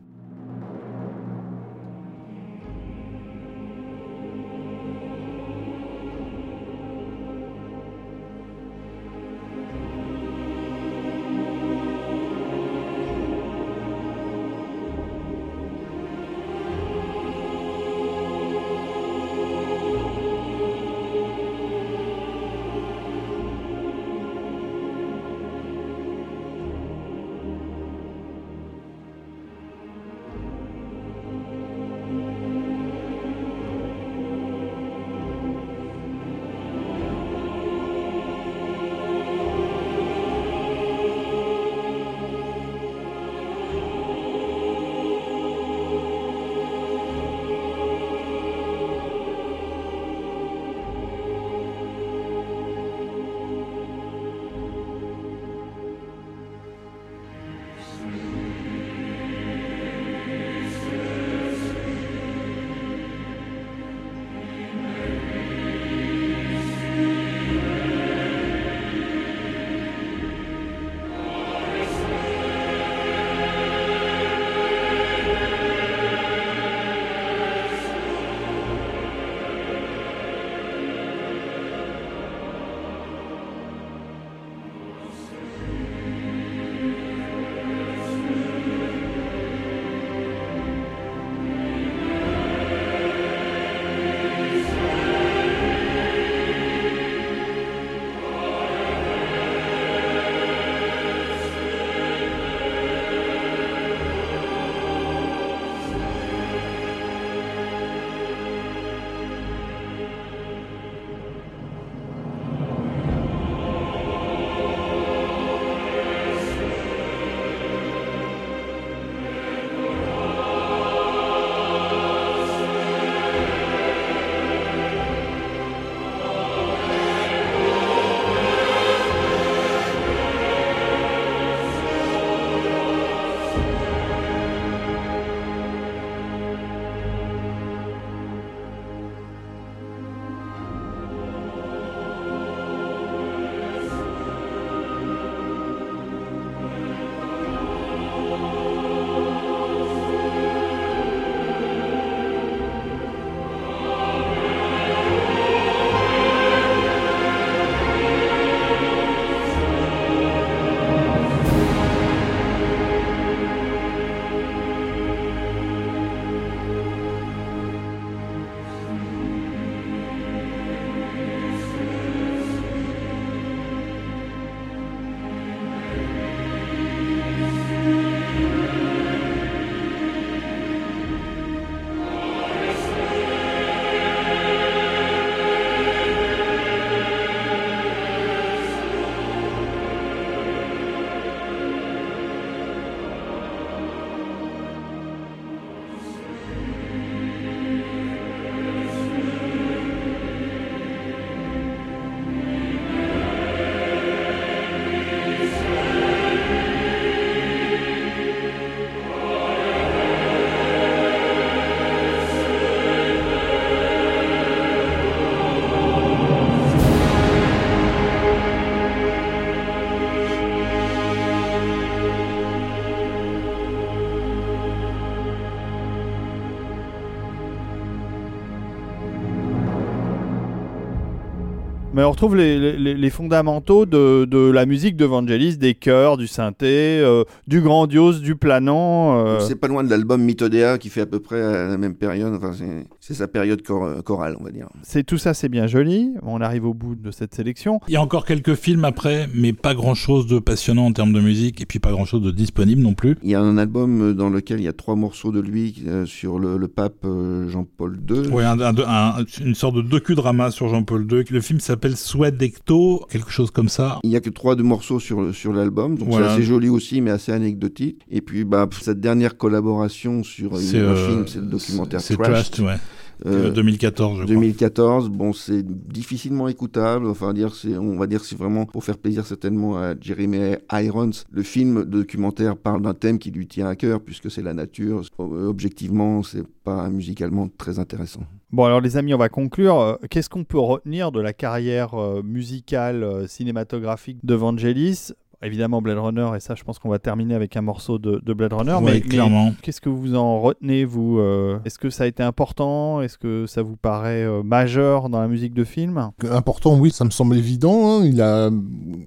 Mais on retrouve les, les- les fondamentaux de, de la musique de Vangelis, des chœurs, du synthé, euh, du grandiose, du planant. euh. C'est pas loin de l'album Mythodea qui fait à peu près à la même période. Enfin, c'est- sa période chor- chorale, on va dire. C'est tout ça, c'est bien joli. On arrive au bout de cette sélection. Il y a encore quelques films après, mais pas grand chose de passionnant en termes de musique, et puis pas grand chose de disponible non plus. Il y a un album dans lequel il y a trois morceaux de lui euh, sur le, le pape euh, Jean-Paul II. Ouais, un- un- un- une sorte de docudrama sur Jean-Paul II. Le film s'appelle Sweat d'Ecto, quelque chose comme ça. Il n'y a que trois de morceaux sur, sur l'album, donc Voilà. c'est assez joli aussi, mais assez anecdotique. Et puis, bah, cette dernière collaboration sur une- un euh, film, c'est le documentaire Trashed, ouais. Euh, Euh, 2014, je crois. 2014, bon, c'est difficilement écoutable. Enfin, dire, c'est, on va dire, que c'est vraiment pour faire plaisir certainement à Jeremy Irons. Le film documentaire parle d'un thème qui lui tient à cœur, puisque c'est la nature. Euh, Objectivement, c'est pas musicalement très intéressant. Bon, alors les amis, on va conclure. Euh, Qu'est-ce qu'on peut retenir de la carrière euh, musicale, euh, cinématographique de Vangelis? Évidemment Blade Runner, et ça je pense qu'on va terminer avec un morceau de, de Blade Runner. Ouais, mais, qu'est-ce que vous en retenez, vous euh, Est-ce que ça a été important? Est-ce que ça vous paraît euh, majeur dans la musique de film? Important, oui, ça me semble évident. hein. Il a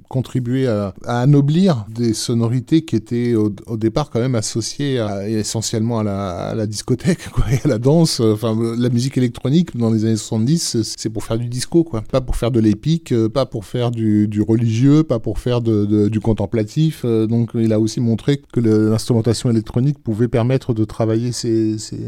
contribué à, à anoblir des sonorités qui étaient au, au départ quand même associées à- essentiellement à la, à la discothèque quoi, et à la danse. Enfin, la musique électronique dans les années 70, c'est pour faire du disco, quoi. Pas pour faire de l'épique, euh, pas pour faire du, du religieux, pas pour faire de, de- du contemplatif. Euh, Donc, il a aussi montré que l'instrumentation électronique pouvait permettre de travailler ses, ses,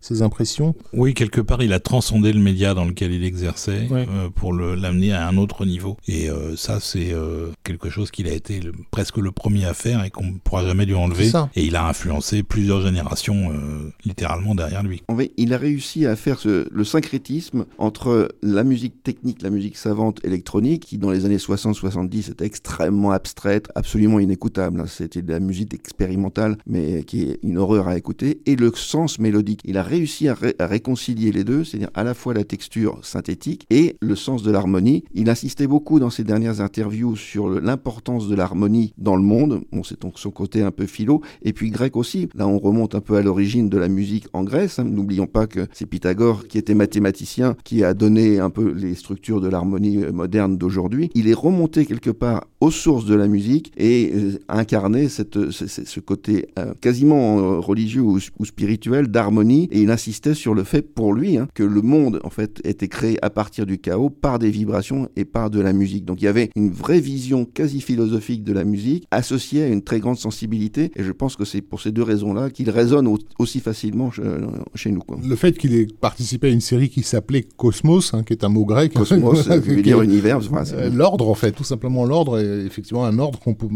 ses impressions. Oui, quelque part, il a transcendé le média dans lequel il exerçait Ouais. euh, pour l'amener à un autre niveau. Et euh, ça, c'est euh, quelque chose qu'il a été le- presque le premier à faire et qu'on ne pourra jamais lui enlever. Et il a influencé plusieurs générations euh, littéralement derrière lui. En fait, il a réussi à faire ce- le syncrétisme entre la musique technique, la musique savante électronique, qui dans les années 60-70 était extrêmement abstraite, absolument inécoutable. hein. C'était de la musique expérimentale, mais qui est une horreur à écouter, et le sens mélodique. Il a réussi à, à réconcilier les deux, c'est-à-dire à la fois la texture synthétique et le sens de l'harmonie. Il insistait beaucoup dans ses dernières interviews sur l'importance de l'harmonie dans le monde. Bon, c'est donc son côté un peu philo, et puis grec aussi. Là, on remonte un peu à l'origine de la musique en Grèce. hein. N'oublions pas que c'est Pythagore qui était mathématicien, qui a donné un peu les structures de l'harmonie euh, moderne d'aujourd'hui. Il est remonté quelque part aux sources de la musique et euh, a incarné cette, ce, ce- ce côté euh, quasiment euh, religieux ou, ou spirituel d'harmonie. Et il insistait sur le fait, pour lui, hein, que le monde en fait était créé à partir du chaos par des vibrations et par de la musique. Donc il y avait une vraie vision quasi philosophique de la musique associée à une très grande sensibilité. Et je pense que c'est pour ces deux raisons-là qu'il résonne au- aussi facilement che- chez nous. Quoi. Le fait qu'il ait participé à une série qui s'appelait Cosmos, hein, qui est un mot grec, Cosmos, ça qui veut dire univers. enfin, Euh, l'ordre en fait, tout simplement l'ordre, est effectivement un ordre peut-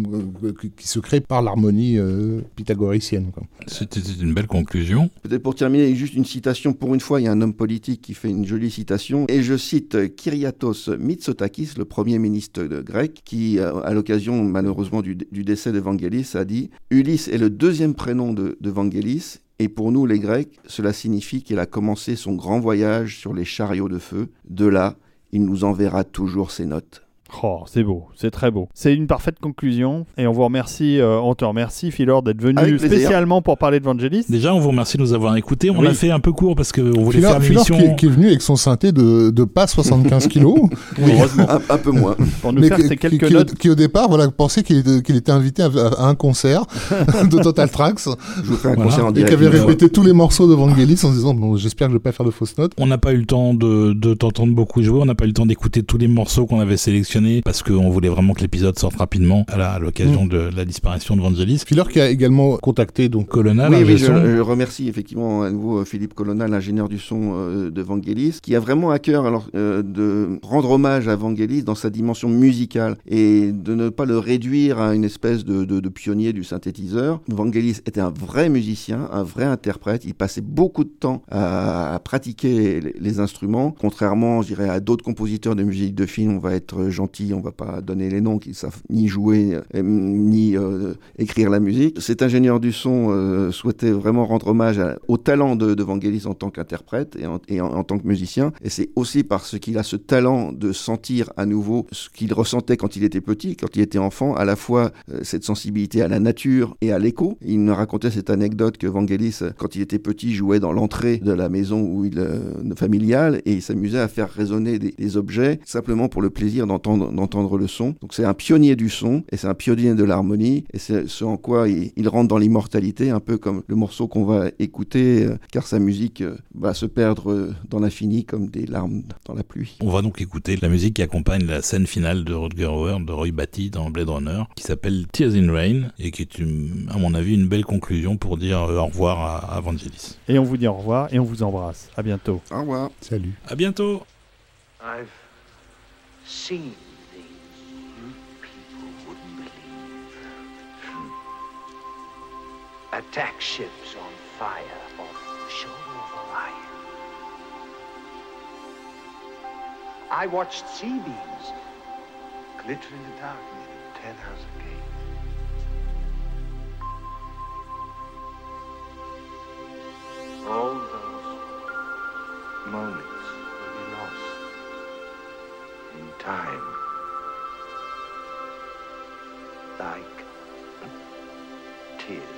euh, qui- se crée par l'harmonie euh, pythagoricienne. C'était une belle conclusion. Peut-être pour terminer, juste une citation. Pour une fois, il y a un homme politique qui fait une jolie citation. Et je cite euh, Kyriatos Mitsotakis, le premier ministre de grec, qui, euh, à l'occasion malheureusement du, du décès de Vangelis, a dit Ulysse est le deuxième prénom de, de Vangelis. Et pour nous, les Grecs, cela signifie qu'il a commencé son grand voyage sur les chariots de feu. De là, il nous enverra toujours ses notes. Oh, c'est beau, c'est très beau. C'est une parfaite conclusion et on vous remercie, euh, on te remercie Philor d'être venu spécialement pour parler de Vangelis. Déjà, on vous remercie de nous avoir écoutés. On Oui. a fait un peu court parce qu'on voulait Philor, faire l'émission. qui, qui est venu avec son synthé de, de pas 75 kilos, Heureusement, Un, un peu moins. pour nous mais faire qui, ces qui- quelques qui- notes. qui, au départ voilà, pensait qu'il était, qu'il était invité à, à un concert de Total Tracks Je vous fais un Voilà. concert en et qui direct. avait répété tous les morceaux de Vangelis en se disant bon, j'espère que je vais pas faire de fausses notes. On n'a pas eu le temps de, de t'entendre beaucoup jouer, on n'a pas eu le temps d'écouter tous les morceaux qu'on avait sélectionnés parce qu'on voulait vraiment que l'épisode sorte rapidement à l'occasion Mm. de la disparition de Vangelis. Philor qui a également contacté donc Colonna, Oui, oui, je, remercie effectivement à nouveau euh, Philippe Colonna, l'ingénieur du son euh, de Vangelis, qui a vraiment à cœur alors, euh, de rendre hommage à Vangelis dans sa dimension musicale et de ne pas le réduire à une espèce de, de- de pionnier du synthétiseur. Vangelis était un vrai musicien, un vrai interprète. Il passait beaucoup de temps à, à pratiquer les, les instruments, contrairement, je dirais, à d'autres compositeurs de musique de film. On va être Jean on va pas donner les noms, qui savent ni jouer euh, ni euh, écrire la musique. Cet ingénieur du son euh, souhaitait vraiment rendre hommage à- au talent de, de Vangelis en tant qu'interprète et, en, et en- en tant que musicien. Et c'est aussi parce qu'il a ce talent de sentir à nouveau ce qu'il ressentait quand il était petit, quand il était enfant, à la fois euh, cette sensibilité à la nature et à l'écho. Il me racontait cette anecdote que Vangelis, euh, quand il était petit, jouait dans l'entrée de la maison où il, euh, familiale et il s'amusait à faire résonner des, des objets simplement pour le plaisir d'entendre d'entendre le son. Donc c'est un pionnier du son et c'est un pionnier de l'harmonie et c'est ce en quoi il, il rentre dans l'immortalité, un peu comme le morceau qu'on va écouter, euh, car sa musique euh, va se perdre euh, dans l'infini comme des larmes dans la pluie. On va donc écouter la musique qui accompagne la scène finale de Rutger Hauer, de Roy Batty dans Blade Runner, qui s'appelle Tears in Rain, et qui est, une- à mon avis, une belle conclusion pour dire euh, au revoir à, à Vangelis. Et on vous dit au revoir et on vous embrasse. À bientôt. Au revoir. Salut. À bientôt I've seen Attack ships on fire off the shoulder of Orion. I watched sea beams glitter in the dark near the Ten House Gate. All those moments will be lost in time. Like tears